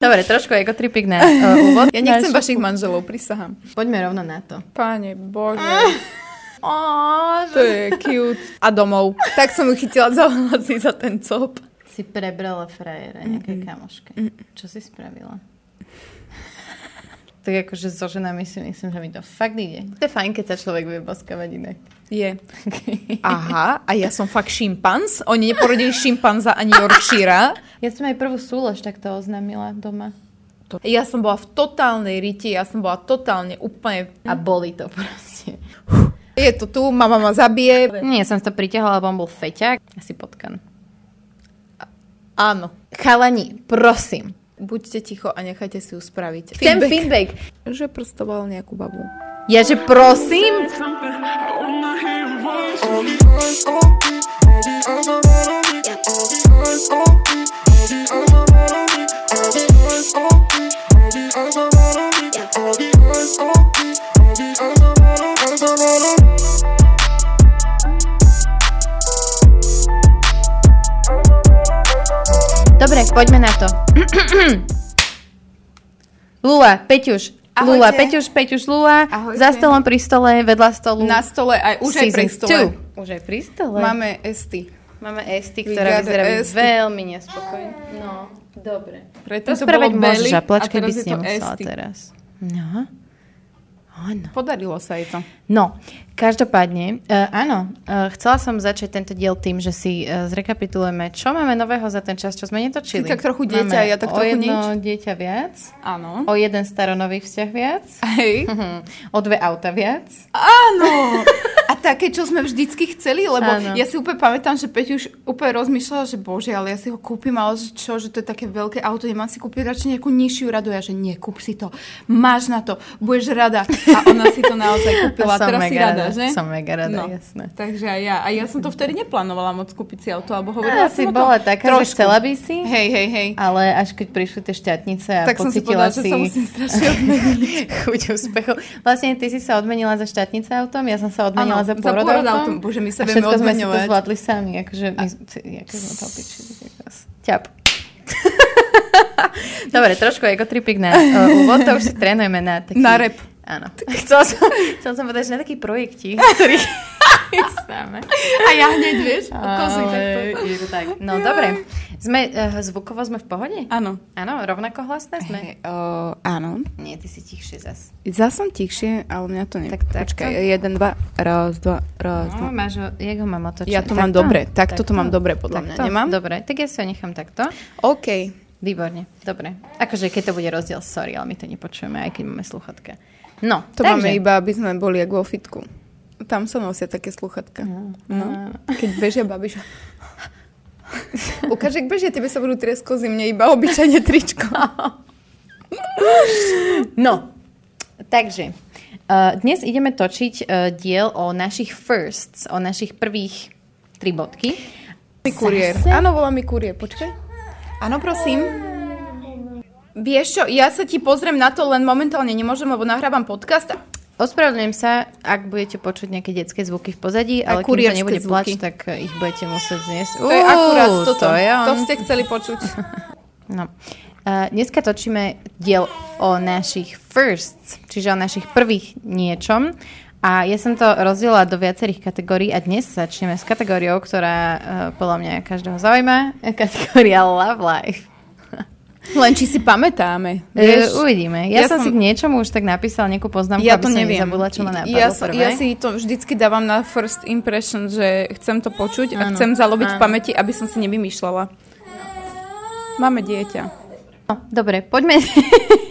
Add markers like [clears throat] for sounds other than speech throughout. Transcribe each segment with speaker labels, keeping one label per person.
Speaker 1: Dobre, trošku ako tripik na uh, [laughs] úvod.
Speaker 2: Ja nechcem vašich manželov, prisahám.
Speaker 1: Poďme rovno na to.
Speaker 2: Páne Bože.
Speaker 1: Oh,
Speaker 2: To je cute. A domov. Tak som ju chytila za hlasy za ten cop.
Speaker 1: Si prebrala frajere nejakej kamoške. Čo si spravila? tak akože so ženami si myslím, že mi to fakt ide. To je fajn, keď sa človek vie boskavať inak.
Speaker 2: Je. [laughs] Aha, a ja som fakt šimpanz? Oni neporodili šimpanza ani Yorkshire. [laughs]
Speaker 1: Ja som aj prvú súlož takto oznámila doma.
Speaker 2: Ja som bola v totálnej riti, ja som bola totálne úplne...
Speaker 1: A boli to proste.
Speaker 2: Je to tu, mama ma zabije.
Speaker 1: Nie, som to pritiahla, lebo on bol feťák. Asi potkan.
Speaker 2: Áno.
Speaker 1: Chalani, prosím.
Speaker 2: Buďte ticho a nechajte si ju spraviť.
Speaker 1: Chcem feedback.
Speaker 2: Že prostoval nejakú babu.
Speaker 1: Ja, že prosím? Dobre, poďme na to. [clears throat] Lula, Peťuš.
Speaker 2: Ahojte.
Speaker 1: Lula, Peťuš, Peťuš, Lula.
Speaker 2: Ahojte.
Speaker 1: Za stolom, pri stole, vedľa stolu.
Speaker 2: Na stole, aj už aj pri stole.
Speaker 1: two. Už aj pri stole.
Speaker 2: Máme esty.
Speaker 1: Máme Esty, ktorá vyzerá veľmi nespokojná. No, dobre.
Speaker 2: Predtým to bolo
Speaker 1: môžeš, a plačkať by si nemusela
Speaker 2: Esty.
Speaker 1: teraz. No. Áno.
Speaker 2: Podarilo sa jej to.
Speaker 1: No, každopádne, uh, áno, uh, chcela som začať tento diel tým, že si uh, zrekapitulujeme, čo máme nového za ten čas, čo sme netočili.
Speaker 2: Ty tak trochu dieťa,
Speaker 1: máme
Speaker 2: ja tak
Speaker 1: o
Speaker 2: trochu
Speaker 1: jedno
Speaker 2: nič.
Speaker 1: dieťa viac,
Speaker 2: Áno.
Speaker 1: o jeden staronový vzťah viac,
Speaker 2: Hej. [laughs]
Speaker 1: o dve auta viac.
Speaker 2: Áno. A také, čo sme vždycky chceli, lebo
Speaker 1: Áno.
Speaker 2: ja si úplne pamätám, že Peť už úplne rozmýšľala, že bože, ale ja si ho kúpim, ale že čo, že to je také veľké auto, nemám si kúpiť radšej nejakú nižšiu radu. Ja, že nie, kúp si to, máš na to, budeš rada. A ona si to naozaj kúpila, [laughs] teraz
Speaker 1: mega
Speaker 2: rada, že?
Speaker 1: som mega rada,
Speaker 2: no.
Speaker 1: jasné.
Speaker 2: Takže aj ja. A ja som to vtedy neplánovala moc kúpiť si auto, alebo hovorila
Speaker 1: Asi
Speaker 2: som tom.
Speaker 1: bola taká, že
Speaker 2: Trošku.
Speaker 1: chcela by si,
Speaker 2: Hej, hej, hej.
Speaker 1: ale až keď prišli tie šťatnice a
Speaker 2: Tak som si
Speaker 1: pocitila
Speaker 2: povedala, že sa [laughs]
Speaker 1: chuť úspechu. Vlastne ty si sa odmenila za štátnice autom, ja som sa odmenila
Speaker 2: Áno,
Speaker 1: za pôrod autom.
Speaker 2: Bože, my sa vieme
Speaker 1: všetko sme si to zvládli sami. Akože my, aké sme to opičili. Ťap. [laughs] Dobre, trošku ako tripik na uh, úvod, to už si trénujeme na taký...
Speaker 2: Na rap.
Speaker 1: Áno. Chcela som, [laughs] chcela som povedať, že na taký projekti, [laughs] ktorý chystáme.
Speaker 2: A ja hneď, vieš, kozy takto.
Speaker 1: Je to tak. No dobre. Sme, uh, zvukovo sme v pohode?
Speaker 2: Áno.
Speaker 1: Áno, rovnako hlasné sme?
Speaker 2: Hej, o, áno.
Speaker 1: Nie, ty si tichšie zas.
Speaker 2: Zas som tichšie, ale mňa to ne...
Speaker 1: Tak takto?
Speaker 2: Počkaj, jeden, dva, raz, dva, raz,
Speaker 1: No,
Speaker 2: dva.
Speaker 1: máš jak ho mám otočiť?
Speaker 2: Ja to mám dobre. Takto to mám dobre, podľa mňa.
Speaker 1: Takto?
Speaker 2: Nemám?
Speaker 1: Dobre, tak ja si ho nechám takto.
Speaker 2: OK.
Speaker 1: Výborne, dobre. Akože keď to bude rozdiel, sorry, ale my to nepočujeme, aj keď máme sluchatka. No,
Speaker 2: To
Speaker 1: takže,
Speaker 2: máme iba, aby sme boli jak vo fitku. Tam sa nosia také sluchatka. No. Keď bežia babiša. Ukáž, ak bežia, tebe sa budú triesť kozy, mne iba obyčajne tričko. [laughs]
Speaker 1: No, takže uh, dnes ideme točiť uh, diel o našich firsts, o našich prvých tri bodky.
Speaker 2: Mi kuriér. Áno, volá mi kuriér. Počkaj. Áno, prosím. Vieš čo, ja sa ti pozriem na to, len momentálne nemôžem, lebo nahrávam podcast.
Speaker 1: Ospravedlňujem sa, ak budete počuť nejaké detské zvuky v pozadí, ale kým to nebude plač,
Speaker 2: zvuky.
Speaker 1: tak uh, ich budete musieť zniesť.
Speaker 2: To je akurát toto.
Speaker 1: To, je
Speaker 2: to ste chceli počuť. [laughs]
Speaker 1: No. Uh, dneska točíme diel o našich firsts, čiže o našich prvých niečom. A ja som to rozdiela do viacerých kategórií a dnes začneme s kategóriou, ktorá uh, podľa mňa každého zaujíma. [laughs] Kategória Love Life.
Speaker 2: Len či si pamätáme.
Speaker 1: Vieš, uvidíme. Ja,
Speaker 2: ja
Speaker 1: som,
Speaker 2: som-
Speaker 1: si k niečomu už tak napísala nejakú poznámku,
Speaker 2: Ja
Speaker 1: aby
Speaker 2: to
Speaker 1: som
Speaker 2: neviem.
Speaker 1: nezabudla, čo ma napadlo
Speaker 2: ja,
Speaker 1: prvé.
Speaker 2: ja si to vždycky dávam na first impression, že chcem to počuť a
Speaker 1: Áno,
Speaker 2: chcem zalobiť v
Speaker 1: áno.
Speaker 2: pamäti, aby som si nevymýšľala. Máme dieťa.
Speaker 1: No, dobre, poďme,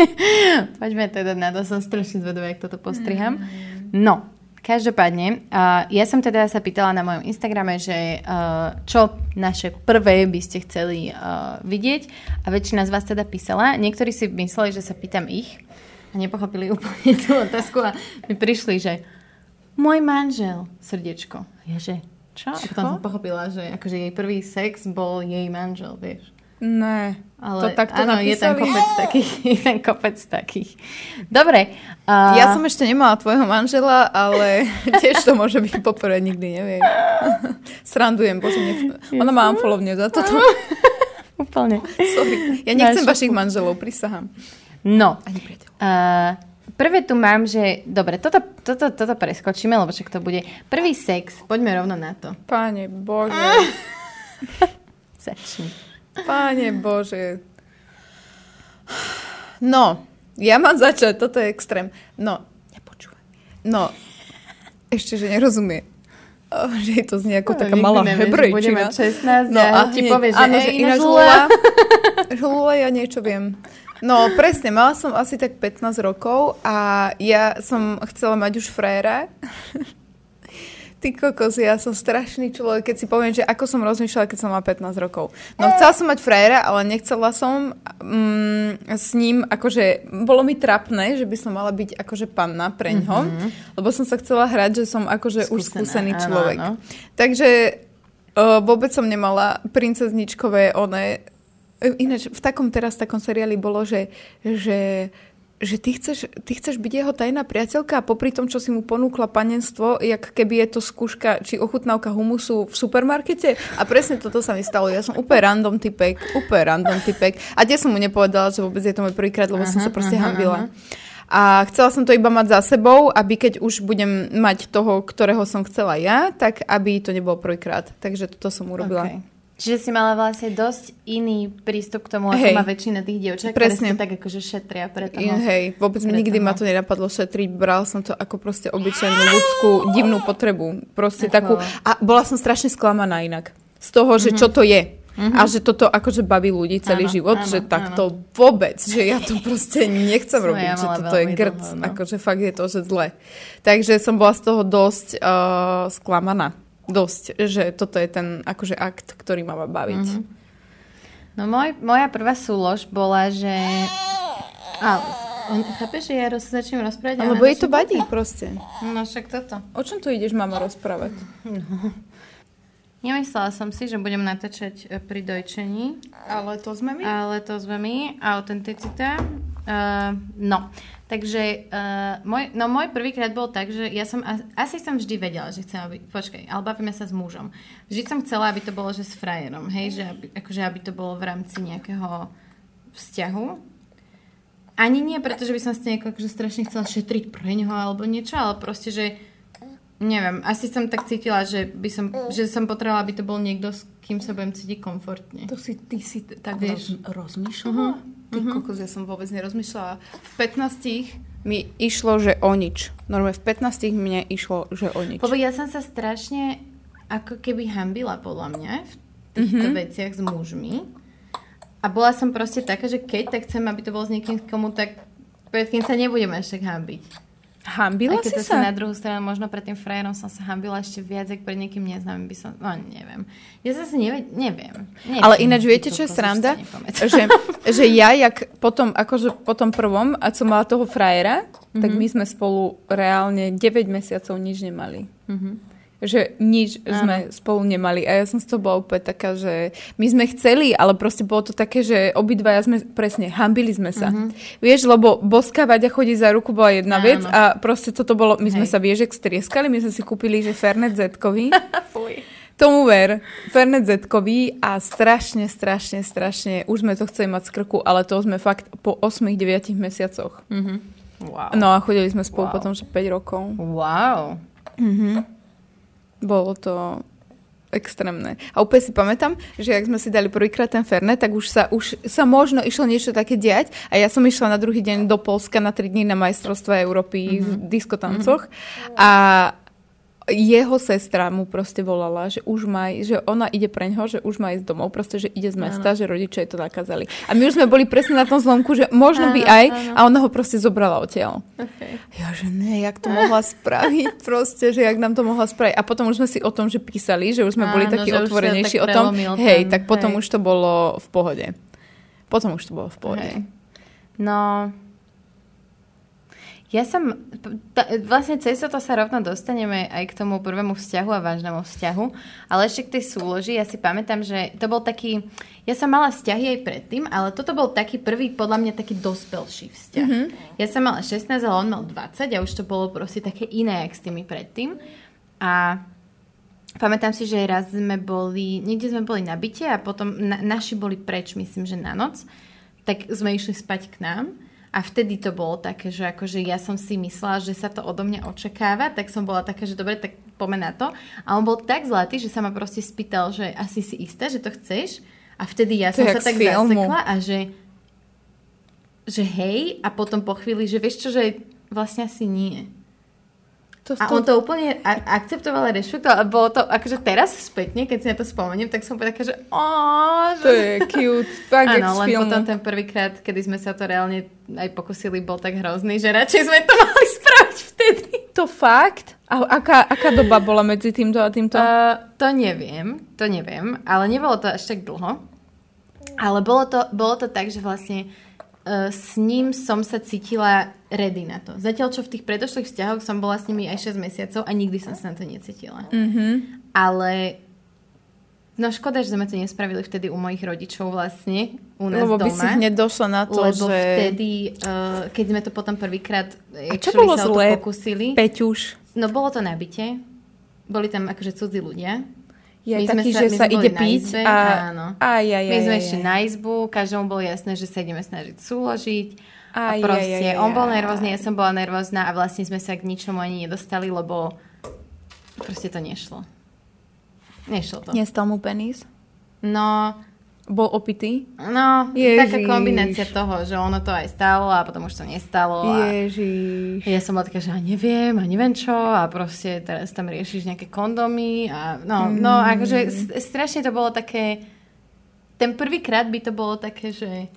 Speaker 1: [laughs] poďme teda na to, som strašne zvedavá, jak toto postriham. No, každopádne, uh, ja som teda sa pýtala na mojom Instagrame, že uh, čo naše prvé by ste chceli uh, vidieť a väčšina z vás teda písala. Niektorí si mysleli, že sa pýtam ich a nepochopili úplne tú otázku a mi prišli, že môj manžel, srdiečko. Ja že, čo? A potom som pochopila, že akože jej prvý sex bol jej manžel, vieš.
Speaker 2: Ne,
Speaker 1: Ale
Speaker 2: to takto
Speaker 1: áno, je tam kopec takých. [laughs] Je tam kopec takých. Dobre. Uh,
Speaker 2: Ja som ešte nemala tvojho manžela, ale [laughs] tiež to môže byť poprvé, nikdy neviem. [laughs] Srandujem, bože, nech... ona má amfolovne za toto.
Speaker 1: Úplne.
Speaker 2: Sorry. Ja nechcem vašich manželov, prisahám.
Speaker 1: No, uh, prvé tu mám, že... Dobre, toto, toto, toto preskočíme, lebo však to bude... Prvý sex, poďme rovno na to.
Speaker 2: Páne Bože.
Speaker 1: Začni.
Speaker 2: Páne Bože. No, ja mám začať, toto je extrém. No, nepočúvaj. No, ešte, že nerozumie. O, že je to znie ako taká malá hebrejčina.
Speaker 1: Budeme 16
Speaker 2: No
Speaker 1: a ti povie, že
Speaker 2: áno, že.
Speaker 1: Lula,
Speaker 2: že Lula ja niečo viem. No presne, mala som asi tak 15 rokov a ja som chcela mať už fréra. [laughs] Ty kokos, ja som strašný človek, keď si poviem, že ako som rozmýšľala, keď som mala 15 rokov. No chcela som mať frajera, ale nechcela som mm, s ním, akože bolo mi trapné, že by som mala byť akože panna pre ňo, mm-hmm. lebo som sa chcela hrať, že som akože už
Speaker 1: Skúsená,
Speaker 2: skúsený
Speaker 1: áno,
Speaker 2: človek.
Speaker 1: áno.
Speaker 2: Takže uh, vôbec som nemala princezničkové one. E, Ináč v takom teraz takom seriáli bolo, že, že, že ty, chceš, ty chceš byť jeho tajná priateľka a popri tom, čo si mu ponúkla panenstvo, jak keby je to skúška či ochutnávka humusu v supermarkete. A presne toto sa mi stalo. Ja som úplne random typek, úplne random typek. A tie som mu nepovedala, že vôbec je to môj prvýkrát, lebo som
Speaker 1: Aha,
Speaker 2: sa proste
Speaker 1: aha,
Speaker 2: hambila. A chcela som to iba mať za sebou, aby keď už budem mať toho, ktorého som chcela ja, tak aby to nebolo prvýkrát. Takže toto som urobila.
Speaker 1: Okay. Čiže si mala vlastne dosť iný prístup k tomu, ako
Speaker 2: Hej.
Speaker 1: má väčšina tých dievčat, ktoré si tak akože šetria pre toho.
Speaker 2: Hej, vôbec mi nikdy ma to nenapadlo šetriť, bral som to ako proste obyčajnú ľudskú divnú potrebu. Proste
Speaker 1: Ako-
Speaker 2: takú... A bola som strašne sklamaná inak. Z toho, že čo to je. A že toto akože baví ľudí celý
Speaker 1: Áno,
Speaker 2: život,
Speaker 1: áno,
Speaker 2: že takto vôbec, že ja to proste nechcem robiť,
Speaker 1: ja
Speaker 2: že toto je grc,
Speaker 1: dlho, no.
Speaker 2: akože fakt je to, že zle. Takže som bola z toho dosť uh, sklamaná. Dosť, že toto je ten akože akt, ktorý ma má baviť.
Speaker 1: No môj, moja prvá súlož bola, že... Ale, on, chápeš, že ja roz, začnem rozprávať?
Speaker 2: Lebo jej to vadí proste.
Speaker 1: No však toto.
Speaker 2: O čom tu ideš, mama, rozprávať?
Speaker 1: Nemyslela som si, že budem natáčať e, pri dojčení,
Speaker 2: Ale to sme my.
Speaker 1: ale to sme my, autenticita. Uh, no, takže uh, môj, no môj prvýkrát bol tak, že ja som, asi som vždy vedela, že chcem, aby, počkaj, ale bavíme sa s mužom. Vždy som chcela, aby to bolo, že s frajerom, hej, že aby, akože aby to bolo v rámci nejakého vzťahu. Ani nie, pretože by som si nejako akože strašne chcela šetriť pre neho alebo niečo, ale proste, že neviem, asi som tak cítila, že by som, že som potrebovala, aby to bol niekto, s kým sa budem cítiť komfortne.
Speaker 2: To si, ty si tak
Speaker 1: Vieš.
Speaker 2: roz, rozmýšľala? Ty kokos, ja som vôbec nerozmýšľala. V 15 mi išlo, že o nič. Normálne v 15 mne išlo, že o nič.
Speaker 1: Lebo ja som sa strašne ako keby hambila podľa mňa v týchto mm-hmm. veciach s mužmi. A bola som proste taká, že keď, tak chcem, aby to bolo s niekým, komu tak pred kým sa nebudeme až tak hambiť.
Speaker 2: Hambila
Speaker 1: Aj keď
Speaker 2: si sa?
Speaker 1: na druhú stranu, možno pred tým frajerom som sa hambila ešte viac, ako pred niekým neznámym by som, no neviem. Ja zase neviem, neviem. neviem.
Speaker 2: Ale ináč viete, čo je sranda? že, [laughs] že ja, jak potom, akože po tom prvom, a som mala toho frajera, mm-hmm. tak my sme spolu reálne 9 mesiacov nič nemali. Mm-hmm. Že nič
Speaker 1: Áno.
Speaker 2: sme spolu nemali. A ja som z toho bola úplne taká, že my sme chceli, ale proste bolo to také, že obidvaja sme, presne, hambili sme sa. Mm-hmm. Vieš, lebo boskávať a chodiť za ruku bola jedna
Speaker 1: Áno.
Speaker 2: vec a proste toto bolo, my sme
Speaker 1: Hej.
Speaker 2: sa viežek strieskali, my sme si kúpili, že Fernet Zetkový. [laughs] Tomu ver, Fernet Zetkový a strašne, strašne, strašne, už sme to chceli mať z krku, ale to sme fakt po 8-9 mesiacoch.
Speaker 1: Wow.
Speaker 2: No a chodili sme spolu
Speaker 1: Wow.
Speaker 2: potom, že 5 rokov.
Speaker 1: Wow.
Speaker 2: Bolo to extrémne. A úplne si pamätám, že ak sme si dali prvýkrát ten Fernet, tak už sa, už sa možno išlo niečo také diať. A ja som išla na druhý deň do Polska na 3 dní na majstrovstva Európy v diskotancoch. A jeho sestra mu proste volala, že už má, že ona ide pre ňoho, že už má ísť domov, proste, že ide z mesta, že rodičia jej to nakázali. A my už sme boli presne na tom zlomku, že možno by
Speaker 1: Áno,
Speaker 2: aj,
Speaker 1: áno.
Speaker 2: a ona ho proste zobrala odtiaľ.
Speaker 1: Okay.
Speaker 2: Ja, že ne, jak to mohla spraviť, [laughs] proste, že jak nám to mohla spraviť. A potom už sme si o tom, že písali, že už sme boli
Speaker 1: Áno,
Speaker 2: takí
Speaker 1: už sa
Speaker 2: otvorenejší
Speaker 1: tak
Speaker 2: o tom. Hej, tak potom
Speaker 1: hej.
Speaker 2: už to bolo v pohode. Potom už to bolo v pohode.
Speaker 1: Hej. No, ja som, t- vlastne cez toto sa rovno dostaneme aj k tomu prvému vzťahu a vážnemu vzťahu, ale ešte k tej súloži, ja si pamätám, že to bol taký, ja som mala vzťahy aj predtým, ale toto bol taký prvý, podľa mňa taký dospelší vzťah. Mm-hmm. Ja som mala 16, ale on mal 20 a už to bolo proste také iné, jak s tými predtým. A pamätám si, že raz sme boli, niekde sme boli na byte a potom na, naši boli preč, myslím, že na noc, tak sme išli spať k nám a vtedy to bolo také, že akože ja som si myslela, že sa to odo mňa očakáva, tak som bola taká, že dobre, tak poďme na to. A on bol tak zlatý, že sa ma proste spýtal, že asi si istá, že to chceš. A vtedy ja
Speaker 2: To
Speaker 1: som sa tak
Speaker 2: filmu.
Speaker 1: zasekla a že že hej a potom po chvíli, že vieš čo, že vlastne asi nie.
Speaker 2: To,
Speaker 1: A on to úplne akceptoval a rešpektoval. A bolo to, akože teraz spätne, keď si na to spomeniem, tak som povedala, že ó, že...
Speaker 2: to je cute. Z
Speaker 1: Áno, len
Speaker 2: filmu.
Speaker 1: potom ten prvýkrát, kedy sme sa to reálne aj pokusili, bol tak hrozný, že radšej sme to [laughs] mali spraviť vtedy.
Speaker 2: To fakt? A aká, aká doba bola medzi týmto a týmto?
Speaker 1: Uh, to neviem, to neviem, ale nebolo to až tak dlho. Ale bolo to, bolo to tak, že vlastne uh, s ním som sa cítila ready na to. Zatiaľ, čo v tých predošlých vzťahoch som bola s nimi aj 6 mesiacov a nikdy som sa na to necítila.
Speaker 2: Mhm.
Speaker 1: Ale no škoda, že sme to nespravili vtedy u mojich rodičov vlastne, u nás
Speaker 2: Lebo
Speaker 1: doma.
Speaker 2: by si hneď došla na to,
Speaker 1: lebo
Speaker 2: že...
Speaker 1: vtedy, uh, keď sme to potom prvýkrát
Speaker 2: A čo bolo
Speaker 1: sa
Speaker 2: zlé?
Speaker 1: pokusili,
Speaker 2: Peťuš.
Speaker 1: no bolo to na byte, boli tam akože cudzí ľudia.
Speaker 2: Je
Speaker 1: My
Speaker 2: taký,
Speaker 1: sa-
Speaker 2: že sa ide piť
Speaker 1: izbe,
Speaker 2: a...
Speaker 1: áno.
Speaker 2: Aj, aj, aj,
Speaker 1: My sme
Speaker 2: aj,
Speaker 1: ešte
Speaker 2: aj.
Speaker 1: na izbu, každému bolo jasné, že sa ideme snažiť súložiť. A proste,
Speaker 2: aj, aj, aj,
Speaker 1: on bol nervózny, ja som bola nervózna a vlastne sme sa k ničomu ani nedostali, lebo proste to nešlo. Nešlo to.
Speaker 2: Nestal mu penis?
Speaker 1: No,
Speaker 2: Bol opitý?
Speaker 1: no,
Speaker 2: Ježiš.
Speaker 1: taká kombinácia toho, že ono to aj stalo a potom už to nestalo. A
Speaker 2: Ježiš.
Speaker 1: ja som bola taká, že a neviem, a neviem čo a proste teraz tam riešiš nejaké kondomy a no, no
Speaker 2: Mm.
Speaker 1: akože s- strašne to bolo také, ten prvýkrát by to bolo také, že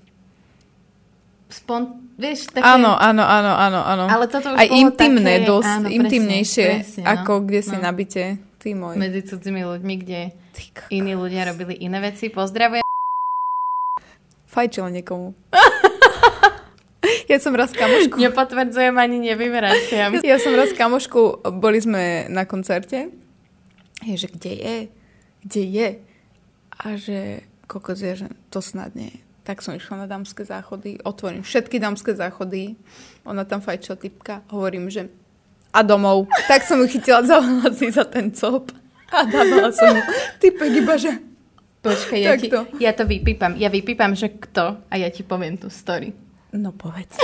Speaker 1: spon, vieš, také...
Speaker 2: Áno, áno, áno, áno, áno.
Speaker 1: Ale toto už
Speaker 2: Aj intimné,
Speaker 1: také-
Speaker 2: dosť
Speaker 1: áno, presne,
Speaker 2: intimnejšie,
Speaker 1: presne, no.
Speaker 2: ako kde si
Speaker 1: No.
Speaker 2: nabite. Ty môj.
Speaker 1: Medzi cudzými ľuďmi, kde iní ľudia robili iné veci. Pozdravujem.
Speaker 2: Fajčila niekomu. ja som raz kamošku...
Speaker 1: Nepotvrdzujem ani nevyvraciam.
Speaker 2: Ja som raz kamošku, boli sme na koncerte. Je, že kde je? Kde je? A že kokos je, že to snad nie. Tak som išla na dámske záchody, otvorím všetky dámske záchody, ona tam fajčila typka, hovorím, že a domov. Tak som ju chytila za vlasy za ten cop a dávala som mu typek iba, že
Speaker 1: Počkaj, ja, ti, ja to vypípam. Ja vypípam, že kto a ja ti poviem tú story.
Speaker 2: no povedz.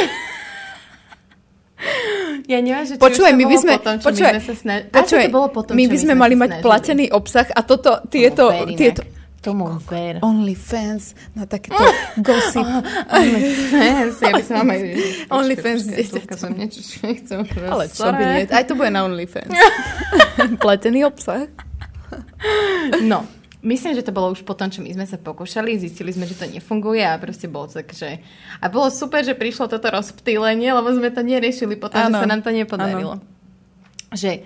Speaker 1: Ja neviem, že či
Speaker 2: Počúvaj, my by sme,
Speaker 1: potom,
Speaker 2: počúvaj,
Speaker 1: my sme sa snažili.
Speaker 2: počúvaj,
Speaker 1: to bolo potom,
Speaker 2: my by sme mali mať platený obsah a toto, tieto, tieto.
Speaker 1: Tomu ver.
Speaker 2: OnlyFans, na takéto [laughs] gossip.
Speaker 1: OnlyFans, ja by som vám aj... [laughs]
Speaker 2: OnlyFans dieťaťa.
Speaker 1: Som niečo, čo nechcem.
Speaker 2: Ale čo by nie, aj to bude na OnlyFans. [laughs] Platený obsah.
Speaker 1: No, myslím, že to bolo už potom, čo my sme sa pokúšali, zistili sme, že to nefunguje a proste bolo tak, že... A bolo super, že prišlo toto rozptýlenie, lebo sme to neriešili potom,
Speaker 2: Áno,
Speaker 1: že sa nám to nepodarilo. Že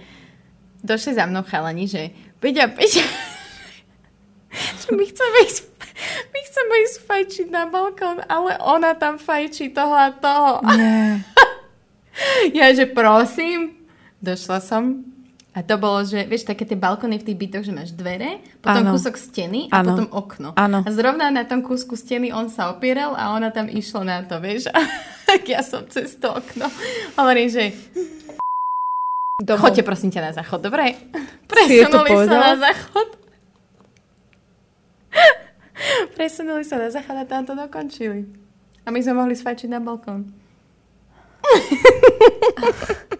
Speaker 1: došli za mnou chalani, že Peťa, Peťa, my chceme ísť, my chceme ísť fajčiť na balkón, ale ona tam fajčí toho a toho.
Speaker 2: Nie. [laughs]
Speaker 1: Ja, že prosím, došla som a to bolo, že vieš, také tie balkóny v tých bytoch, že máš dvere, potom
Speaker 2: Áno.
Speaker 1: kúsok steny a
Speaker 2: Áno.
Speaker 1: potom okno.
Speaker 2: Áno.
Speaker 1: A zrovna na tom kúsku steny on sa opieral a ona tam išla na to, vieš. [laughs] A tak ja som cez to okno. Hovorím, že
Speaker 2: Domov.
Speaker 1: choďte prosím ťa na záchod, dobre? Presunuli sa na záchod. Presunuli sa na záchod a tam to dokončili. A my sme mohli sfajčiť na balkón. [laughs]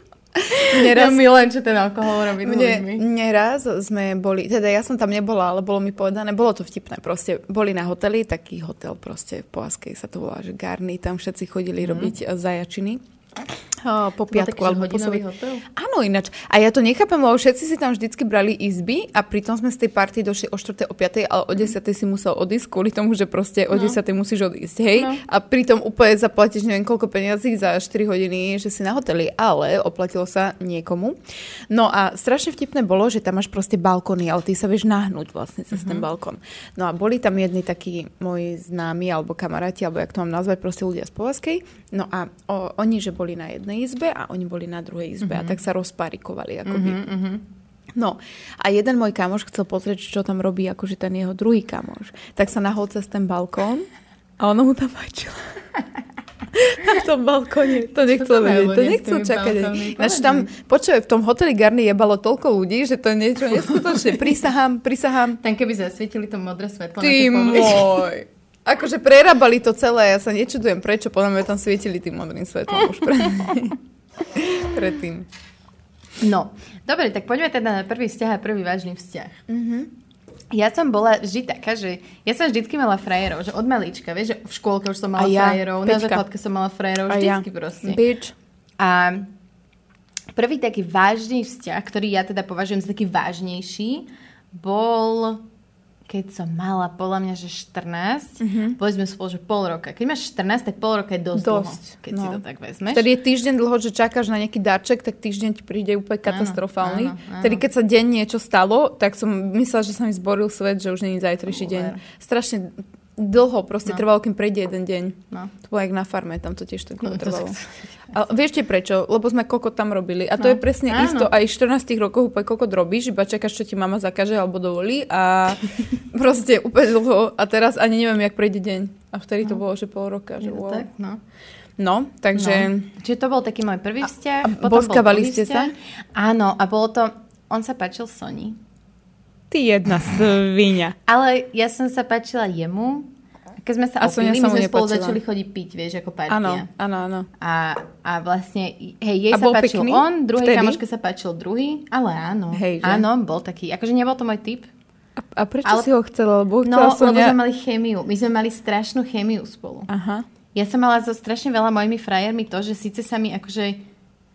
Speaker 2: Neraz,
Speaker 1: milujem, čo ten alkohol robí
Speaker 2: mne,
Speaker 1: ľuďmi.
Speaker 2: neraz sme boli, teda ja som tam nebola, ale bolo mi povedané, bolo to vtipné, proste boli na hoteli, taký hotel proste v Povaskej sa to volá, že Garny, tam všetci chodili robiť eh, zajačiny. Po
Speaker 1: Mhm. Bol
Speaker 2: piatku alebo po sobote.
Speaker 1: hotel?
Speaker 2: Áno, ináč. A ja to nechápem, lebo všetci si tam vždycky brali izby a pritom sme z tej party došli o 4. o 5. ale o 10. si musel odísť kvôli tomu, že proste o
Speaker 1: No.
Speaker 2: 10. musíš odísť, hej?
Speaker 1: No.
Speaker 2: A pritom úplne zaplatíš neviem koľko peniazí za 4 hodiny, že si na hoteli, ale oplatilo sa niekomu. No a strašne vtipné bolo, že tam máš proste balkóny, ale ty sa vieš nahnúť vlastne cez
Speaker 1: Mhm.
Speaker 2: ten balkón. No a boli tam jedni takí moji známi alebo kamaráti, alebo jak to mám nazvať, proste ľudia z Povazkej. No a o, oni, že boli na jednej izbe a oni boli na druhej izbe
Speaker 1: Mhm.
Speaker 2: a tak sa rozparikovali akoby. No a jeden môj kamoš chcel pozrieť, čo tam robí akože ten jeho druhý kamoš. Tak sa nahol cez ten balkón a ona mu tam fajčila. [laughs] A v tom balkóne. To nechcel vedieť. To nechcel čakať. Ináč tam, počuj, v tom hoteli Garni jebalo toľko ľudí, že to je niečo [laughs] neskutočné. Prisahám, prisahám.
Speaker 1: Tam keby zasvietili to modré svetlo.
Speaker 2: Ty môj. [laughs] Akože prerábali to celé, ja sa nečudujem, prečo podľa mňa tam svietili tým modrým svetlom už pre... [laughs] predtým.
Speaker 1: No, dobre, tak poďme teda na prvý vzťah a prvý vážny vzťah. Mm-hmm. Ja som bola vždy taká, že ja som vždycky mala frajerov, že od malička, vieš, že v škôlke už som mala ja, frajerov, pečka. na základke som mala frajerov, vždycky ja. proste.
Speaker 2: Bitch.
Speaker 1: A prvý taký vážny vzťah, ktorý ja teda považujem za taký vážnejší, bol keď som mala, podľa mňa, že 14, mm-hmm. sme spolu, že pol roka. Keď máš 14, tak pol roka je dosť, dosť dlho, keď no. si to tak vezmeš.
Speaker 2: Tedy je týždeň dlho, že čakáš na nejaký darček, tak týždeň ti príde úplne katastrofálny. Áno, áno, áno. Tedy keď sa deň niečo stalo, tak som myslela, že sa mi zboril svet, že už není zajtrajší deň. Strašne dlho proste no. trvalo, kým prejde jeden deň. No. To bolo jak na farme, tam to tiež tak no, [laughs] trvalo. A vieš prečo? Lebo sme kokot tam robili. A to no. je presne Áno. isto. Aj 14 rokov úplne kokot robíš, iba čakáš, čo ti mama zakaže alebo dovolí a [laughs] proste úplne dlho. A teraz ani neviem, jak prejde deň. A vtedy to no. bolo, že pol roka. Že wow. tak, no. No, takže... No.
Speaker 1: Čiže to bol taký môj prvý vzťah. A,
Speaker 2: a boskavali ste sa?
Speaker 1: Áno, a bolo to... On sa páčil Soni.
Speaker 2: Ty jedna [laughs] svinia.
Speaker 1: Ale ja som sa páčila jemu. Keď sme sa a opili, my sme spolu začali chodiť piť, vieš, ako partia.
Speaker 2: Áno, áno, áno.
Speaker 1: A, a vlastne, hej, jej a sa páčil pekný? on, druhej kamoške sa páčil druhý, ale áno. Hej, že? Áno, bol taký, akože nebol to môj typ.
Speaker 2: A, a prečo ale, si ho chcela? Lebo
Speaker 1: no, lebo ja... sme mali chémiu. My sme mali strašnú chémiu spolu. Aha. Ja som mala so strašne veľa mojimi frajermi to, že síce sa mi akože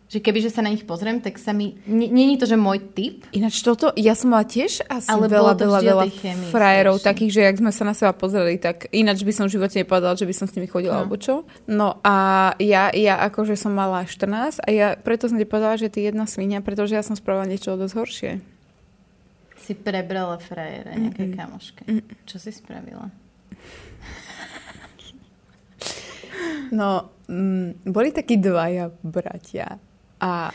Speaker 1: že kebyže sa na nich pozriem, tak sa mi... Není to, že môj typ.
Speaker 2: Ináč toto, ja som mala tiež asi ale veľa, veľa, veľa frajerov, strašne. takých, že jak sme sa na seba pozreli, tak ináč by som v živote nepovedala, že by som s nimi chodila, no. alebo čo. No a ja, ja akože som mala 14 a ja preto som ti povedala, že ty jedna svinia, pretože ja som spravila niečo dosť horšie.
Speaker 1: Si prebrala frajera nejakej Mm-mm. kamoške. Mm-mm. Čo si spravila?
Speaker 2: No, mm, boli takí dvaja bratia a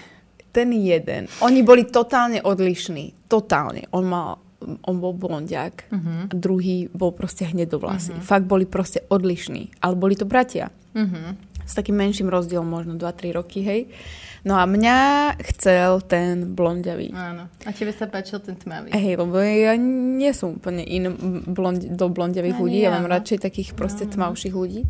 Speaker 2: ten jeden, oni boli totálne odlišní. Totálne. On mal on bol blondiak uh-huh. a druhý bol proste hnedovlasý. Uh-huh. Fakt boli proste odlišní. Ale boli to bratia. Uh-huh. S takým menším rozdielom, možno 2-3 roky, hej. No a mňa chcel ten blondiavý.
Speaker 1: Áno. A tebe sa páčil ten tmavý.
Speaker 2: Hej, lebo ja nie som úplne in blond, do blondiavých ľudí. Ja, mám radšej takých proste no. tmavších ľudí.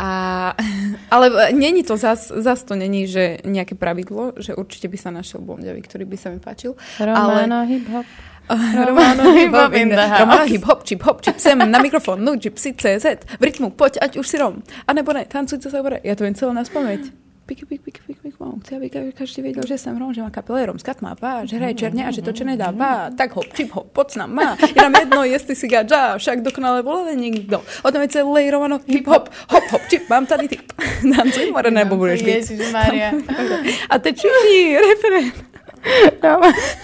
Speaker 2: A, [laughs] ale není to zas, zas to není, že nejaké pravidlo, že určite by sa našiel blondiavý, ktorý by sa mi páčil.
Speaker 1: Romano ale... hip-hop. [laughs]
Speaker 2: Romano hip-hop in the house. Romano hip-hop, chip-hop, chip sem na mikrofón, no, chip si CZ, v rytmu, poď, ať už si rom. A nebo ne, tancujte sa hore. Ja to viem celé na spameť pik, pik, pik, pik, pik, mám. Chci, aby každý vedel, že jsem Rom, že má kapele Romskat má bá, že hraje černě a že to nedá bá, tak hop, čip hop, poď nám má. Je nám jedno, jestli si gadža, však dokonale volali nikdo. O tom je celé Romano, hip hop, hop, hop, čip, mám tady tip. [laughs] Tancuj, more, nebo budeš být.
Speaker 1: Maria. [laughs]
Speaker 2: A teď všichni, referent. [laughs]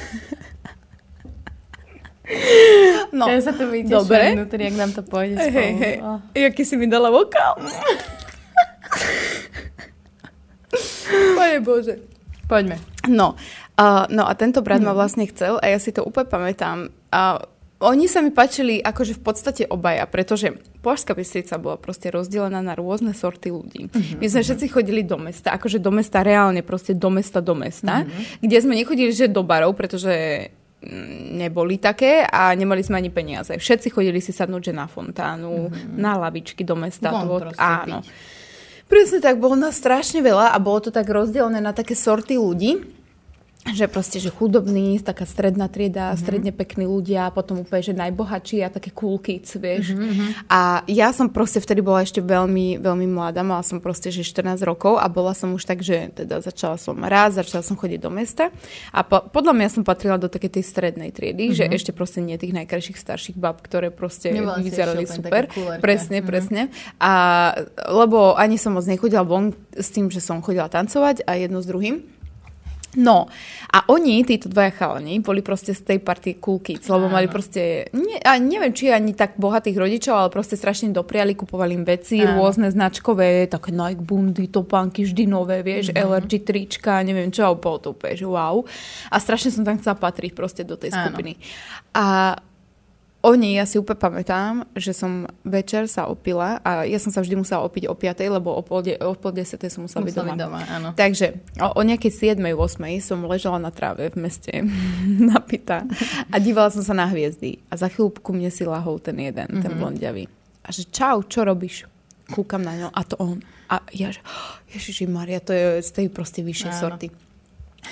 Speaker 1: No, ja sa tu vyteším Dobre. vnútri, jak nám to pôjde spolu. Hej, hej.
Speaker 2: Oh. Jaký si mi dala vokál. Pane Bože.
Speaker 1: Poďme.
Speaker 2: No, uh, no a tento brat ma vlastne chcel a ja si to úplne pamätám. A oni sa mi páčili akože v podstate obaja, pretože Považská Bystrica bola proste rozdelená na rôzne sorty ľudí. Uh-huh, My sme uh-huh. všetci chodili do mesta, akože do mesta reálne, proste do mesta, do mesta, uh-huh. kde sme nechodili že do barov, pretože mm, neboli také a nemali sme ani peniaze. Všetci chodili si sadnúť že na fontánu, uh-huh. na lavičky do mesta. Von to, áno. Byť. Presne tak, bolo nás strašne veľa a bolo to tak rozdelené na také sorty ľudí že proste, že chudobní, taká stredná trieda, mm-hmm. stredne pekní ľudia, potom úplne, že najbohatší a také cool kids, vieš. Mm-hmm. A ja som proste vtedy bola ešte veľmi, veľmi mladá, mala som proste, že 14 rokov a bola som už tak, že teda začala som raz, začala som chodiť do mesta a po, podľa mňa som patrila do takej tej strednej triedy, mm-hmm. že ešte proste nie tých najkrajších starších bab, ktoré proste Nebola vyzerali super. Presne, mm-hmm. presne. A lebo ani som moc nechodila von s tým, že som chodila tancovať a jedno s druhým. No a oni, títo dvaja chalani, boli proste z tej party cool kids, lebo mali proste, ne, a neviem, či ani tak bohatých rodičov, ale proste strašne dopriali, kupovali im veci, Áno. rôzne značkové, také Nike bundy, topánky, vždy nové, vieš, mm-hmm. LRG trička, neviem čo, a bolo to úplne, že wow. A strašne som tam chcela patriť proste do tej skupiny. Áno. A oni, ja si úplne pamätám, že som večer sa opila a ja som sa vždy musela opiť o 5, lebo o pol, de, o pol 10 som musela byť doma.
Speaker 1: doma áno.
Speaker 2: Takže o, o nejakej 7 8 som ležala na tráve v meste [laughs] napitá a dívala som sa na hviezdy a za chvíľu ku mne si lahol ten jeden, mm-hmm. ten
Speaker 1: Mhm.
Speaker 2: blondiavý. A že čau, čo robíš? Kúkam na ňo a to on. A ja že, oh, Ježiši Maria, to je z tej proste vyššej
Speaker 1: Áno.
Speaker 2: sorty.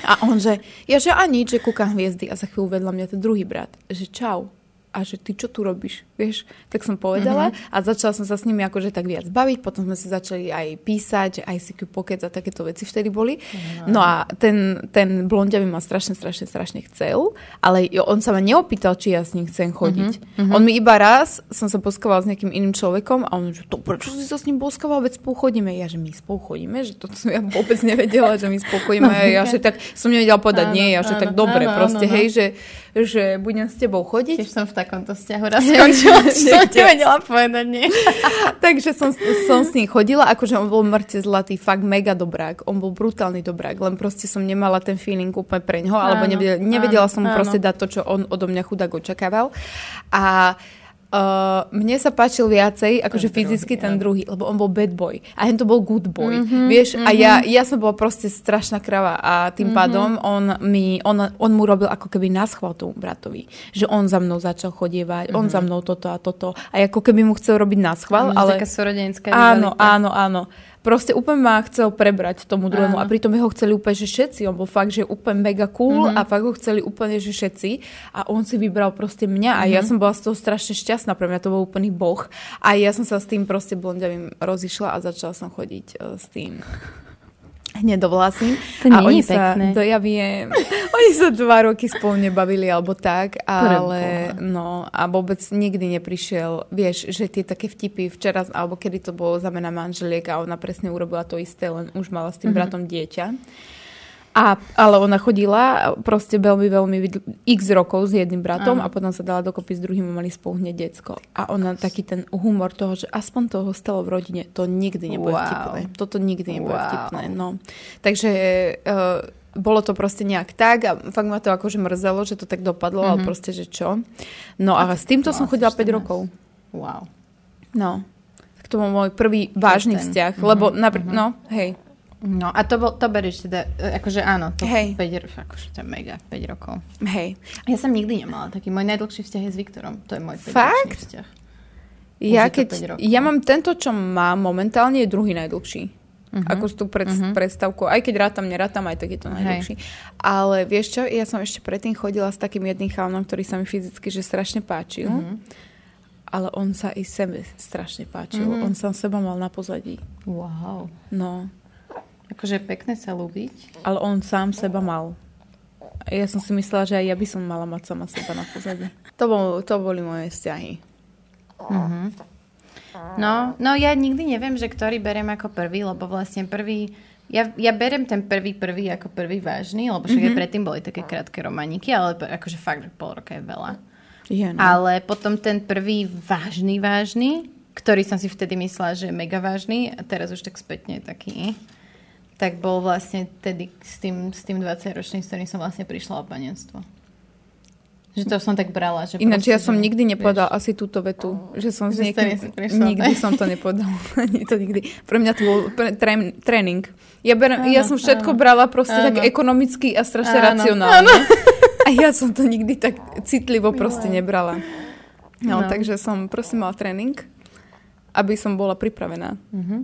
Speaker 2: A on že, ja že a nič, že kúkam hviezdy a za chvíľu vedľa mňa ten druhý brat, že čau. A že ty čo tu robíš, vieš? Tak som povedala a začala som sa s nimi akože tak viac baviť, potom sme si začali aj písať, že ICQ Pocket a takéto veci vtedy boli. No a ten, ten blondiavý ma strašne, strašne, strašne chcel, ale on sa ma neopýtal, či ja s ním chcem chodiť. On mi iba raz, som sa boskovala s nejakým iným človekom a on že to prečo si sa s ním boskoval, veď spolu chodíme. Ja, že my spolu chodíme, že to som ja vôbec nevedela, že my spolu chodíme. A ja, že tak som nevedela povedať
Speaker 1: Áno,
Speaker 2: nie, ja, že
Speaker 1: áno,
Speaker 2: tak dobre,
Speaker 1: áno,
Speaker 2: proste,
Speaker 1: áno,
Speaker 2: hej, že, že budem s tebou chodiť.
Speaker 1: Tiež som v takomto vzťahu raz [laughs] skončila, že som nevedela povedať nie. [laughs]
Speaker 2: Takže som, som s ním chodila, akože on bol mŕte zlatý, fakt mega dobrák. On bol brutálny dobrák, len proste som nemala ten feeling úplne pre ňoho, alebo nevedela, nevedela
Speaker 1: áno,
Speaker 2: som mu proste dať to, čo on odo mňa chudák očakával. A Uh, mne sa páčil viacej, akože
Speaker 1: Ten
Speaker 2: fyzicky
Speaker 1: druhý,
Speaker 2: ten druhý, lebo on bol bad boy. A hen to bol good boy. Mm-hmm, vieš, mm-hmm. a ja, ja som bola proste strašná krava a tým mm-hmm. pádom on, mi, on, on mu robil ako keby naschval tomu bratovi. Že on za mnou začal chodievať, mm-hmm. on za mnou toto a toto. A ako keby mu chcel robiť naschval,
Speaker 1: Ale...
Speaker 2: ale...
Speaker 1: Taká súrodenská
Speaker 2: Áno, áno, áno. Proste úplne ma chcel prebrať tomu druhému
Speaker 1: Áno.
Speaker 2: a pritom jeho chceli úplne, že všetci. On bol fakt, že úplne mega cool
Speaker 1: Mhm.
Speaker 2: a fakt ho chceli úplne, že všetci. A on si vybral proste mňa a
Speaker 1: Mhm.
Speaker 2: ja som bola z toho strašne šťastná. Pre mňa to bol úplný boh. A ja som sa s tým proste blondiavým rozišla a začala som chodiť eh, s tým hnedovlasým.
Speaker 1: To
Speaker 2: a
Speaker 1: nie
Speaker 2: oni
Speaker 1: je pekné.
Speaker 2: Sa, to ja viem. [laughs] Oni sa dva roky spolu nebavili alebo tak, ale
Speaker 1: Preboha.
Speaker 2: no a vôbec nikdy neprišiel, vieš, že tie také vtipy včera, alebo kedy to bolo za mena manželiek a ona presne urobila to isté, len už mala s tým bratom dieťa. A, ale ona chodila proste veľmi, veľmi x rokov s jedným bratom a potom sa dala dokopy s druhým a mali spolu hneď decko. A ona taký ten humor toho, že aspoň toho stalo v rodine, to nikdy nebude
Speaker 1: Wow.
Speaker 2: vtipné. Toto nikdy nebude
Speaker 1: Wow.
Speaker 2: vtipné. No. Takže uh, bolo to proste nejak tak a fakt ma to akože mrzelo, že to tak dopadlo, mm-hmm. ale proste, že čo. No a s týmto som chodila
Speaker 1: si 14.
Speaker 2: 5 rokov.
Speaker 1: Wow.
Speaker 2: No. Tak to bol môj prvý vážny
Speaker 1: ten.
Speaker 2: vzťah, lebo napr- no, hej.
Speaker 1: No a to, bol, to berieš teda, e, akože áno, to
Speaker 2: Hej.
Speaker 1: 5, ro- akože to je mega, 5 rokov.
Speaker 2: Hej.
Speaker 1: Ja som nikdy nemala taký, môj najdlhší vzťah je s Viktorom, to je môj 5
Speaker 2: Fakt?
Speaker 1: vzťah.
Speaker 2: Ja, keď,
Speaker 1: 5 rokov.
Speaker 2: ja mám tento, čo mám momentálne, je druhý najdlhší. Uh-huh. Ako s tú pred, uh-huh. predstavkou. Aj keď rátam, nerátam, aj tak je to najdlhší. Ale vieš čo, ja som ešte predtým chodila s takým jedným chalanom, ktorý sa mi fyzicky že strašne páčil. Uh-huh. Ale on sa i sebe strašne páčil. Uh-huh. On sám seba mal na pozadí.
Speaker 1: Wow.
Speaker 2: No.
Speaker 1: Akože pekné sa ľúbiť.
Speaker 2: Ale on sám seba mal. Ja som si myslela, že aj ja by som mala mať sama seba na pozadí. To, bol, to boli moje vzťahy.
Speaker 1: No, no ja nikdy neviem, že ktorý berem ako prvý, lebo vlastne prvý, ja, ja berem ten prvý prvý ako prvý vážny, lebo však mm-hmm. aj predtým boli také krátke romaniky, ale akože fakt, že pol roka je veľa.
Speaker 2: Je, no.
Speaker 1: Ale potom ten prvý vážny vážny, ktorý som si vtedy myslela, že je mega vážny, a teraz už tak spätne je taký, tak bol vlastne tedy s tým, s tým 20-ročným, s ktorým som vlastne prišla o panenstvo. Že to som tak brala. Že
Speaker 2: Ináč ja
Speaker 1: proste,
Speaker 2: som
Speaker 1: že,
Speaker 2: nikdy nepovedala
Speaker 1: vieš,
Speaker 2: asi túto vetu, že som s niekým... Nikdy
Speaker 1: tak?
Speaker 2: som to nepovedala. [laughs] To nikdy. Pre mňa to bol trén, tréning. Ja, ja
Speaker 1: Áno,
Speaker 2: som všetko
Speaker 1: áno.
Speaker 2: brala proste
Speaker 1: Áno.
Speaker 2: tak ekonomicky a strašne
Speaker 1: Áno,
Speaker 2: racionálne. [laughs] A ja som to nikdy tak citlivo proste nebrala. No,
Speaker 1: No.
Speaker 2: takže som proste mala tréning, aby som bola pripravená
Speaker 1: Mhm.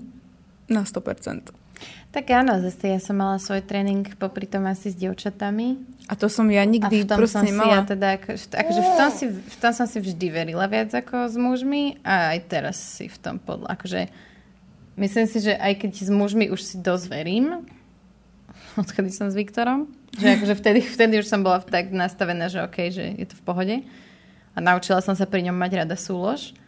Speaker 2: na 100%.
Speaker 1: Tak áno, zase ja som mala svoj tréning popri tom asi s dievčatami.
Speaker 2: A to som ja
Speaker 1: A
Speaker 2: nikdy
Speaker 1: v tom
Speaker 2: proste
Speaker 1: som si
Speaker 2: nemala.
Speaker 1: ja teda, ako, akože v tom, si, v tom som si vždy verila viac ako s mužmi a aj teraz si v tom podľa, akože myslím si, že aj keď s mužmi už si dosť verím, [laughs] odkedy som s Viktorom, že akože vtedy, vtedy už som bola tak nastavená, že OK, že je to v pohode a naučila som sa pri ňom mať rada súlož,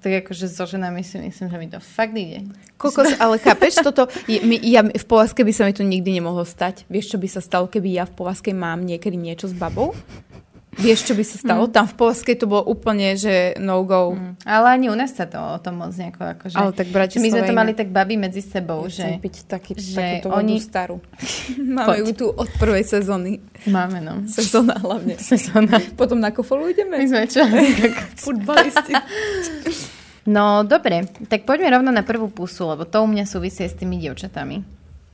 Speaker 1: tak akože so ženami si myslím, že mi to fakt ide.
Speaker 2: Kokos, [laughs] ale chápeš, toto, je, my, ja, v Povazke by sa mi to nikdy nemohlo stať. Vieš, čo by sa stalo, keby ja v Povazke mám niekedy niečo s babou? Vieš, čo by sa stalo? Mm. Tam v Polske to bolo úplne, že no go. Mm.
Speaker 1: Ale ani u nás sa to o tom moc nejako akože...
Speaker 2: Ale tak
Speaker 1: My sme to mali tak babi medzi sebou, ja že...
Speaker 2: piť taký, že oni... starú. [laughs] Máme ju tu od prvej sezóny.
Speaker 1: Máme, no.
Speaker 2: Sezóna hlavne. [laughs]
Speaker 1: Sezóna.
Speaker 2: Potom na kofolu ideme.
Speaker 1: My sme čo? [laughs]
Speaker 2: Futbalisti.
Speaker 1: no, dobre. Tak poďme rovno na prvú pusu, lebo to u mňa súvisí s tými dievčatami.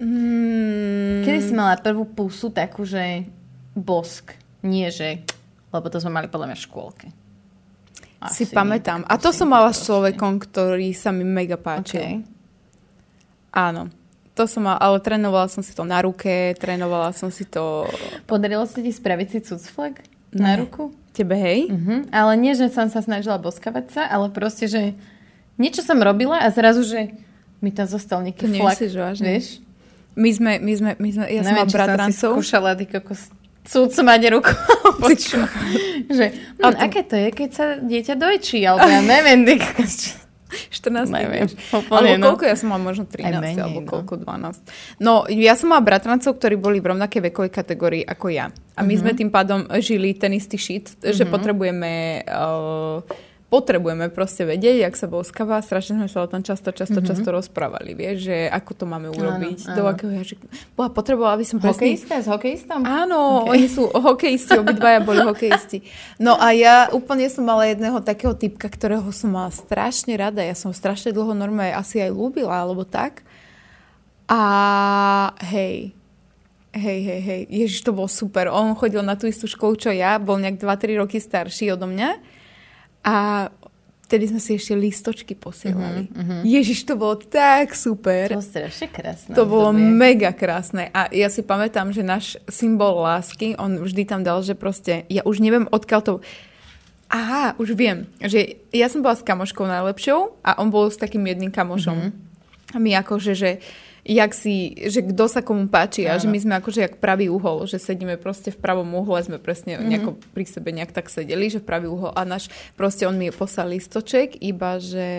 Speaker 1: Mm. Kedy si mala prvú pusu takú, že bosk? Nie, že lebo to sme mali podľa mňa v škôlke.
Speaker 2: Asi si pamätám. A to som mala s človekom, ktorý sa mi mega páčil. Okay. Áno. To som mala, ale trénovala som si to na ruke, trénovala som si to...
Speaker 1: Podarilo sa ti spraviť si cucflek na ruku?
Speaker 2: Tebe, hej?
Speaker 1: Uh-huh. Ale nie, že som sa snažila boskavať sa, ale proste, že niečo som robila a zrazu, že mi tam zostal nejaký to flak. Vieš?
Speaker 2: My sme, my sme, my sme, ja Neviem, som mala bratrancov.
Speaker 1: Neviem, skúšala, ty kokos Cúcu mať ruku. že, hm, aké to je, keď sa dieťa dojčí, alebo ja neviem, [laughs]
Speaker 2: 14. Neviem, úplne, alebo no. koľko, ja som mala možno 13, menej, alebo no. koľko, 12. No, ja som mala bratrancov, ktorí boli v rovnakej vekovej kategórii ako ja. A my uh-huh. sme tým pádom žili ten istý shit, uh-huh. že mhm. potrebujeme uh, potrebujeme proste vedieť, jak sa boskáva. Strašne sme sa o tom často, často, mm-hmm. často rozprávali, vieš, že ako to máme urobiť. Áno, do áno. akého jazyka. Boha, potrebovala by som
Speaker 1: presne... Hokejista s hokejistom?
Speaker 2: Áno, okay. oni sú [laughs] hokejisti, obidvaja boli hokejisti. No a ja úplne som mala jedného takého typka, ktorého som mala strašne rada. Ja som strašne dlho normálne asi aj ľúbila, alebo tak. A hej, Hej, hej, hej. Ježiš, to bol super. On chodil na tú istú školu, čo ja. Bol nejak 2-3 roky starší odo mňa. A vtedy sme si ešte listočky posielali. Uh-huh, uh-huh. Ježiš, to bolo tak super.
Speaker 1: To bolo strašne krásne.
Speaker 2: To bolo dobie. mega krásne. A ja si pamätám, že náš symbol lásky, on vždy tam dal, že proste, ja už neviem, odkiaľ to... Aha, už viem, že ja som bola s kamoškou najlepšou a on bol s takým jedným kamošom. Uh-huh. A my akože, že jak si, že kto sa komu páči a že my sme akože jak pravý uhol, že sedíme proste v pravom uhle, sme presne mm-hmm. nejako pri sebe nejak tak sedeli, že v pravý uhol a náš, proste on mi poslal listoček, iba že,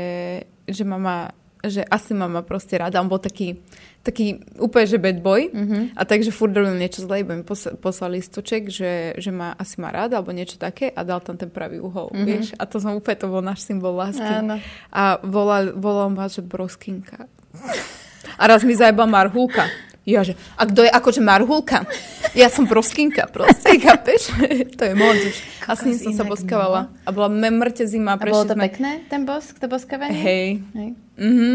Speaker 2: že mama, že asi mama proste rada, on bol taký, taký úplne, že bad boy mm-hmm. a takže furt robil niečo zle, iba mi poslal listoček, že, že ma asi má rád alebo niečo také a dal tam ten pravý uhol, mm-hmm. vieš? A to som úplne, to bol náš symbol lásky. Áno. A volal, volal ma, že broskinka. A raz mi zajebal Marhulka. Ja, že, a kto je akože Marhulka? Ja som proskinka proste, [laughs] chápeš? to je moc už. A s ním som sa boskávala. No. A bola mŕte zima.
Speaker 1: A bolo to sme... pekné, ten bosk, to boskávanie?
Speaker 2: Hej. Hej. Mhm.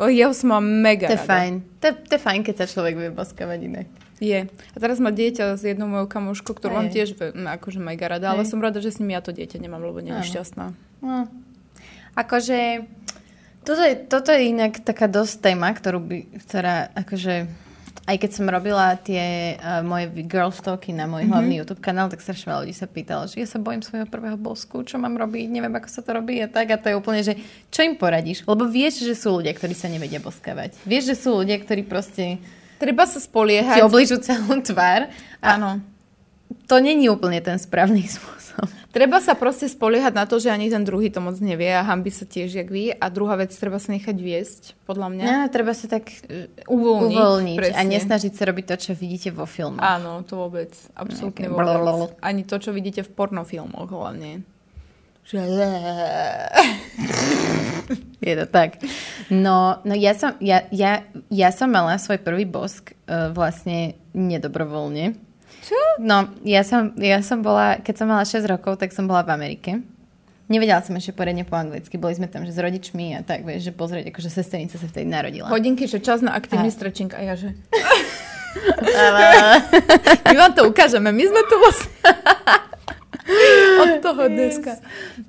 Speaker 2: O, jeho som mám mega
Speaker 1: To je fajn. To, to je fajn, keď sa človek vie boskávať inak.
Speaker 2: Je. A teraz má dieťa s jednou mojou kamoškou, ktorú mám tiež akože mega rada, ale som rada, že s ním ja to dieťa nemám, lebo nie je šťastná. No.
Speaker 1: Akože toto je, toto je inak taká dosť téma, ktorú by, ktorá akože aj keď som robila tie uh, moje girl talky na môj mm-hmm. hlavný YouTube kanál, tak strašne veľa ľudí sa pýtalo, že ja sa bojím svojho prvého bosku, čo mám robiť, neviem, ako sa to robí a tak. A to je úplne, že čo im poradíš? Lebo vieš, že sú ľudia, ktorí sa nevedia boskavať. Vieš, že sú ľudia, ktorí proste...
Speaker 2: Treba sa spoliehať.
Speaker 1: Ti obližu celú tvár. Áno. To není úplne ten správny [laughs] spôsob.
Speaker 2: Treba sa proste spoliehať na to, že ani ten druhý to moc nevie a hambi sa tiež, jak vy. A druhá vec, treba sa nechať viesť, podľa mňa.
Speaker 1: Ja, treba sa tak uvoľniť, uvoľniť a nesnažiť sa robiť to, čo vidíte vo filmoch.
Speaker 2: Áno, to vôbec. Absolútne okay. vôbec. Ani to, čo vidíte v pornofilmoch hlavne. Že... [laughs]
Speaker 1: Je to tak. No, no ja, som, ja, ja, ja som mala svoj prvý bosk uh, vlastne nedobrovoľne
Speaker 2: čo?
Speaker 1: No, ja som, ja som bola, keď som mala 6 rokov, tak som bola v Amerike. Nevedela som ešte poriadne po anglicky. Boli sme tam že s rodičmi a tak, vieš, že pozrieť, akože sesternica sa vtedy narodila.
Speaker 2: Hodinky, že čas na aktívny a... stretching a ja že... [laughs] my vám to ukážeme, my sme tu vlastne... Od toho dneska.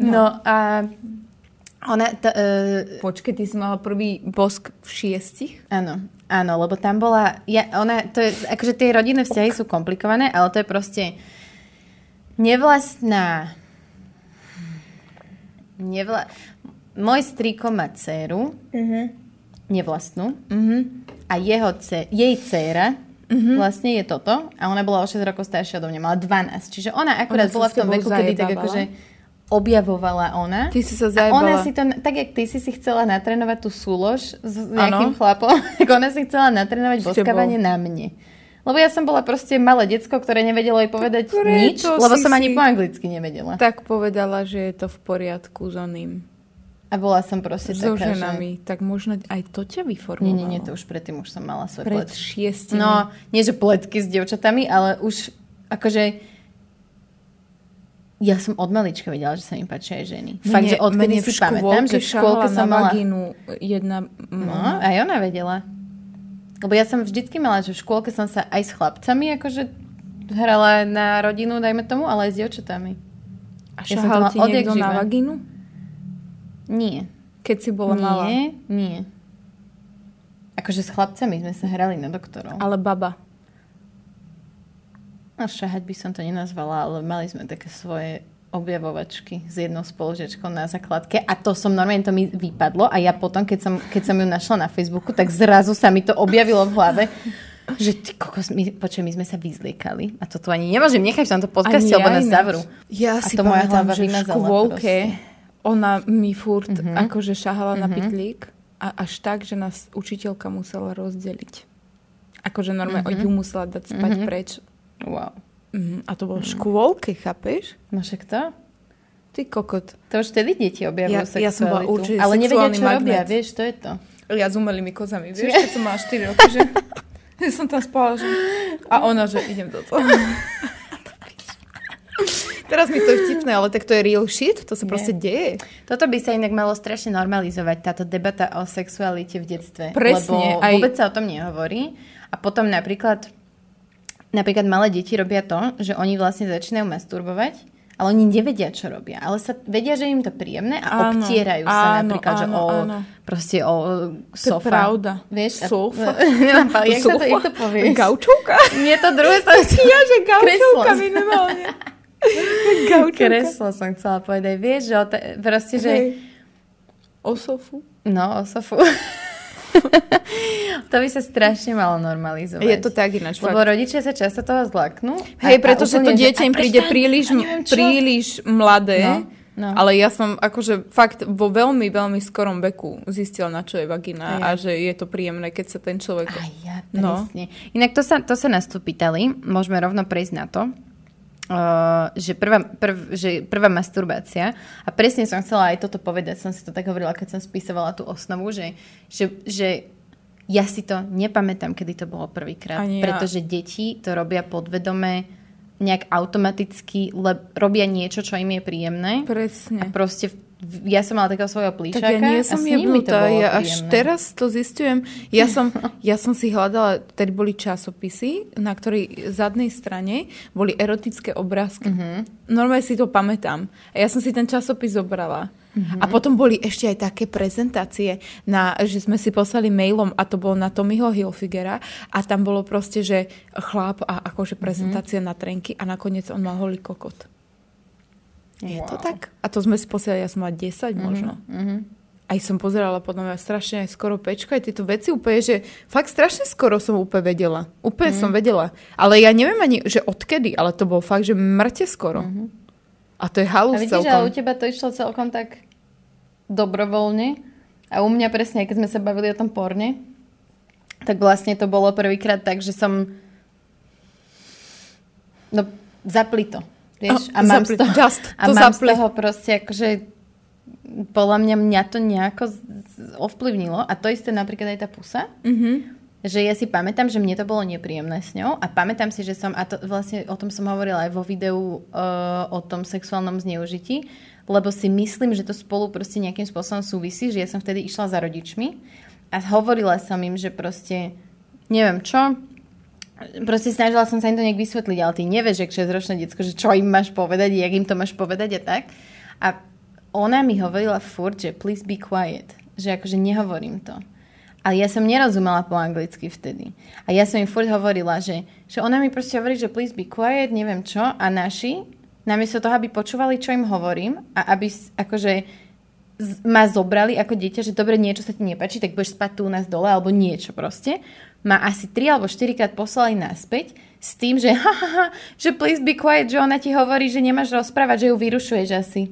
Speaker 1: No, no a ona... T-
Speaker 2: uh... Počkej, ty si mala prvý bosk v šiestich?
Speaker 1: Áno. Áno, lebo tam bola... Ja, ona, to je, akože tie rodinné vzťahy sú komplikované, ale to je proste nevlastná... Nevla... Môj strýko má dceru, uh-huh. nevlastnú, uh-huh. a jeho ce- jej dcera uh-huh. vlastne je toto, a ona bola o 6 rokov staršia od mňa, mala 12. Čiže ona akurát ona bola v tom veku, kedy tak akože objavovala ona.
Speaker 2: Ty si sa zajebala.
Speaker 1: A ona si to, tak jak ty si si chcela natrénovať tú súlož s nejakým ano. chlapom, [laughs] tak ona si chcela natrénovať boskávanie na mne. Lebo ja som bola proste malé decko, ktoré nevedelo jej povedať
Speaker 2: Preto
Speaker 1: nič, lebo som ani po anglicky nevedela.
Speaker 2: Tak povedala, že je to v poriadku s oným.
Speaker 1: A bola som proste
Speaker 2: So
Speaker 1: taká,
Speaker 2: ženami. Tak možno aj to ťa
Speaker 1: že...
Speaker 2: vyformovalo.
Speaker 1: Nie, nie, nie, to už predtým už som mala svoje
Speaker 2: Pred
Speaker 1: pletky.
Speaker 2: šiestimi.
Speaker 1: No, nie že pletky s dievčatami, ale už akože ja som od malička vedela, že sa mi páčia aj ženy. Fakt, že odkedy si pamätám, že v škôlke som
Speaker 2: na
Speaker 1: mala...
Speaker 2: vagínu jedna...
Speaker 1: No, aj ona vedela. Lebo ja som vždycky mala, že v škôlke som sa aj s chlapcami akože hrala na rodinu, dajme tomu, ale aj s dievčatami.
Speaker 2: A
Speaker 1: Ja
Speaker 2: šahal ti niekto na
Speaker 1: živa.
Speaker 2: vagínu?
Speaker 1: Nie.
Speaker 2: Keď si bola
Speaker 1: nie,
Speaker 2: malá.
Speaker 1: nie. Akože s chlapcami sme sa hrali na doktorov.
Speaker 2: Ale baba.
Speaker 1: No šahať by som to nenazvala, ale mali sme také svoje objavovačky s jednou spolužiačkou na základke a to som normálne, to mi vypadlo a ja potom, keď som, keď som ju našla na Facebooku, tak zrazu sa mi to objavilo v hlave, že ty kokos, my, počuj, my sme sa vyzliekali a to tu ani nemôžem nechať v tomto podcaste,
Speaker 2: Ani
Speaker 1: lebo
Speaker 2: ja
Speaker 1: nás
Speaker 2: ináč.
Speaker 1: zavrú.
Speaker 2: Ja
Speaker 1: A
Speaker 2: si
Speaker 1: to moja
Speaker 2: pamätám,
Speaker 1: hlava
Speaker 2: že v škôlke ona mi furt
Speaker 1: Mhm.
Speaker 2: akože šahala na pitlík a až tak, že nás učiteľka musela rozdeliť. Akože normálne
Speaker 1: Mhm.
Speaker 2: ju musela dať spať preč.
Speaker 1: Wow.
Speaker 2: Mhm. A to bolo v škôlke, chápeš?
Speaker 1: No však to?
Speaker 2: Ty kokot.
Speaker 1: To už vtedy deti objavujú
Speaker 2: Ja- ja som bola
Speaker 1: sexualitu.
Speaker 2: určite
Speaker 1: Ale nevedia, čo robia,
Speaker 2: magnet.
Speaker 1: vieš, to je to.
Speaker 2: Ja s umelými kozami, vieš, keď som mala 4 roky, že... [laughs] Ja som tam spala, že... A ona, že idem do toho. [laughs] Teraz mi to je vtipné, ale tak to je real shit, to sa proste deje.
Speaker 1: Toto by sa inak malo strašne normalizovať, táto debata o sexualite v detstve.
Speaker 2: Presne,
Speaker 1: Lebo
Speaker 2: aj-
Speaker 1: vôbec sa o tom nehovorí. A potom napríklad, napríklad malé deti robia to, že oni vlastne začínajú masturbovať, ale oni nevedia, čo robia. Ale sa vedia, že im to príjemné a
Speaker 2: Áno,
Speaker 1: obtierajú sa
Speaker 2: áno,
Speaker 1: napríklad, že
Speaker 2: áno,
Speaker 1: o,
Speaker 2: áno.
Speaker 1: proste o
Speaker 2: To je
Speaker 1: sofa.
Speaker 2: pravda.
Speaker 1: Vieš? a-
Speaker 2: Sofa? [laughs]
Speaker 1: Nemám pa- jak sa to,
Speaker 2: Sofa?
Speaker 1: jak to povieš?
Speaker 2: Gaučovka?
Speaker 1: Nie, to druhé sa... [laughs]
Speaker 2: Ja, že [laughs] gaučovka minimálne. Gaučovka.
Speaker 1: Kreslo som chcela povedať. Vieš, že o te, proste, že...
Speaker 2: Hej. O sofu?
Speaker 1: No, o sofu. [laughs] to by sa strašne malo normalizovať.
Speaker 2: Je to tak ináč.
Speaker 1: Lebo
Speaker 2: fakt.
Speaker 1: rodičia sa často toho zlaknú.
Speaker 2: Hej, pretože to dieťa im príde príliš,
Speaker 1: neviem
Speaker 2: príliš mladé.
Speaker 1: No, no.
Speaker 2: Ale ja som akože fakt vo veľmi, veľmi skorom veku zistila, na čo je vagina
Speaker 1: A ja.
Speaker 2: a že je to príjemné, keď sa ten človek...
Speaker 1: A ja,
Speaker 2: No.
Speaker 1: presne. Inak to sa, to sa nás tu pýtali, môžeme rovno prejsť na to, uh, že, prvá, prv, že prvá masturbácia, a presne som chcela aj toto povedať, som si to tak hovorila, keď som spisovala tú osnovu, že, že, že ja si to nepamätám, kedy to bolo prvýkrát,
Speaker 2: ja.
Speaker 1: pretože deti to robia podvedome nejak automaticky, lebo robia niečo, čo im je príjemné. A
Speaker 2: Presne.
Speaker 1: proste v- ja som mala takého svojho plíšaka
Speaker 2: Tak ja nie som
Speaker 1: a s to bolo
Speaker 2: ja až
Speaker 1: príjemné.
Speaker 2: teraz to zistujem. Ja som, [laughs] ja som si hľadala, tady boli časopisy, na ktorej zadnej strane boli erotické obrázky.
Speaker 1: Mhm.
Speaker 2: Mm-hmm. Normálne si to pamätám. A ja som si ten časopis zobrala.
Speaker 1: Mhm.
Speaker 2: Mm-hmm. A potom boli ešte aj také prezentácie, na, že sme si poslali mailom a to bolo na Tommyho Hilfigera a tam bolo proste, že chlap a akože prezentácia
Speaker 1: Mhm.
Speaker 2: mm-hmm. na trenky a nakoniec on mal holý kokot. Je to
Speaker 1: Wow.
Speaker 2: tak? A to sme si posielali, ja som mala 10 možno.
Speaker 1: Mhm.
Speaker 2: Aj som pozerala podľa mňa strašne aj skoro pečko, aj tieto veci úplne, že fakt strašne skoro som úplne vedela. Úplne mm. som vedela. Ale ja neviem ani, že odkedy, ale to bolo fakt, že mŕte skoro. Mm-hmm. A to je
Speaker 1: A
Speaker 2: halus
Speaker 1: vidíš, ale
Speaker 2: celkom.
Speaker 1: u teba to išlo celkom tak dobrovoľne. A u mňa presne, keď sme sa bavili o tom porne, tak vlastne to bolo prvýkrát tak, že som no zapli to. Vieš?
Speaker 2: A,
Speaker 1: mám
Speaker 2: zapli-
Speaker 1: z toho,
Speaker 2: just
Speaker 1: a
Speaker 2: to
Speaker 1: mám z
Speaker 2: zapli.
Speaker 1: toho proste akože podľa mňa mňa to nejako z- z- ovplyvnilo. A to isté napríklad aj tá pusa.
Speaker 2: Mhm.
Speaker 1: Že ja si pamätám, že mne to bolo nepríjemné s ňou a pamätám si, že som, a to vlastne o tom som hovorila aj vo videu uh, o tom sexuálnom zneužití, lebo si myslím, že to spolu proste nejakým spôsobom súvisí, že ja som vtedy išla za rodičmi a hovorila som im, že proste neviem čo, proste snažila som sa im to nejak vysvetliť, ale ty nevieš, jak 6-ročné decko, že čo im máš povedať, jak im to máš povedať a tak. A ona mi hovorila furt, že please be quiet, že akože nehovorím to. Ale ja som nerozumela po anglicky vtedy. A ja som im furt hovorila, že, že ona mi proste hovorí, že please be quiet, neviem čo. A naši, namiesto toho, aby počúvali, čo im hovorím a aby akože ma zobrali ako dieťa, že dobre, niečo sa ti nepáči, tak budeš spať tu u nás dole, alebo niečo proste. Ma asi 3 alebo 4 krát poslali naspäť s tým, že [laughs] ha, ha, ha, že please be quiet, že ona ti hovorí, že nemáš rozprávať, že ju vyrušuješ asi.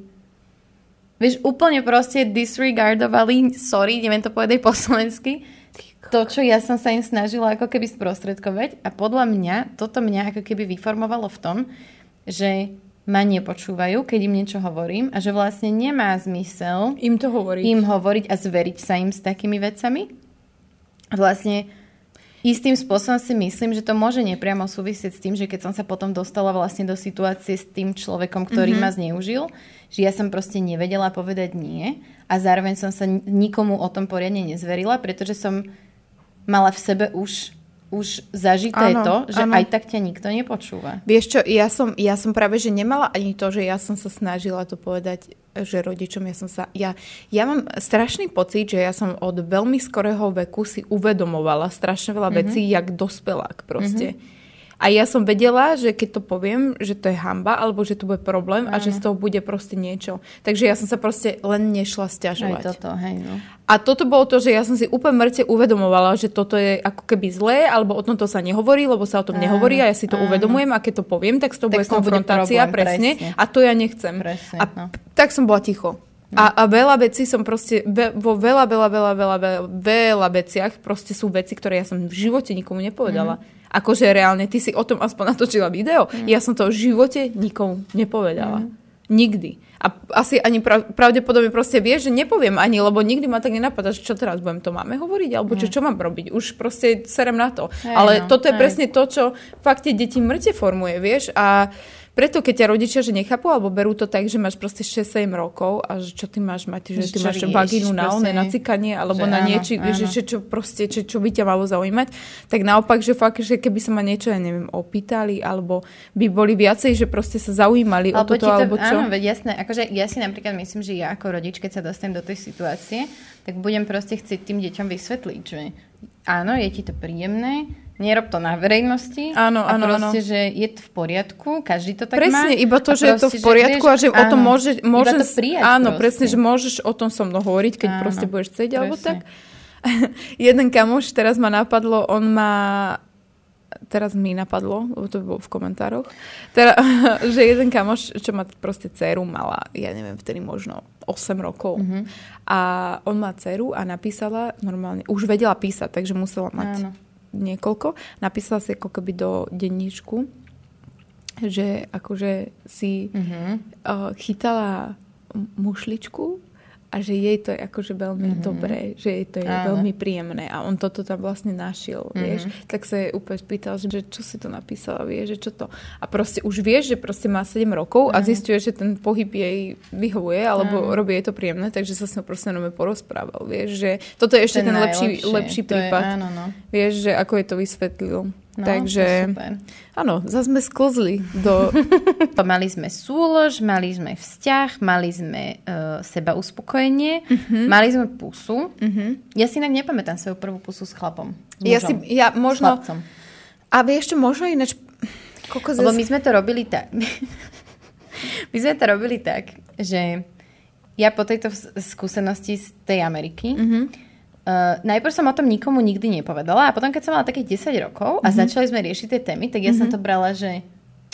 Speaker 1: Vieš, úplne proste disregardovali, sorry, neviem to povedať po slovensky, to, čo ja som sa im snažila ako keby sprostredkovať a podľa mňa, toto mňa ako keby vyformovalo v tom, že ma nepočúvajú, keď im niečo hovorím a že vlastne nemá zmysel
Speaker 2: im to hovoriť.
Speaker 1: Im hovoriť a zveriť sa im s takými vecami. Vlastne istým spôsobom si myslím, že to môže nepriamo súvisieť s tým, že keď som sa potom dostala vlastne do situácie s tým človekom, ktorý mm-hmm. ma zneužil, že ja som proste nevedela povedať nie a zároveň som sa nikomu o tom poriadne nezverila, pretože som mala v sebe už už zažité ano, to, že ano. aj tak ťa nikto nepočúva.
Speaker 2: Vieš čo, ja som, ja som práve, že nemala ani to, že ja som sa snažila to povedať, že rodičom, ja som sa, ja, ja mám strašný pocit, že ja som od veľmi skorého veku si uvedomovala strašne veľa mm-hmm. vecí, jak dospelák proste. Mm-hmm a ja som vedela, že keď to poviem, že to je hamba, alebo že to bude problém Áno. a že z toho bude proste niečo. Takže ja som sa proste len nešla stiažovať.
Speaker 1: Aj toto, hej, no.
Speaker 2: A toto bolo to, že ja som si úplne mŕte uvedomovala, že toto je ako keby zlé, alebo o tomto sa nehovorí, lebo sa o tom nehovorí a ja si to áno. uvedomujem a keď to poviem, tak z toho tak bude konfrontácia, problém, presne, presne. A to ja nechcem.
Speaker 1: Presne,
Speaker 2: a no. tak som bola ticho. A, a veľa vecí som proste, ve, vo veľa, veľa, veľa, veľa, veľa, veľa veciach proste sú veci, ktoré ja som v živote nikomu nepovedala. Mm. Akože reálne, ty si o tom aspoň natočila video. Mm. Ja som to v živote nikomu nepovedala. Mm. Nikdy. A asi ani pravdepodobne proste vieš, že nepoviem ani, lebo nikdy ma tak nenapadá, že čo teraz budem, to máme hovoriť, alebo čo, čo mám robiť. Už proste serem na to. Hej, Ale no, toto je hej. presne to, čo fakt tie deti mŕte formuje, vieš. A preto keď ťa rodičia že nechápu, alebo berú to tak, že máš proste 6-7 rokov a že čo ty máš mať, že ty máš vagínu na one, na cikanie, alebo na niečo, že, že, čo proste, čo, čo by ťa malo zaujímať, tak naopak, že fakt, že keby sa ma niečo, ja neviem, opýtali, alebo by boli viacej, že proste sa zaujímali alebo o toto, to, alebo čo.
Speaker 1: Áno, veď jasné, akože ja si napríklad myslím, že ja ako rodič, keď sa dostanem do tej situácie, tak budem proste chcieť tým deťom vysvetliť, že áno, je ti to príjemné, Nerob to na verejnosti.
Speaker 2: Áno, áno,
Speaker 1: a proste, áno. že je to v poriadku, každý to tak
Speaker 2: presne, má. Presne, iba to, že proste, je to v poriadku že a že áno, o tom môže, môže to prijať Áno, proste. presne, že môžeš o tom so mnou hovoriť, keď áno, proste budeš chcieť, alebo tak. [laughs] Jeden kamoš teraz ma napadlo, on má teraz mi napadlo, lebo to bolo v komentároch, teda, [laughs] že jeden kamoš, čo má proste dceru, mala, ja neviem, vtedy možno 8 rokov. Mm-hmm. A on má dceru a napísala normálne, už vedela písať, takže musela mať Áno niekoľko. Napísala si ako keby do denníčku, že akože si mm-hmm. uh, chytala mušličku a že jej to je akože veľmi mm-hmm. dobré, že jej to je Áno. veľmi príjemné a on toto tam vlastne našiel, mm-hmm. vieš. Tak sa jej úplne spýtal, že čo si to napísala, vieš, že čo to. A proste už vieš, že proste má 7 rokov mm-hmm. a mhm. zistuje, že ten pohyb jej vyhovuje alebo mm-hmm. robí jej to príjemné, takže sa s ňou proste nome porozprával, vieš, že toto je ešte ten, ten lepší, lepší prípad. Je, áno, no. Vieš, že ako je to vysvetlil. No, Takže, áno, zase sme sklzli do... [laughs]
Speaker 1: mali sme súlož, mali sme vzťah, mali sme uh, seba uspokojenie, uh-huh. mali sme pusu. Uh-huh. Ja si inak nepamätám svoju prvú pusu s chlapom.
Speaker 2: S ja si, ja možno... S A vieš čo, možno ináč...
Speaker 1: Koľko Lebo my sme to robili tak. [laughs] my sme to robili tak, že ja po tejto skúsenosti z tej Ameriky uh-huh Uh, najprv som o tom nikomu nikdy nepovedala a potom, keď som mala takých 10 rokov a mm-hmm. začali sme riešiť tie témy, tak ja mm-hmm. som to brala, že,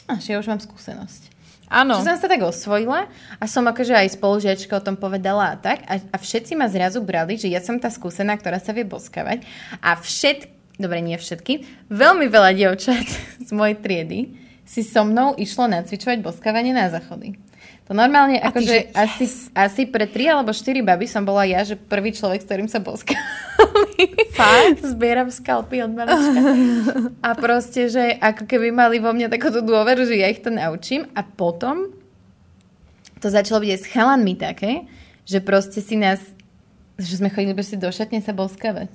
Speaker 1: a, že ja už mám skúsenosť.
Speaker 2: Áno.
Speaker 1: Že som sa tak osvojila a som akože aj spolužiačka o tom povedala a tak a, a všetci ma zrazu brali, že ja som tá skúsená, ktorá sa vie boskavať a všetky, dobre nie všetky, veľmi veľa dievčat [laughs] z mojej triedy si so mnou išlo nacvičovať boskávanie na záchody. To normálne, akože yes. asi, asi pre tri alebo štyri baby som bola ja, že prvý človek, s ktorým sa boskali.
Speaker 2: Fakt?
Speaker 1: Zbieram skalpy od malička. A proste, že ako keby mali vo mne takúto dôveru, že ja ich to naučím. A potom to začalo byť aj s chalanmi také, že proste si nás, že sme chodili proste do šatne sa boskavať.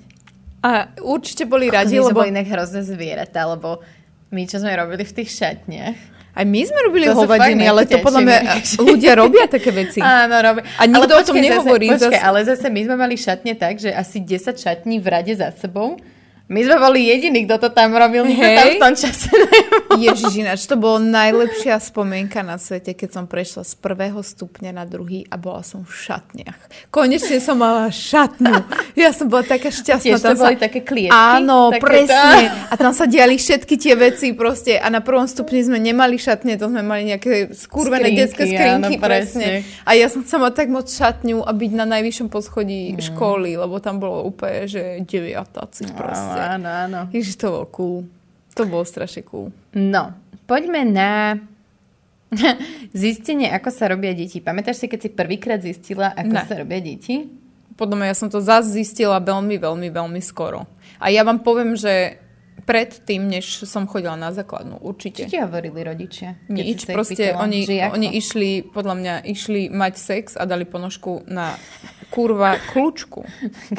Speaker 2: A určite boli radi,
Speaker 1: lebo... boli inak hrozné zvieratá, lebo my, čo sme robili v tých šatniach,
Speaker 2: aj my sme robili to hovadiny, ale to podľa mňa ľudia robia také veci. [laughs]
Speaker 1: Áno, robia.
Speaker 2: A nikto ale o tom nehovorí.
Speaker 1: Zase, počkej, ale zase my sme mali šatne tak, že asi 10 šatní v rade za sebou My sme boli jediní, kto to tam robil, nikto tam v tom čase
Speaker 2: Ježiš, ináč to bolo najlepšia spomienka na svete, keď som prešla z prvého stupňa na druhý a bola som v šatniach. Konečne som mala šatňu. Ja som bola taká šťastná.
Speaker 1: Tiež to
Speaker 2: Tam
Speaker 1: boli také klietky?
Speaker 2: Áno,
Speaker 1: Také
Speaker 2: presne. A tam sa diali všetky tie veci proste. A na prvom stupni sme nemali šatne, to sme mali nejaké skúrvené
Speaker 1: Skrinky,
Speaker 2: detské skrinky.
Speaker 1: áno, presne.
Speaker 2: presne. A ja som chcela tak moc šatňu a byť na najvyššom poschodí
Speaker 1: Mm.
Speaker 2: školy, lebo tam bolo úplne, že deviatáci proste.
Speaker 1: Áno, áno.
Speaker 2: Ježiš, to bolo cool. To bolo strašne cool.
Speaker 1: No, poďme na [laughs] zistenie, ako sa robia deti. Pamätáš si, keď si prvýkrát zistila, ako
Speaker 2: Ne.
Speaker 1: sa robia deti?
Speaker 2: Podľa mňa ja som to zase zistila veľmi, veľmi, veľmi skoro. A ja vám poviem, že pred tým, než som chodila na základnú, určite.
Speaker 1: Čo ti hovorili rodičia?
Speaker 2: Nič, proste
Speaker 1: pýtala?
Speaker 2: oni, oni išli, podľa mňa, išli mať sex a dali ponožku na kurva kľúčku.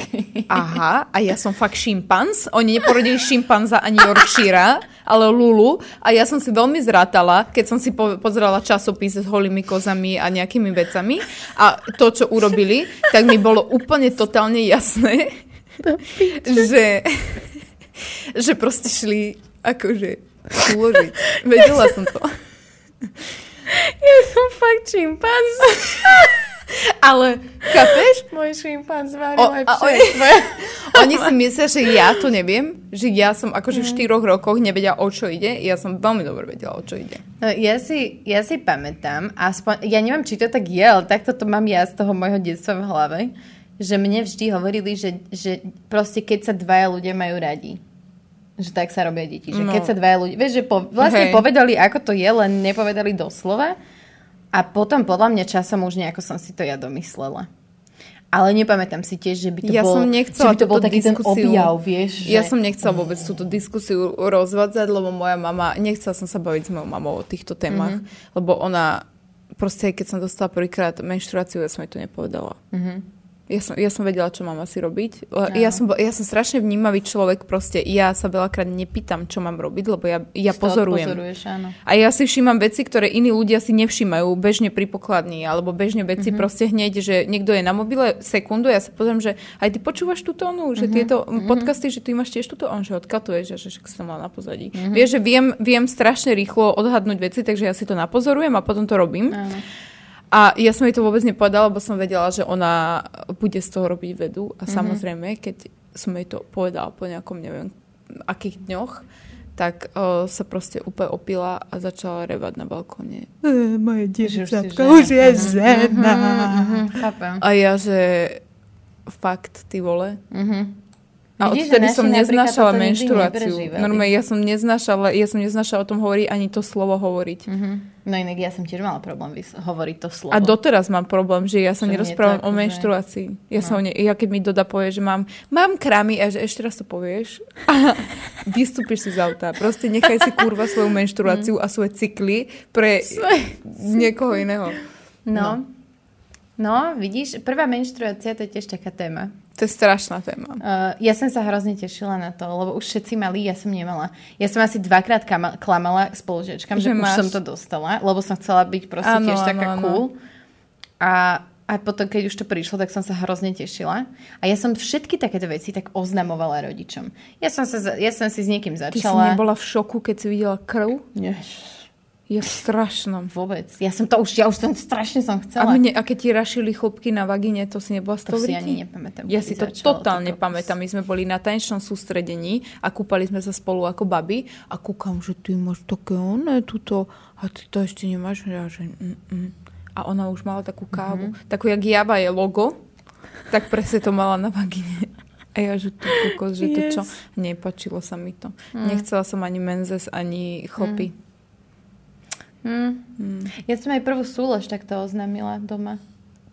Speaker 2: [laughs] Aha, a ja som fakt šimpanz. Oni neporodili šimpanza ani Yorkshira, ale Lulu. A ja som si veľmi zrátala, keď som si po- pozerala časopis s holými kozami a nejakými vecami. A to, čo urobili, tak mi bolo úplne totálne jasné, že, že proste šli akože uložiť. Vedela som to.
Speaker 1: Ja som fakt čimpanz. [laughs]
Speaker 2: Ale, chápeš?
Speaker 1: Môj šimpanz varil aj
Speaker 2: oni, [laughs] oni si myslia, že ja to neviem, že ja som akože v štyroch rokoch nevedela, o čo ide. Ja som veľmi dobre vedela, o čo ide.
Speaker 1: No, ja, si, ja si pamätám, aspoň, ja neviem, či to tak je, ale takto to mám ja z toho môjho detstva v hlave, že mne vždy hovorili, že, že proste keď sa dvaja ľudia majú radi, že tak sa robia deti. Že
Speaker 2: No.
Speaker 1: keď sa dvaja ľudia... Vieš, že po, vlastne
Speaker 2: Hej.
Speaker 1: povedali, ako to je, len nepovedali doslova. A potom podľa mňa časom už nejako som si to ja domyslela. Ale nepamätám si tiež, že by to
Speaker 2: Ja
Speaker 1: bol,
Speaker 2: som nechcela
Speaker 1: že by to bol taký ten
Speaker 2: diskusiu.
Speaker 1: objav, vieš. Že...
Speaker 2: Ja som nechcela vôbec túto diskusiu rozvádzať, lebo moja mama, nechcela som sa baviť s mojou mamou o týchto témach, mm-hmm. lebo ona, proste keď som dostala prvýkrát menštruáciu, ja som jej to nepovedala.
Speaker 1: Mhm.
Speaker 2: Ja som, ja som vedela, čo mám asi robiť. Ja som, ja som strašne vnímavý človek, proste ja sa veľakrát nepýtam, čo mám robiť, lebo ja, ja pozorujem.
Speaker 1: Pozoruješ, áno.
Speaker 2: A ja si všímam veci, ktoré iní ľudia si nevšímajú bežne pri pokladni, alebo bežne veci mm-hmm. proste hneď, že niekto je na mobile sekundu, ja sa pozriem, že aj ty počúvaš túto onu, že mm-hmm. tieto podcasty, že ty máš tiež túto on, že odkatuješ, že však si to mal na pozadí. Mm-hmm. Vieš, že viem, viem strašne rýchlo odhadnúť veci, takže ja si to napozorujem a potom to robím.
Speaker 1: áno.
Speaker 2: A ja som jej to vôbec nepovedala, lebo som vedela, že ona bude z toho robiť vedu. A mm-hmm. samozrejme, keď som jej to povedala po nejakom, neviem, akých dňoch, tak uh, sa proste úplne opila a začala revať na balkóne. E, moje
Speaker 1: už
Speaker 2: dievčatko
Speaker 1: žena.
Speaker 2: už je žena.
Speaker 1: Mhm, chápem.
Speaker 2: A ja, že fakt, ty vole.
Speaker 1: Mhm.
Speaker 2: A odtedy som
Speaker 1: nikdy
Speaker 2: menštruáciu. Normálne, ja som neznášala, ja som neznášala o tom hovoriť, ani to slovo hovoriť.
Speaker 1: Mhm. No inak ja som tiež mala problém vys- hovoriť to slovo.
Speaker 2: A doteraz mám problém, že ja sa nerozprávam o menštruácii. Ja,
Speaker 1: No.
Speaker 2: sa o ne, ja keď mi Doda povie, že mám, mám kramy a že ešte raz to povieš a [laughs] vystúpiš si z auta. Proste nechaj si kurva svoju menštruáciu a svoje cykly pre niekoho iného.
Speaker 1: No. No, vidíš, prvá menštruácia to je tiež taká téma.
Speaker 2: To je strašná téma.
Speaker 1: Uh, ja som sa hrozne tešila na to, lebo už všetci mali, ja som nemala. Ja som asi dvakrát kama- klamala spolužiačkam, že,
Speaker 2: Že
Speaker 1: už
Speaker 2: máš.
Speaker 1: som to dostala, lebo som chcela byť proste
Speaker 2: Áno,
Speaker 1: tiež taká
Speaker 2: áno.
Speaker 1: cool. A, a potom, keď už to prišlo, tak som sa hrozne tešila. A ja som všetky takéto veci tak oznamovala rodičom. Ja som, sa, ja som si s niekým
Speaker 2: Ty si
Speaker 1: začala.
Speaker 2: nebola v šoku, keď si videla krv?
Speaker 1: Nie,
Speaker 2: Je v strašnom.
Speaker 1: vôbec. Ja som to už, ja už som strašne som
Speaker 2: A,
Speaker 1: chcela.
Speaker 2: mne, a keď ti rašili chlopky na vagíne, to si nebola z
Speaker 1: to si ani nepamätám.
Speaker 2: Ja si to totálne
Speaker 1: kokos.
Speaker 2: pamätám. My sme boli na tanečnom sústredení a kúpali sme sa spolu ako baby a kúkam, že ty máš také oné tuto a ty to ešte nemáš. Ja, že mm, mm. A ona už mala takú kávu.
Speaker 1: Mhm.
Speaker 2: Takú, jak Java je logo, tak presne to mala na vagíne. A ja, že tu kokos, že to čo? Nepačilo sa mi to.
Speaker 1: Mm.
Speaker 2: Nechcela som ani menzes, ani chlopy.
Speaker 1: Hm.
Speaker 2: Mm.
Speaker 1: Ja som aj prvú súlož takto oznámila doma.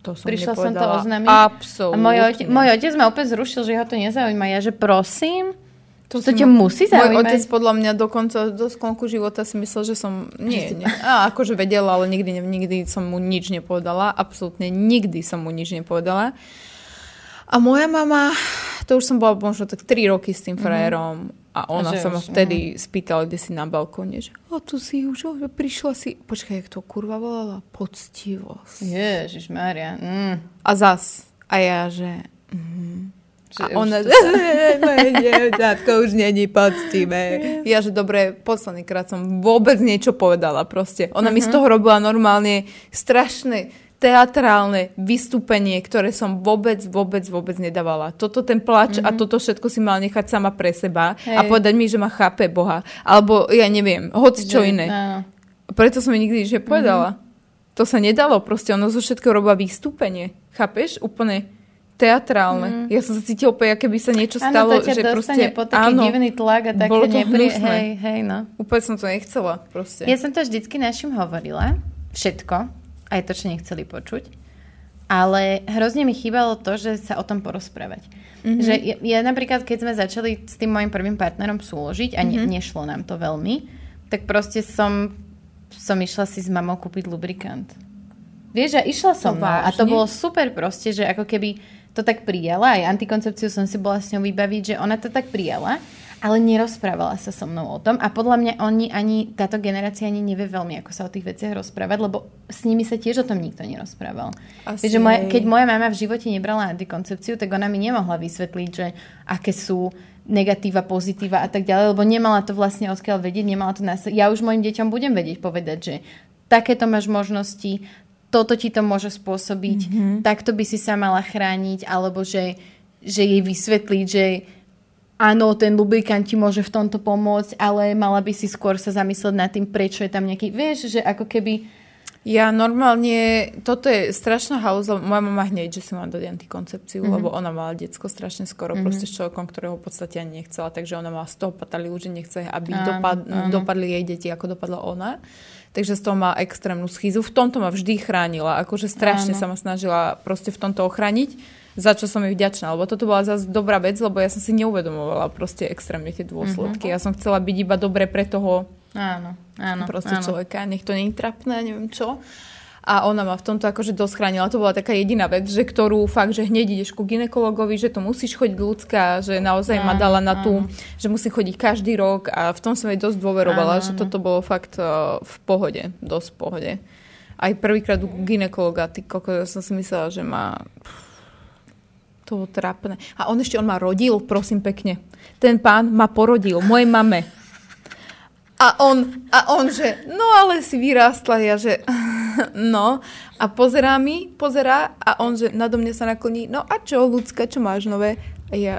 Speaker 2: To som
Speaker 1: Prišla som to oznámiť.
Speaker 2: Absolútne.
Speaker 1: A môj, ote- môj otec ma úplne zrušil, že ho to nezaujíma. Ja, že prosím, to, to ťa musí
Speaker 2: Môj
Speaker 1: zaujímať.
Speaker 2: otec podľa mňa dokonca do sklonku života si myslel, že som... Nie, nie. A akože vedela, ale nikdy, nikdy som mu nič nepovedala. Absolútne nikdy som mu nič nepovedala. A moja mama, to už som bola možno tak 3 roky s tým frajerom a ona
Speaker 1: že
Speaker 2: sa ma
Speaker 1: už,
Speaker 2: vtedy spýtala, kde si na balkóne, že a tu si už, o, prišla si... Počkaj, jak to kurva volala? Poctivosť.
Speaker 1: Ježiš Maria. Mm.
Speaker 2: A zas. A ja, že... Mm, A ona, že dievčatko už není poctivé. Ja, že dobre, posledný krát som vôbec niečo povedala proste. Ona uh-huh. mi z mhm. toho robila normálne strašné teatrálne vystúpenie, ktoré som vôbec, vôbec, vôbec nedávala. Toto ten plač mm-hmm. a mhm. toto všetko si mal nechať sama pre seba Hej. a povedať mi, že ma chápe Boha. Alebo ja neviem, hoď čo iné. No. Preto som mi nikdy nič nepovedala. Mm-hmm. To sa nedalo, proste ono zo všetkého robila vystúpenie. Chápeš? Úplne teatrálne. Mm. Ja som sa cítila úplne, keby sa niečo stalo.
Speaker 1: Áno, to ťa že proste, po taký áno, divný tlak a také
Speaker 2: bolo to nepri...
Speaker 1: Hej, hej, no.
Speaker 2: Úplne som to nechcela. Proste.
Speaker 1: Ja som to vždycky našim hovorila. Všetko aj to, čo nechceli počuť. Ale hrozne mi chýbalo to, že sa o tom porozprávať. Mm-hmm. Že ja, ja napríklad, keď sme začali s tým môjim prvým partnerom súložiť a ne, mm-hmm. nešlo nám to veľmi, tak proste som, som išla si s mamou kúpiť lubrikant. Vieš, a išla som no, a to bolo super proste, že ako keby to tak prijala, aj antikoncepciu som si bola s ňou vybaviť, že ona to tak prijala ale nerozprávala sa so mnou o tom a podľa mňa oni ani, táto generácia ani nevie veľmi, ako sa o tých veciach rozprávať, lebo s nimi sa tiež o tom nikto nerozprával. Že moja, keď moja mama v živote nebrala antikoncepciu, tak ona mi nemohla vysvetliť, že aké sú negatíva, pozitíva a tak ďalej, lebo nemala to vlastne odkiaľ vedieť, nemala to nás... Ja už mojim deťom budem vedieť povedať, že takéto máš možnosti, toto ti to môže spôsobiť, mm-hmm. takto by si sa mala chrániť, alebo že, že jej vysvetliť, že áno, ten lubrikant ti môže v tomto pomôcť, ale mala by si skôr sa zamyslieť nad tým, prečo je tam nejaký, vieš, že ako keby...
Speaker 2: Ja normálne, toto je strašná halúza, moja mama hneď, že si mám dať antikoncepciu, mm-hmm. lebo ona mala detsko strašne skoro, mm-hmm. proste s človekom, ktorého v podstate ani nechcela, takže ona mala z toho pataliu, že nechce, aby áno, dopad, áno. dopadli jej deti, ako dopadla ona. Takže z toho má extrémnu schýzu. V tomto ma vždy chránila, akože strašne áno. sa ma snažila proste v tomto ochrániť za čo som jej vďačná, lebo toto bola zase dobrá vec, lebo ja som si neuvedomovala proste extrémne tie dôsledky. Mm-hmm. Ja som chcela byť iba dobre pre toho
Speaker 1: áno, áno,
Speaker 2: proste
Speaker 1: áno.
Speaker 2: človeka, nech to nie je trapné, neviem čo. A ona ma v tomto akože dosť chránila. To bola taká jediná vec, že ktorú fakt, že hneď ideš ku ginekologovi, že to musíš chodiť ľudská, že naozaj áno, ma dala na tú, áno. že musí chodiť každý rok a v tom som jej dosť dôverovala, áno, že toto bolo fakt uh, v pohode, dosť v pohode. Aj prvýkrát u ginekologa, ty koko, som si myslela, že má to trápne. A on ešte, on ma rodil, prosím pekne. Ten pán ma porodil, mojej mame. A on, a on, že no ale si vyrástla, ja, že [laughs] no. A pozerá mi, pozerá a on, že nado mňa sa nakloní, no a čo, ľudská, čo máš nové? A ja,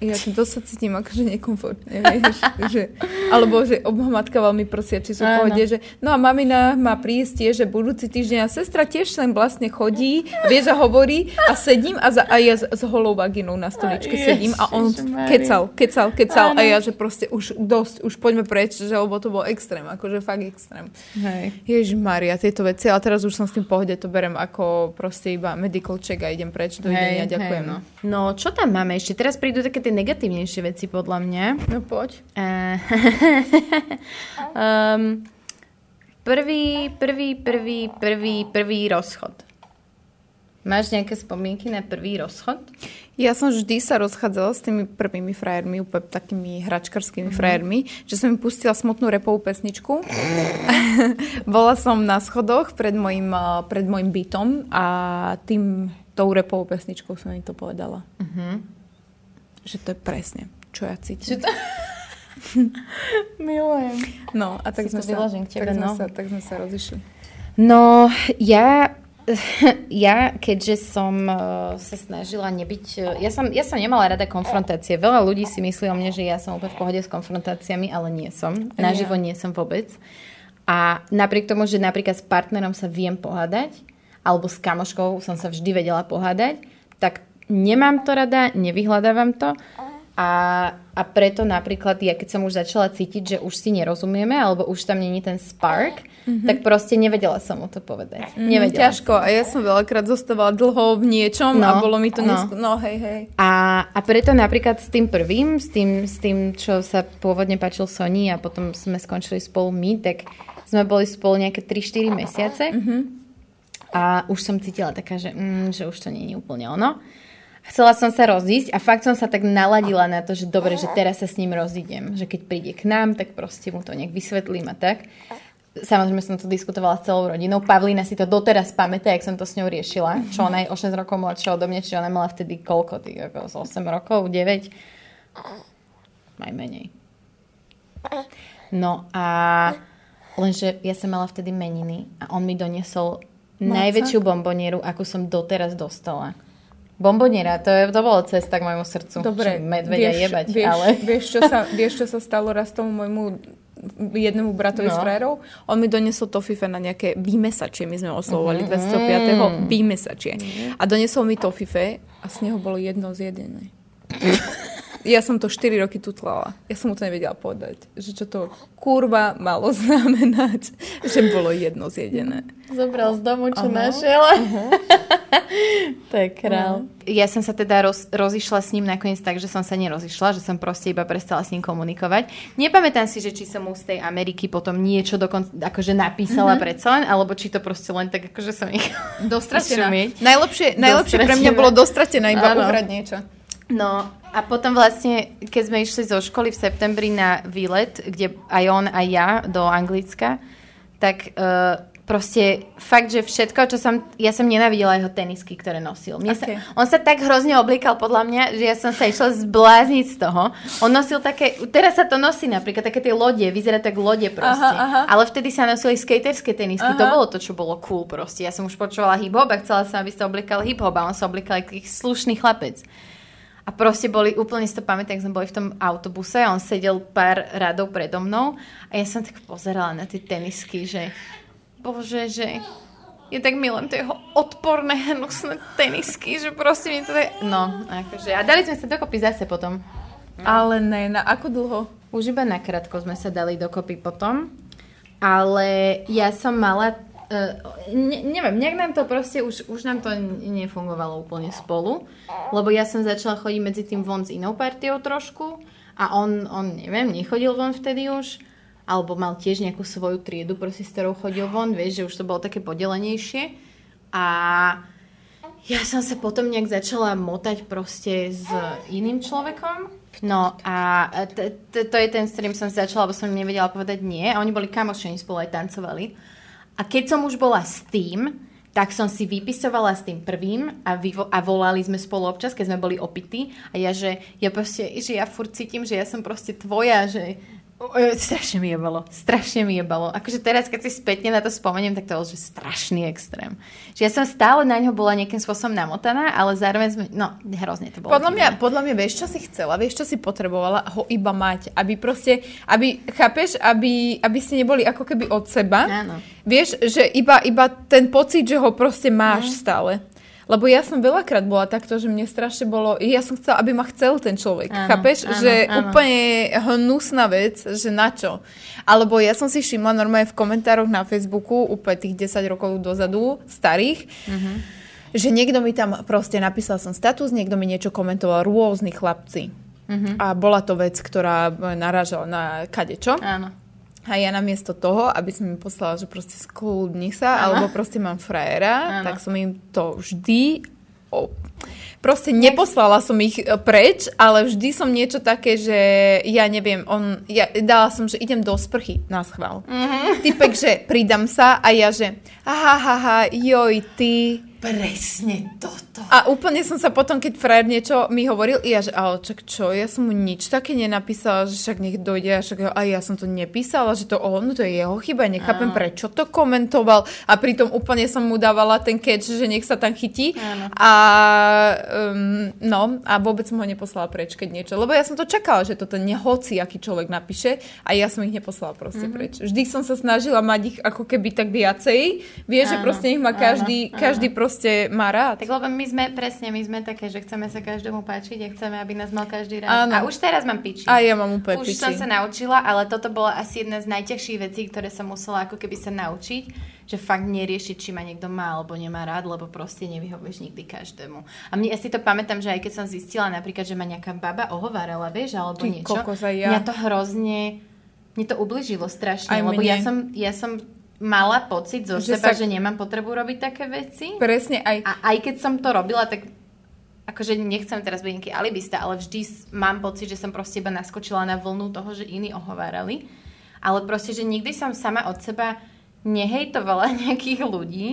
Speaker 2: ja to sa cítim akože nekomfortne, vieš, [laughs] že, alebo že matka veľmi prosia, či sú v pohode, že no a mamina má prísť tiež, že budúci týždeň a sestra tiež sem vlastne chodí, vieš a hovorí a sedím a, za, a ja s, s holou vaginou na stoličke Ježiš, sedím a on kecal, kecal, kecal Áno. a ja, že proste už dosť, už poďme preč, že lebo to bol extrém, akože fakt extrém. Hej. Ježiš Maria, tieto veci, ale teraz už som s tým pohode, to berem ako proste iba medical check a idem preč, dovidenia, ďakujem. Hej,
Speaker 1: no. no, čo tam máme ešte? Teraz prídu také tie negatívnejšie veci podľa mňa.
Speaker 2: No poď. Uh,
Speaker 1: um, [laughs] prvý, prvý, prvý, prvý, prvý rozchod. Máš nejaké spomienky na prvý rozchod?
Speaker 2: Ja som vždy sa rozchádzala s tými prvými frajermi, úplne takými hračkarskými mm. frajermi, že som im pustila smutnú repovú pesničku. [laughs] Bola som na schodoch pred mojim, pred mojim bytom a tým tou repovou pesničkou som im to povedala. Mm-hmm že to je presne, čo ja cítim. Čo to... [laughs]
Speaker 1: Milujem.
Speaker 2: No, a tak, sme sa, k tebe, tak, no. sme sa, tak sme sa rozišli.
Speaker 1: No, ja [laughs] ja, keďže som uh, sa snažila nebyť... Uh, ja, som, ja som nemala rada konfrontácie. Veľa ľudí si myslí o mne, že ja som úplne v pohode s konfrontáciami, ale nie som. Naživo nie som vôbec. A napriek tomu, že napríklad s partnerom sa viem pohádať, alebo s kamoškou som sa vždy vedela pohádať, tak nemám to rada, nevyhľadávam to a, a preto napríklad ja keď som už začala cítiť, že už si nerozumieme alebo už tam není ten spark, mm-hmm. tak proste nevedela som mu to povedať. Mm, nevedela
Speaker 2: ťažko som. a ja som veľakrát zostávala dlho v niečom no, a bolo mi to no. Nesk- no hej, hej.
Speaker 1: A, a preto napríklad s tým prvým, s tým, s tým, čo sa pôvodne páčil Sony a potom sme skončili spolu my, tak sme boli spolu nejaké 3-4 mesiace mm-hmm. a už som cítila taká, že, mm, že už to nie je úplne ono chcela som sa rozísť a fakt som sa tak naladila na to, že dobre, že teraz sa s ním rozídem. Že keď príde k nám, tak proste mu to nejak vysvetlím a tak. Samozrejme som to diskutovala s celou rodinou. Pavlína si to doteraz pamätá, jak som to s ňou riešila. Čo ona je o 6 rokov mladšia odo mňa, čiže ona mala vtedy koľko? Tých, ako 8 rokov? 9? Aj menej. No a lenže ja som mala vtedy meniny a on mi doniesol
Speaker 2: Malca?
Speaker 1: najväčšiu bombonieru, akú som doteraz dostala. Bomboniera, to, je, to bolo cesta k môjmu srdcu.
Speaker 2: Dobre,
Speaker 1: Čo medvedia
Speaker 2: vieš,
Speaker 1: jebať,
Speaker 2: vieš,
Speaker 1: ale...
Speaker 2: vieš, čo sa, vieš, čo sa stalo raz tomu môjmu jednému bratovi
Speaker 1: No.
Speaker 2: s frérov. On mi doniesol tofife na nejaké výmesačie, my sme oslovovali
Speaker 1: Mhm.
Speaker 2: 25. výmesačie. A doniesol mi tofife a z neho bolo jedno zjedené. [laughs] Ja som to 4 roky tutlala. Ja som mu to nevedela povedať. Že čo to kurva malo [laughs] znamenať, že bolo jedno zjedené.
Speaker 1: Zobral z domu, čo
Speaker 2: Aha.
Speaker 1: našiel. [laughs] to je král. Ja som sa teda roz, rozišla s ním nakoniec tak, že som sa nerozišla, že som proste iba prestala s ním komunikovať. Nepamätám si, že či som mu z tej Ameriky potom niečo dokonca akože napísala mm-hmm. predsa len, alebo či to proste len tak akože som ich...
Speaker 2: Dostratená. Najlepšie, najlepšie pre mňa
Speaker 1: Dostratená.
Speaker 2: bolo dostratená, iba uhrať niečo.
Speaker 1: No a potom vlastne, keď sme išli zo školy v septembri na výlet, kde aj on, aj ja do Anglicka, tak uh, proste fakt, že všetko, čo som... Ja som nenavidela jeho tenisky, ktoré nosil. Mne
Speaker 2: Aké?
Speaker 1: sa, on sa tak hrozne oblíkal podľa mňa, že ja som sa išla zblázniť z toho. On nosil také... Teraz sa to nosí napríklad, také tie lode, vyzerá tak lode proste.
Speaker 2: Aha, aha.
Speaker 1: Ale vtedy sa nosili skaterské tenisky, to
Speaker 2: Aha.
Speaker 1: bolo to, čo bolo cool proste. Ja som už počúvala hip-hop a chcela som, aby sa obliekal hip-hop a on sa obliekal ako slušný chlapec. A proste boli, úplne si to pamätám, sme boli v tom autobuse a on sedel pár radov predo mnou a ja som tak pozerala na tie tenisky, že bože, že je tak milujem tie jeho odporné, hnusné tenisky, že proste mi to je... No, akože. A dali sme sa dokopy zase potom.
Speaker 2: Ale ne, na ako dlho?
Speaker 1: Už iba nakrátko sme sa dali dokopy potom. Ale ja som mala... Uh, ne, neviem, nejak nám to proste, už, už nám to nefungovalo úplne spolu, lebo ja som začala chodiť medzi tým von s inou partiou trošku a on, on neviem, nechodil von vtedy už, alebo mal tiež nejakú svoju triedu, proste s ktorou chodil von, vieš, že už to bolo také podelenejšie. A ja som sa potom nejak začala motať proste s iným človekom. No a t- t- to je ten, s ktorým som začala, lebo som nevedela povedať nie. A oni boli kamoši, oni spolu aj tancovali. A keď som už bola s tým, tak som si vypisovala s tým prvým a, vyvo- a volali sme spolu občas, keď sme boli opití. A ja, že ja proste, že ja furt cítim, že ja som proste tvoja, že e, strašne mi jebalo, strašne mi jebalo. Akože teraz, keď si spätne na to spomeniem, tak to bol že strašný extrém. Že ja som stále na ňo bola nejakým spôsobom namotaná, ale zároveň sme, no hrozne to bolo.
Speaker 2: Podľa mňa, podľa mňa, vieš, čo si chcela, vieš, čo si potrebovala ho iba mať, aby proste, aby, chápeš, aby, aby ste neboli ako keby od seba.
Speaker 1: Áno.
Speaker 2: Vieš, že iba, iba ten pocit, že ho proste máš
Speaker 1: Mhm.
Speaker 2: stále. Lebo ja som veľakrát bola takto, že mne strašne bolo, ja som chcela, aby ma chcel ten človek,
Speaker 1: Áno,
Speaker 2: chápeš?
Speaker 1: áno,
Speaker 2: že
Speaker 1: áno.
Speaker 2: úplne hnusná vec, že na čo? Alebo ja som si všimla normálne v komentároch na Facebooku, úplne tých 10 rokov dozadu, starých,
Speaker 1: Mhm.
Speaker 2: že niekto mi tam proste napísal som status, niekto mi niečo komentoval, rôzni chlapci.
Speaker 1: Mhm.
Speaker 2: A bola to vec, ktorá narážala na kadečo.
Speaker 1: Áno.
Speaker 2: A ja namiesto toho, aby som im poslala, že proste skľudni sa,
Speaker 1: Áno.
Speaker 2: alebo proste mám frajera,
Speaker 1: Áno.
Speaker 2: tak som im to vždy... O, proste neposlala som ich e, preč, ale vždy som niečo také, že ja neviem, on, ja dala som, že idem do sprchy na schvál.
Speaker 1: Mhm.
Speaker 2: Mm-hmm. Typek, že pridám sa a ja, že aha, ha, ha, joj, ty...
Speaker 1: Presne toto.
Speaker 2: A úplne som sa potom, keď frajer niečo mi hovoril, ja, že ale čak čo, ja som mu nič také nenapísala, že však nech dojde, a však a ja som to nepísala, že to on, to je jeho chyba, nechápem,
Speaker 1: Áno.
Speaker 2: prečo to komentoval a pritom úplne som mu dávala ten catch, že nech sa tam chytí
Speaker 1: Áno.
Speaker 2: a um, no, a vôbec som ho neposlala preč, keď niečo, lebo ja som to čakala, že toto nehoci, aký človek napíše a ja som ich neposlala proste
Speaker 1: Mhm.
Speaker 2: preč. Vždy som sa snažila mať ich ako keby tak viacej, vieš, že proste ma
Speaker 1: áno,
Speaker 2: každý,
Speaker 1: áno.
Speaker 2: každý proste má rád.
Speaker 1: Tak lebo my sme, presne, my sme také, že chceme sa každému páčiť a chceme, aby nás mal každý rád.
Speaker 2: Áno.
Speaker 1: A už teraz mám piči.
Speaker 2: A ja mám úplne
Speaker 1: Už
Speaker 2: piči.
Speaker 1: som sa naučila, ale toto bola asi jedna z najťažších vecí, ktoré som musela ako keby sa naučiť, že fakt neriešiť, či ma niekto má alebo nemá rád, lebo proste nevyhovieš nikdy každému. A mne, ja si to pamätám, že aj keď som zistila napríklad, že ma nejaká baba ohovárala, vieš, alebo
Speaker 2: Ty
Speaker 1: niečo,
Speaker 2: kokos, aj ja.
Speaker 1: mňa to hrozne, mne to ubližilo strašne,
Speaker 2: Aj
Speaker 1: lebo
Speaker 2: mne.
Speaker 1: ja som, ja som mala pocit zo
Speaker 2: Že
Speaker 1: seba,
Speaker 2: sa-
Speaker 1: že nemám potrebu robiť také veci.
Speaker 2: Presne aj...
Speaker 1: A aj keď som to robila, tak akože nechcem teraz byť nejaký alibista, ale vždy mám pocit, že som proste iba naskočila na vlnu toho, že iní ohovárali. ale proste, že nikdy som sama od seba nehejtovala [laughs] nejakých ľudí,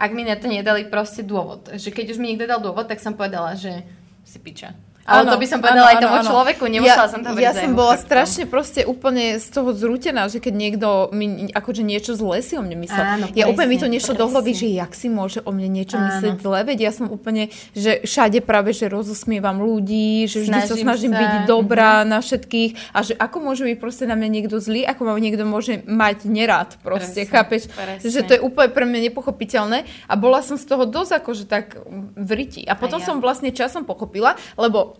Speaker 1: ak mi na to nedali proste dôvod. Že keď už mi niekto dal dôvod, tak som povedala, že si piča. Ale ano, to by som povedala ano, aj tomu ano, človeku, nemusela ja, som to
Speaker 2: Ja som bola chrbtom. strašne proste úplne z toho zrútená, že keď niekto mi akože niečo zlé si o mne myslel. Áno, ja presne, úplne mi to nešlo do hlavy, že jak si môže o mne niečo áno. myslieť zle, veď ja som úplne, že všade práve, že rozosmievam ľudí, že vždy snažím sa snažím sa. byť dobrá mm-hmm. na všetkých a že ako môže byť proste na mňa niekto zlý, ako ma niekto môže mať nerad proste, presne, chápeš? Presne. Že to je úplne pre mňa nepochopiteľné a bola som z toho dosť akože tak v riti. A potom a ja. som vlastne časom pochopila, lebo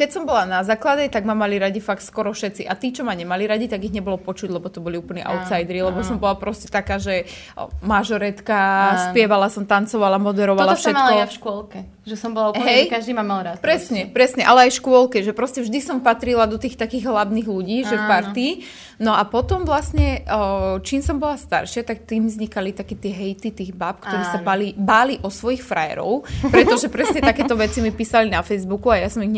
Speaker 2: keď som bola na základe, tak ma mali radi fakt skoro všetci. A tí, čo ma nemali radi, tak ich nebolo počuť, lebo to boli úplní outsideri, lebo som bola proste taká, že mažoretka, spievala som, tancovala, moderovala
Speaker 1: Toto
Speaker 2: všetko.
Speaker 1: Toto som mala ja v škôlke. Že som bola úplne, hey, že každý ma mal rád.
Speaker 2: Presne, proste. presne, ale aj škôlke, že proste vždy som patrila do tých takých hlavných ľudí, že v partii. No a potom vlastne, čím som bola staršia, tak tým vznikali také tie hejty tých bab, ktorí Áno. sa báli, báli o svojich frajerov, pretože presne takéto veci mi písali na Facebooku a ja som ich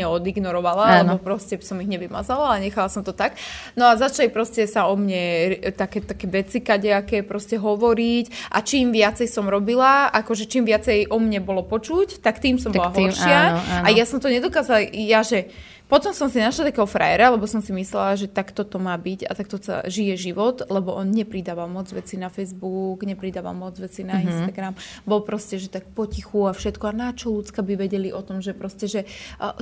Speaker 2: neodignorovala, Áno. lebo proste som ich nevymazala a nechala som to tak. No a začali proste sa o mne také, také veci kadejaké proste hovoriť a čím viacej som robila, akože čím viacej o mne bolo počuť, tak tým tým som tak bola tým, horšia. Áno, áno. A ja som to nedokázala, ja že potom som si našla takého frajera, lebo som si myslela, že takto to má byť a takto sa žije život, lebo on nepridáva moc veci na Facebook, nepridáva moc veci na mm-hmm. Instagram. Bol proste, že tak potichu a všetko. A na čo ľudská by vedeli o tom, že proste, že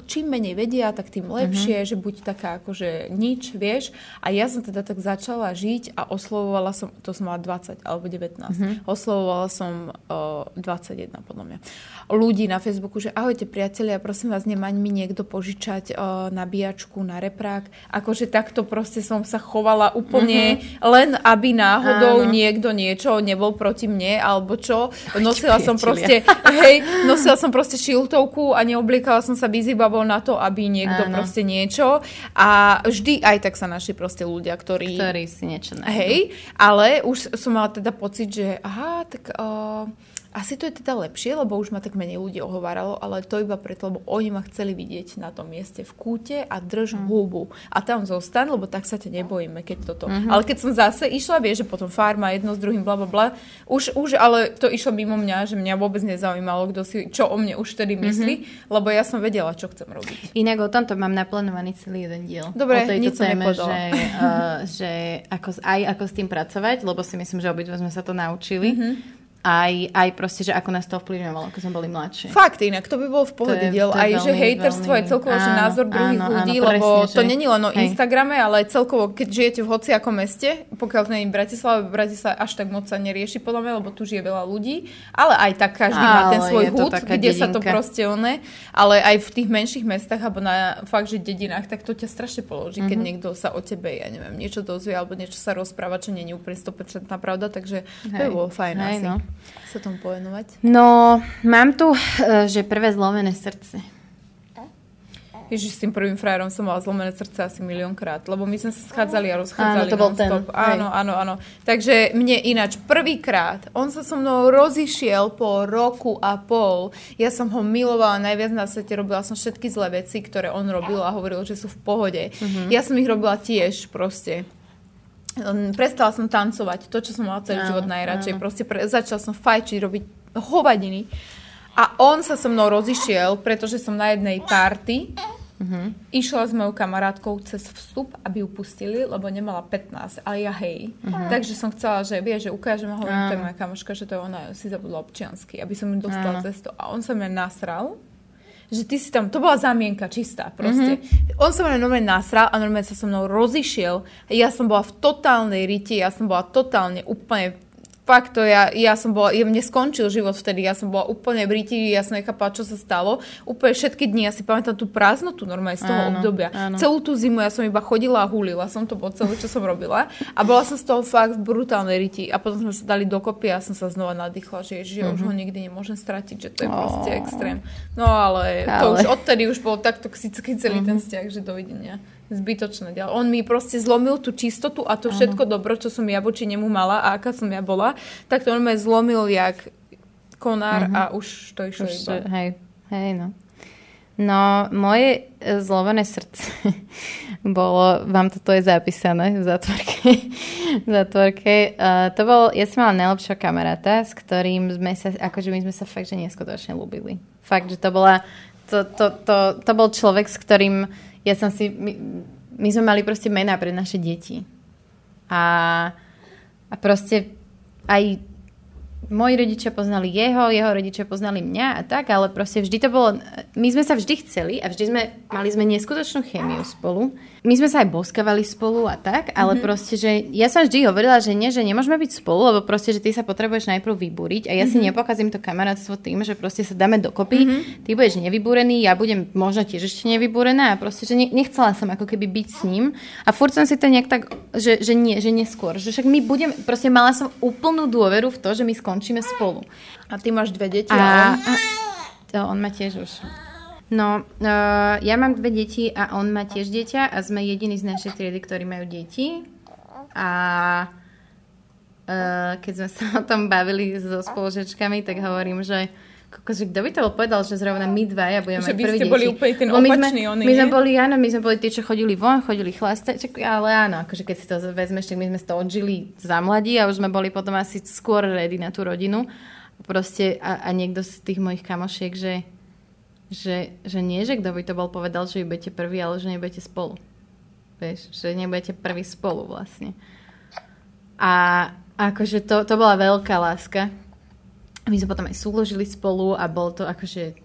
Speaker 2: čím menej vedia, tak tým lepšie, mm-hmm. že buď taká akože nič, vieš. A ja som teda tak začala žiť a oslovovala som, to som mala 20 alebo 19, mm-hmm. oslovovala som uh, 21 podľa mňa. Ľudí na Facebooku, že ahojte priatelia, prosím vás, nemaň mi niekto požičať uh, nabíjačku na reprák. Akože takto proste som sa chovala úplne mm-hmm. len, aby náhodou Áno. niekto niečo nebol proti mne, alebo čo. Nosila som proste, hej, nosila som proste šiltovku a neobliekala som sa bizibabou na to, aby niekto Áno. proste niečo. A vždy aj tak sa našli proste ľudia, ktorí...
Speaker 1: Ktorí si niečo nájdu.
Speaker 2: Hej, ale už som mala teda pocit, že aha, tak... Uh, asi to je teda lepšie, lebo už ma tak menej ľudí ohováralo, ale to iba preto, lebo oni ma chceli vidieť na tom mieste v kúte a drž mm. hubu. A tam zostan, lebo tak sa ťa nebojíme, keď toto. Mm-hmm. Ale keď som zase išla, vieš, že potom farma jedno s druhým, bla, bla, bla, už, už, ale to išlo mimo mňa, že mňa vôbec nezaujímalo, kto si, čo o mne už vtedy mhm. myslí, mm-hmm. lebo ja som vedela, čo chcem robiť.
Speaker 1: Inak o tomto mám naplánovaný celý jeden diel.
Speaker 2: Dobre, o tejto téme,
Speaker 1: že, uh, [laughs] že ako, aj ako s tým pracovať, lebo si myslím, že obidva sme sa to naučili. Mm-hmm aj, aj proste, že ako nás to ovplyvňovalo, ako sme boli mladší.
Speaker 2: Fakt, inak to by bol v pohode diel. Aj, že hejterstvo veľmi... je celkovo, áno, že názor druhých áno, ľudí, áno, lebo presne, to že... není len o Hej. Instagrame, ale celkovo, keď žijete v hociakom meste, pokiaľ to nie je v Bratislave až tak moc sa nerieši podľa mňa, lebo tu žije veľa ľudí, ale aj tak každý ale má ten svoj hud, kde dedinka. sa to proste one, ale aj v tých menších mestách, alebo na fakt, že dedinách, tak to ťa strašne položí, mm-hmm. keď mhm. niekto sa o tebe, ja neviem, niečo dozvie, alebo niečo sa rozpráva, čo nie je úplne 100% pravda, takže Hej. to je bolo fajn Hej, asi. No. Sa tomu povenovať?
Speaker 1: No, mám tu, eh, že prvé zlomené srdce.
Speaker 2: Ježiš, s tým prvým frajerom som mala zlomené srdce asi miliónkrát, lebo my sme sa schádzali a rozchádzali
Speaker 1: áno, to bol ten.
Speaker 2: Áno, áno, áno. Takže mne ináč prvýkrát, on sa so mnou rozišiel po roku a pol. Ja som ho milovala najviac na svete, robila som všetky zlé veci, ktoré on robil a hovoril, že sú v pohode. Uh-huh. Ja som ich robila tiež proste prestala som tancovať, to, čo som mala celý áno, život najradšej. Áno. Proste pre, začala som fajčiť, robiť hovadiny. A on sa so mnou rozišiel, pretože som na jednej party uh-huh. išla s mojou kamarátkou cez vstup, aby ju pustili, lebo nemala 15, ale ja hej. Uh-huh. Takže som chcela, že vie, že ukážem, hovorím, to je moja kamoška, že to je ona, si zabudla občiansky, aby som ju dostala cez to. A on sa mňa nasral že ty si tam, to bola zamienka čistá proste. Mm-hmm. On sa mňa normálne nasral a normálne sa so mnou rozišiel. Ja som bola v totálnej riti, ja som bola totálne úplne fakt to ja, ja som bola, ja, mne skončil život vtedy, ja som bola úplne v ríti, ja som nechápala, čo sa stalo. Úplne všetky dni, ja si pamätám tú prázdnotu normálne z toho áno, obdobia. Áno. Celú tú zimu ja som iba chodila a hulila som to po celé, čo som robila. A bola som z toho fakt v brutálnej riti. A potom sme sa dali dokopy a som sa znova nadýchla, že, že uh-huh. už ho mhm. nikdy nemôžem stratiť, že to je oh. proste extrém. No ale, ale, to už odtedy už bol tak toxický celý uh-huh. ten vzťah, že dovidenia zbytočné. On mi proste zlomil tú čistotu a to všetko dobro, čo som ja voči nemu mala a aká som ja bola, tak to on ma zlomil jak konár uh-huh. a už to išlo už, iba.
Speaker 1: Hej, hej, no. No, moje e, zlovené srdce [laughs] bolo, vám toto je zapísané v zatvorke. [laughs] v zatvorke. Uh, to bol, ja som mala najlepšieho kamaráta, s ktorým sme sa, akože my sme sa fakt, že neskutočne ľúbili. Fakt, že to bola, to, to, to, to bol človek, s ktorým ja som si, my, my sme mali proste mená pre naše deti. A, a proste aj moji rodičia poznali jeho, jeho rodičia poznali mňa a tak, ale proste vždy to bolo, my sme sa vždy chceli a vždy sme, mali sme neskutočnú chémiu spolu. My sme sa aj boskavali spolu a tak, ale mm-hmm. proste, že ja som vždy hovorila, že nie, že nemôžeme byť spolu, lebo proste, že ty sa potrebuješ najprv vybúriť a ja mm-hmm. si mhm. nepokazím to kamarátstvo tým, že proste sa dáme dokopy, mm-hmm. ty budeš nevybúrený, ja budem možno tiež ešte nevybúrená a proste, že nechcela som ako keby byť s ním a furt som si to nejak tak, že, že nie, že neskôr, že však my budeme, proste mala som úplnú dôveru v to, že my skončíme spolu.
Speaker 2: A ty máš dve deti,
Speaker 1: a, a, to on má tiež už. No, uh, ja mám dve deti a on má tiež dieťa a sme jediní z našej triedy, ktorí majú deti. A uh, keď sme sa [laughs] o tom bavili so spoločečkami, tak hovorím, že že kto by to bol povedal, že zrovna my dva ja budeme
Speaker 2: mať
Speaker 1: prvý
Speaker 2: ste boli úplne ten opačný, my sme,
Speaker 1: oni, my sme boli, áno, my sme boli tí, čo chodili von, chodili chlastať, ale áno, akože keď si to vezmeš, tak my sme to odžili za mladí a už sme boli potom asi skôr ready na tú rodinu. Proste a, a niekto z tých mojich kamošiek, že že, že nie, že kto by to bol povedal, že budete prvý, ale že nebudete spolu. Vieš, že nebudete prvý spolu vlastne. A akože to, to bola veľká láska. My sme potom aj súložili spolu a bol to akože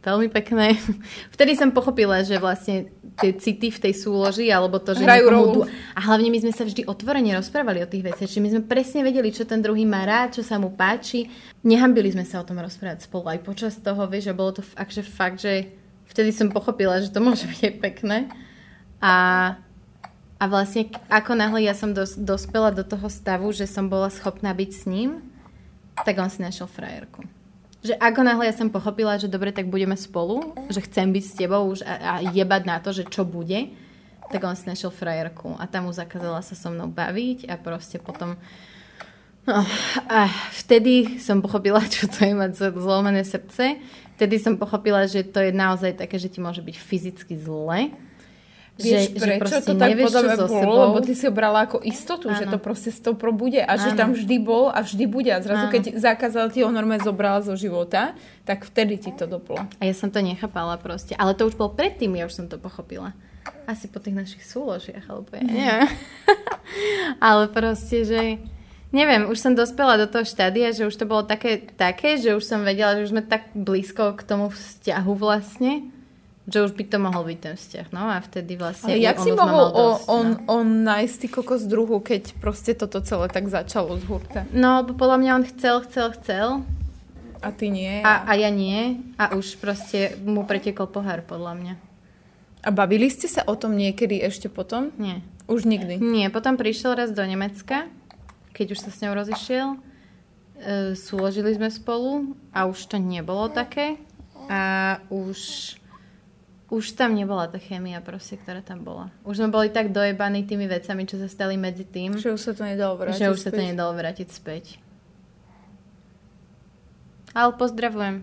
Speaker 1: veľmi pekné. [laughs] Vtedy som pochopila, že vlastne tie city v tej súloži, alebo to, že
Speaker 2: Hrajú rolu.
Speaker 1: A hlavne my sme sa vždy otvorene rozprávali o tých veciach, čiže my sme presne vedeli, čo ten druhý má rád, čo sa mu páči. Nehambili sme sa o tom rozprávať spolu aj počas toho, vieš, že bolo to akože fakt, že vtedy som pochopila, že to môže byť aj pekné. A, a vlastne ako náhle ja som dos, dospela do toho stavu, že som bola schopná byť s ním, tak on si našiel frajerku že ako náhle ja som pochopila, že dobre, tak budeme spolu, že chcem byť s tebou už a, a jebať na to, že čo bude, tak on si našiel frajerku a tam mu zakázala sa so mnou baviť a proste potom no, a vtedy som pochopila, [laughs] čo to je mať zlomené srdce. Vtedy som pochopila, že to je naozaj také, že ti môže byť fyzicky zle
Speaker 2: Vieš, že, prečo že to tak podľa mňa bolo? Sebou. Lebo ty si ho brala ako istotu, ano. že to proste stopro bude a ano. že tam vždy bol a vždy bude. A zrazu, ano. keď zakázal ti ho normálne zobrala zo života, tak vtedy ti to doplo.
Speaker 1: A ja som to nechápala proste. Ale to už bol predtým, ja už som to pochopila. Asi po tých našich súložiach, alebo ja mhm. neviem. [laughs] ale proste, že... Neviem, už som dospela do toho štádia, že už to bolo také, také, že už som vedela, že už sme tak blízko k tomu vzťahu vlastne, že už by to mohol byť ten vzťah, no a vtedy vlastne...
Speaker 2: Ale jak si mohol o, dosť, on, no? on nájsť ty kokos druhu, keď proste toto celé tak začalo z hurta?
Speaker 1: No, podľa mňa on chcel, chcel, chcel.
Speaker 2: A ty nie?
Speaker 1: A, a ja nie. A už proste mu pretekol pohár, podľa mňa.
Speaker 2: A bavili ste sa o tom niekedy ešte potom?
Speaker 1: Nie.
Speaker 2: Už nikdy?
Speaker 1: Nie, potom prišiel raz do Nemecka, keď už sa s ňou rozišiel. E, súložili sme spolu a už to nebolo také. A už už tam nebola tá chémia proste, ktorá tam bola. Už sme boli tak dojebaní tými vecami, čo sa stali medzi tým.
Speaker 2: Že už sa to nedalo vrátiť
Speaker 1: Že už späť. sa to nedalo vrátiť späť. Ale pozdravujem.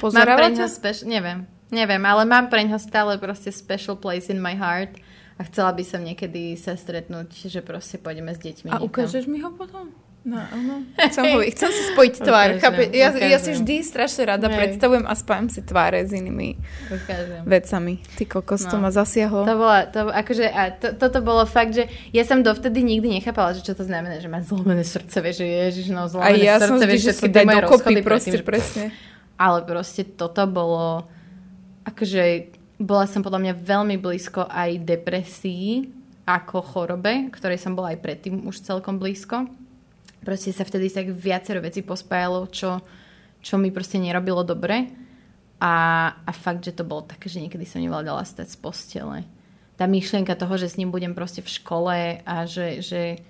Speaker 2: Pozeráva
Speaker 1: speš- neviem, neviem, ale mám pre ňo stále proste special place in my heart a chcela by som niekedy sa stretnúť, že proste pôjdeme s deťmi.
Speaker 2: A niekam. ukážeš mi ho potom? No, áno. [laughs] Chcem, ho, chcem si spojiť tvár. Ukážem, ja, ja si vždy strašne rada Nej. predstavujem a spájam si tváre s inými ukážem. vecami. Ty kokos, no. to ma zasiahlo.
Speaker 1: To bola, to, akože, a to, toto bolo fakt, že ja som dovtedy nikdy nechápala, že čo to znamená, že má zlomené srdce, vieš, že ježiš, no zlomené
Speaker 2: a ja
Speaker 1: srdce,
Speaker 2: vieš, že si daj dokopy proste, tým, presne.
Speaker 1: Ale proste toto bolo, akože bola som podľa mňa veľmi blízko aj depresii ako chorobe, ktorej som bola aj predtým už celkom blízko proste sa vtedy tak viacero veci pospájalo, čo, čo mi proste nerobilo dobre. A, a fakt, že to bolo také, že niekedy som nevládala stať z postele. Tá myšlienka toho, že s ním budem proste v škole a že, že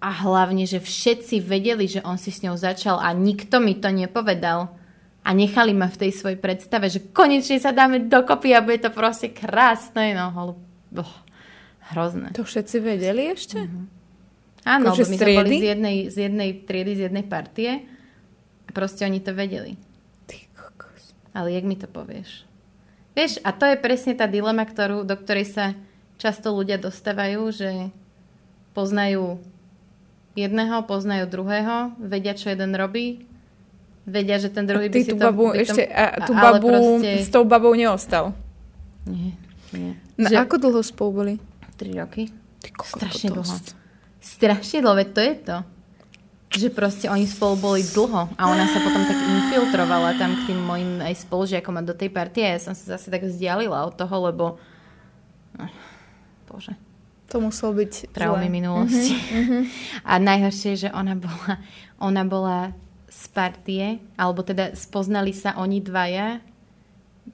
Speaker 1: a hlavne, že všetci vedeli, že on si s ňou začal a nikto mi to nepovedal. A nechali ma v tej svojej predstave, že konečne sa dáme dokopy a bude to proste krásne. No, oh, hrozné.
Speaker 2: To všetci vedeli ešte? Mm-hmm.
Speaker 1: Áno, my sme boli z jednej, z jednej triedy, z jednej partie a proste oni to vedeli.
Speaker 2: Ty kokos.
Speaker 1: Ale jak mi to povieš? Vieš, a to je presne tá dilema, ktorú, do ktorej sa často ľudia dostávajú, že poznajú jedného, poznajú druhého, vedia, čo jeden robí, vedia, že ten druhý
Speaker 2: a
Speaker 1: by si
Speaker 2: tú
Speaker 1: to...
Speaker 2: babu,
Speaker 1: by to
Speaker 2: ešte, a tú babu
Speaker 1: proste...
Speaker 2: s tou babou neostal.
Speaker 1: Nie, nie.
Speaker 2: No,
Speaker 1: že...
Speaker 2: Ako dlho spolu boli?
Speaker 1: Tri roky.
Speaker 2: Ty
Speaker 1: Strašne dlho. Dlho, veď to je to. Že proste oni spolu boli dlho a ona sa potom tak infiltrovala tam k tým mojim aj spolužiakom a do tej partie ja som sa zase tak vzdialila od toho, lebo Bože,
Speaker 2: To muselo byť
Speaker 1: traumy
Speaker 2: zlé.
Speaker 1: minulosti.
Speaker 2: Mhm,
Speaker 1: A najhoršie je, že ona bola, ona bola z partie, alebo teda spoznali sa oni dvaja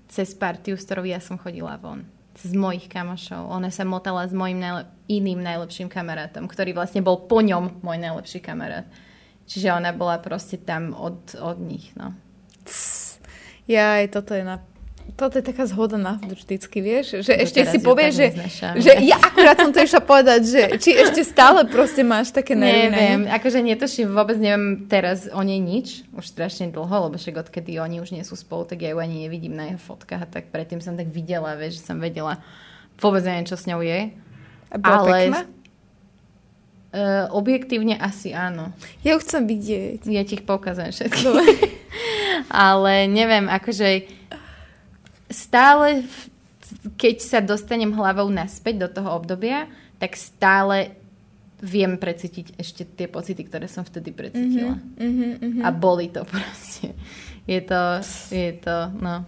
Speaker 1: cez partiu, s ktorou ja som chodila von. Cez mojich kamošov. Ona sa motala s mojim najle- iným najlepším kamarátom, ktorý vlastne bol po ňom môj najlepší kamarát. Čiže ona bola proste tam od, od nich, no.
Speaker 2: Jaj, toto je na... Toto je taká zhoda na vždycky, vieš? Že ešte
Speaker 1: teraz
Speaker 2: si
Speaker 1: tak
Speaker 2: že, že ja akurát som to išla povedať, že či ešte stále proste máš také nervy.
Speaker 1: Neviem, akože netuším, vôbec neviem teraz o nej nič, už strašne dlho, lebo však odkedy oni už nie sú spolu, tak ja ju ani nevidím na jeho fotkách a tak predtým som tak videla, vieš, že som vedela, vôbec neviem, čo s ňou je.
Speaker 2: A bola
Speaker 1: Ale
Speaker 2: pekná?
Speaker 1: Uh, objektívne asi áno.
Speaker 2: Ja ju chcem vidieť.
Speaker 1: Ja ti ich poukazujem všetky. [laughs] Ale neviem, akože stále, keď sa dostanem hlavou naspäť do toho obdobia, tak stále viem precítiť ešte tie pocity, ktoré som vtedy precítila.
Speaker 2: Mhm, mhm.
Speaker 1: A boli to [laughs] proste. Je to, je to, no.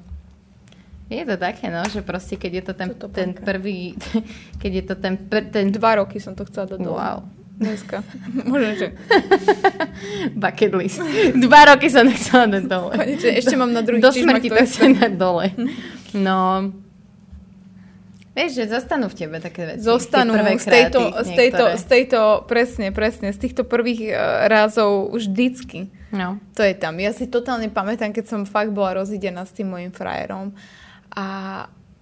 Speaker 1: Je to také, no, že proste, keď je to ten,
Speaker 2: Toto
Speaker 1: ten prvý, [laughs] keď je to ten, pr, ten
Speaker 2: Dva roky som to chcela dať dole.
Speaker 1: wow,
Speaker 2: Dneska. [laughs] Možno, že
Speaker 1: bucket list. Dva roky som nechcela dať dole.
Speaker 2: konečne. Ešte mám na druhý
Speaker 1: Do smrti
Speaker 2: to
Speaker 1: to chcem dať dole. No, vieš, že zostanú v tebe také veci.
Speaker 2: Zostanú
Speaker 1: prvé
Speaker 2: z tejto,
Speaker 1: kráty
Speaker 2: z tejto,
Speaker 1: niektoré.
Speaker 2: z tejto, presne, presne, z týchto prvých uh, rázov už vždycky.
Speaker 1: No.
Speaker 2: To je tam. Ja si totálne pamätám, keď som fakt bola rozidená s tým mojim frajerom a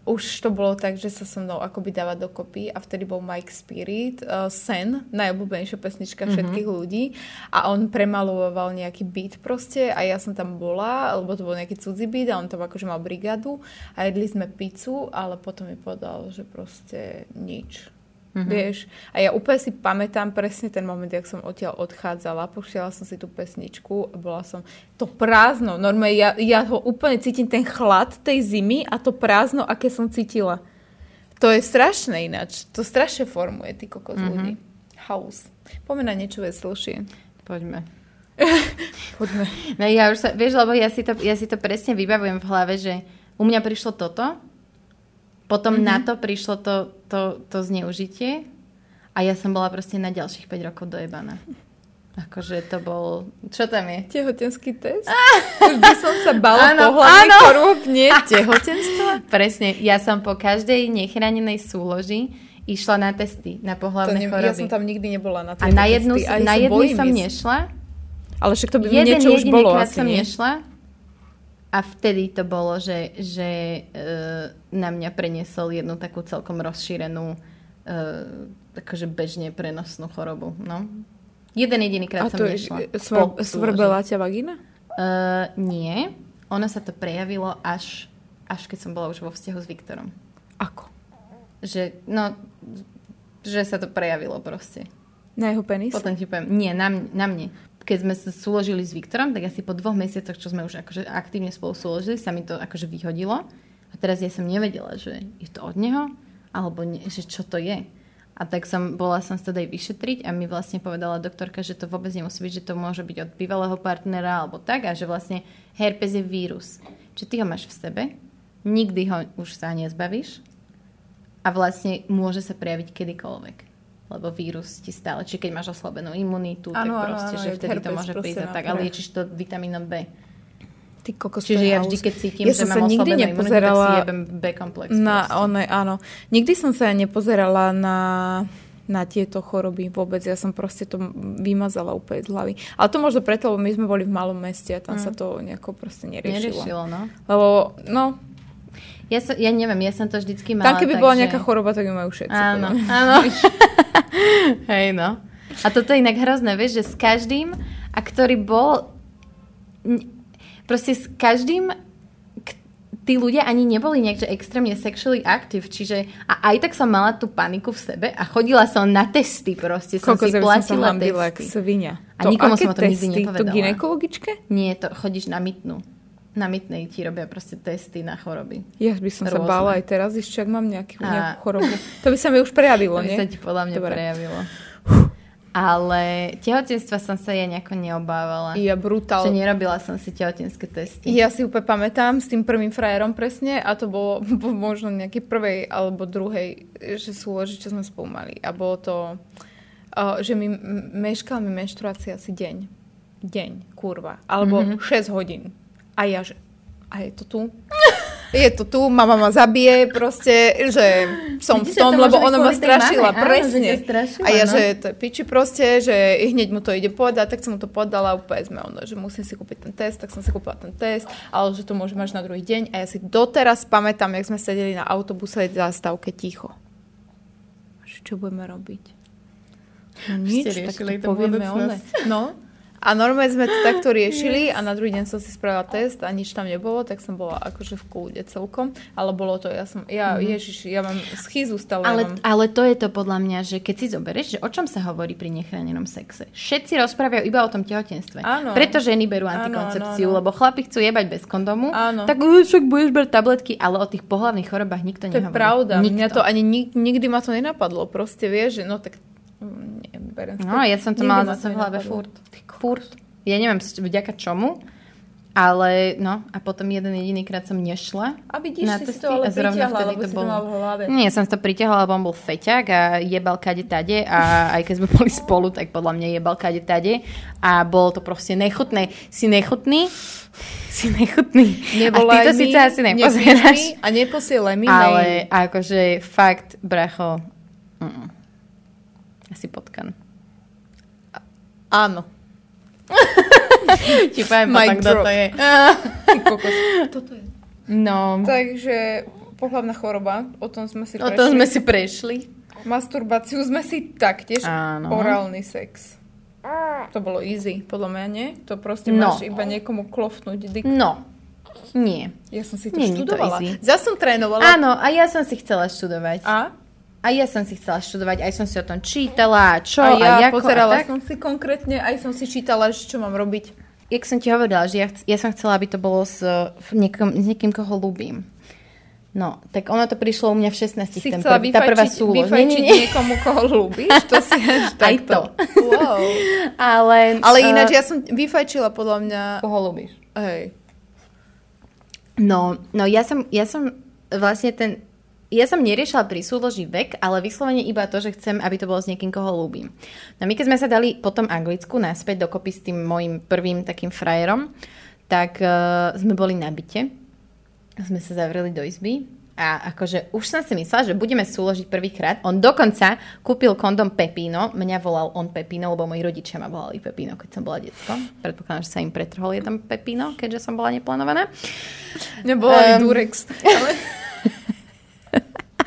Speaker 2: už to bolo tak, že sa so mnou akoby dáva dokopy a vtedy bol Mike Spirit, uh, Sen, najobľúbenejšia pesnička všetkých mm-hmm. ľudí a on premaloval nejaký beat proste a ja som tam bola, lebo to bol nejaký cudzí beat a on tam akože mal brigádu a jedli sme pizzu, ale potom mi povedal, že proste nič. Mm-hmm. Vieš? A ja úplne si pamätám presne ten moment, jak som odtiaľ odchádzala, pošiela som si tú pesničku a bola som to prázdno. Normálne ja, ja ho úplne cítim, ten chlad tej zimy a to prázdno, aké som cítila. To je strašné ináč. To strašne formuje ty kokos mm-hmm. ľudí. House. Poďme na niečo veselšie.
Speaker 1: Poďme. [laughs]
Speaker 2: Poďme.
Speaker 1: No ja už sa, vieš, lebo ja si, to, ja si to presne vybavujem v hlave, že u mňa prišlo toto, potom mm-hmm. na to prišlo to, to, to zneužitie a ja som bola proste na ďalších 5 rokov dojebaná. Akože to bol... Čo tam je?
Speaker 2: Tehotenský test? [laughs] Už by som sa bala
Speaker 1: Áno,
Speaker 2: nie [laughs] tehotenstva?
Speaker 1: Presne, ja som po každej nechránenej súloži išla na testy, na pohľavné
Speaker 2: ne,
Speaker 1: choroby.
Speaker 2: ja som tam nikdy nebola na
Speaker 1: A
Speaker 2: tieto
Speaker 1: na jednu,
Speaker 2: testy.
Speaker 1: Na jednu som nešla,
Speaker 2: Ale však to by
Speaker 1: jeden
Speaker 2: niečo už bolo asi,
Speaker 1: som nešla a vtedy to bolo, že, že e, na mňa preniesol jednu takú celkom rozšírenú akože bežne prenosnú chorobu. No. Jeden jediný krát
Speaker 2: A
Speaker 1: som
Speaker 2: to je,
Speaker 1: nešla.
Speaker 2: svr-
Speaker 1: Po
Speaker 2: svrbela ťa vagína?
Speaker 1: Uh, nie. Ono sa to prejavilo až, až keď som bola už vo vzťahu s Viktorom.
Speaker 2: Ako?
Speaker 1: Že, no, že sa to prejavilo proste.
Speaker 2: Na jeho penis?
Speaker 1: Potom ti poviem, nie, na, na mne. Keď sme sa súložili s Viktorom, tak asi po dvoch mesiacoch, čo sme už akože aktívne spolu súložili, sa mi to akože vyhodilo. A teraz ja som nevedela, že je to od neho, alebo nie, že čo to je. A tak som, bola som sa aj vyšetriť a mi vlastne povedala doktorka, že to vôbec nemusí byť, že to môže byť od bývalého partnera alebo tak a že vlastne herpes je vírus. Čiže ty ho máš v sebe, nikdy ho už sa nezbavíš a vlastne môže sa prejaviť kedykoľvek. Lebo vírus ti stále, či keď máš oslabenú imunitu, tak
Speaker 2: Áno, áno,
Speaker 1: proste,
Speaker 2: áno,
Speaker 1: že vtedy to môže prísť a
Speaker 2: na
Speaker 1: tak, ale
Speaker 2: prvé.
Speaker 1: liečíš to vitamínom B.
Speaker 2: Ty kokos,
Speaker 1: Čiže ja vždy, keď cítim,
Speaker 2: ja
Speaker 1: že mám
Speaker 2: nikdy
Speaker 1: oslabenú imunitu, tak si
Speaker 2: nepozerala
Speaker 1: jebem B-komplex.
Speaker 2: na
Speaker 1: proste.
Speaker 2: one, áno. Nikdy som sa nepozerala na, na tieto choroby vôbec. Ja som proste to vymazala úplne z hlavy. Ale to možno preto, lebo my sme boli v malom meste a tam
Speaker 1: Mm.
Speaker 2: sa to nejako proste neriešilo.
Speaker 1: Neriešilo, no.
Speaker 2: Lebo, no,
Speaker 1: Ja, som, ja neviem, ja som to vždycky
Speaker 2: tam
Speaker 1: mala
Speaker 2: keby
Speaker 1: tak,
Speaker 2: bola
Speaker 1: že-
Speaker 2: nejaká choroba, tak ju majú všetci.
Speaker 1: Áno,
Speaker 2: podľa
Speaker 1: áno. [laughs] [laughs] Hej, no. A toto je inak hrozné, vieš, že s každým, a ktorý bol... Proste s každým, tí ľudia ani neboli že extrémne sexually active, čiže a aj tak som mala tú paniku v sebe a chodila som na testy proste, som
Speaker 2: Koľko
Speaker 1: si platila testy.
Speaker 2: svinia.
Speaker 1: A nikomu som o tom nikdy nepovedala.
Speaker 2: To ginekologičke?
Speaker 1: Nie, to chodíš na mytnú. Na mytnej ti robia proste testy na choroby.
Speaker 2: Ja by som sa
Speaker 1: Rôzne.
Speaker 2: bála aj teraz, ešte ak mám nejaký,
Speaker 1: A-
Speaker 2: nejakú chorobu. To by sa mi už prejavilo, [laughs]
Speaker 1: To by
Speaker 2: nie?
Speaker 1: sa ti podľa mňa
Speaker 2: Dobre.
Speaker 1: prejavilo. Ale tehotenstva som sa ja nejako neobávala.
Speaker 2: Ja brutál.
Speaker 1: Že nerobila som si tehotenské testy.
Speaker 2: Ja si úplne pamätám s tým prvým frajerom presne a to bolo, [laughs] možno nejaký prvej alebo druhej, že sú že čo sme spolu mali. A bolo to, že mi meškala mi menštruácia asi deň. Deň, kurva. Alebo
Speaker 1: Mhm.
Speaker 2: mm-hmm. 6 hodín. A ja, že a je to tu? [laughs] je to tu, mama ma zabije proste, že som
Speaker 1: Vidíš,
Speaker 2: v tom,
Speaker 1: to
Speaker 2: lebo ona ma strašila,
Speaker 1: mame, áno,
Speaker 2: presne.
Speaker 1: ťa strašila,
Speaker 2: a ja,
Speaker 1: no.
Speaker 2: že to je piči proste, že hneď mu to ide povedať, tak som mu to povedala a úplne sme ono, že musím si kúpiť ten test, tak som si kúpila ten test, ale že to môže mať na druhý deň a ja si doteraz pamätám, jak sme sedeli na autobuse v zástavke ticho. Čo budeme robiť? No nič, tak to povieme one. No. A normálne sme to takto [gasps] riešili a na druhý deň som si spravila test a nič tam nebolo, tak som bola akože v kľude celkom. Ale bolo to, ja som, ja, mm-hmm. ježiš, ja mám schýzu stále.
Speaker 1: Ale,
Speaker 2: mám.
Speaker 1: ale to je to podľa mňa, že keď si zoberieš, že o čom sa hovorí pri nechránenom sexe. Všetci rozprávajú iba o tom tehotenstve.
Speaker 2: Áno.
Speaker 1: Preto ženy berú
Speaker 2: Áno,
Speaker 1: antikoncepciu,
Speaker 2: áno, áno.
Speaker 1: lebo chlapi chcú jebať bez kondomu.
Speaker 2: Áno.
Speaker 1: Tak "Uh, však budeš brať tabletky, ale o tých pohlavných chorobách nikto
Speaker 2: To je
Speaker 1: nehovorí.
Speaker 2: pravda.
Speaker 1: Nikto.
Speaker 2: Mňa to ani nik, nikdy ma to nenapadlo. Proste vieš, že no tak... mm, Nie,
Speaker 1: No, ja som to
Speaker 2: Nikdy
Speaker 1: mala
Speaker 2: ma
Speaker 1: zase v hlave
Speaker 2: nenapadlo.
Speaker 1: furt. Furt. Ja neviem vďaka čomu, ale no a potom jeden jediný krát som nešla.
Speaker 2: A vidíš,
Speaker 1: na
Speaker 2: si
Speaker 1: testy
Speaker 2: to ale
Speaker 1: a zrovna vtedy to
Speaker 2: mal v hlave.
Speaker 1: Nie, som to pritiahla, lebo on bol feťak a jebal kade tade a aj keď sme [laughs] boli spolu, tak podľa mňa jebal kade tade a bolo to proste nechutné. Si nechutný? Si nechutný. a ty
Speaker 2: Nevolaj
Speaker 1: to
Speaker 2: mi,
Speaker 1: síce asi nepozeráš,
Speaker 2: A neposielaj mi
Speaker 1: ale akože fakt, bracho, mm, asi potkan.
Speaker 2: Áno. [laughs]
Speaker 1: Ti poviem potom, kto to je.
Speaker 2: Toto je.
Speaker 1: No,
Speaker 2: Takže pohľavná choroba, o tom sme si
Speaker 1: o
Speaker 2: prešli.
Speaker 1: tom sme si prešli.
Speaker 2: Masturbáciu sme si taktiež.
Speaker 1: Áno.
Speaker 2: Orálny sex. To bolo easy, podľa mňa, nie? To proste
Speaker 1: No.
Speaker 2: máš iba niekomu klofnúť dik.
Speaker 1: No, nie.
Speaker 2: Ja som si to
Speaker 1: Nie je to
Speaker 2: študovala.
Speaker 1: easy.
Speaker 2: Zas som trénovala.
Speaker 1: Áno, a ja som si chcela študovať.
Speaker 2: A?
Speaker 1: A ja som si chcela študovať, aj som si o tom čítala, čo
Speaker 2: a ja
Speaker 1: a ako
Speaker 2: pozerala
Speaker 1: a tak.
Speaker 2: som si konkrétne, aj som si čítala, čo mám robiť.
Speaker 1: Jak som ti hovorila, že ja, chc- ja som chcela, aby to bolo s, niekom, s niekým, koho ľúbim. No, tak ono to prišlo u mňa v 16.
Speaker 2: Si
Speaker 1: ten
Speaker 2: chcela
Speaker 1: prvý, tá prvá súlož.
Speaker 2: vyfajčiť niekomu, koho ľúbiš? To si až [laughs]
Speaker 1: Aj
Speaker 2: takto.
Speaker 1: to.
Speaker 2: Wow. [laughs]
Speaker 1: Ale,
Speaker 2: Ale
Speaker 1: eh,
Speaker 2: ináč ja som vyfajčila podľa mňa...
Speaker 1: Koho ľúbiš?
Speaker 2: Hej.
Speaker 1: No, no ja som, ja som vlastne ten, ja som neriešila pri súloži vek, ale vyslovene iba to, že chcem, aby to bolo s niekým, koho ľúbim. No my keď sme sa dali potom Anglicku naspäť dokopy s tým môjim prvým takým frajerom, tak uh, sme boli na byte. Sme sa zavreli do izby a akože už som si myslela, že budeme súložiť prvýkrát. On dokonca kúpil kondom Pepino. Mňa volal on Pepino, lebo moji rodičia ma volali Pepino, keď som bola detsko. Predpokladám, že sa im pretrhol jeden Pepino, keďže som bola neplánovaná.
Speaker 2: Nebolo ani
Speaker 1: Ehm.
Speaker 2: Durex. [laughs] Ale...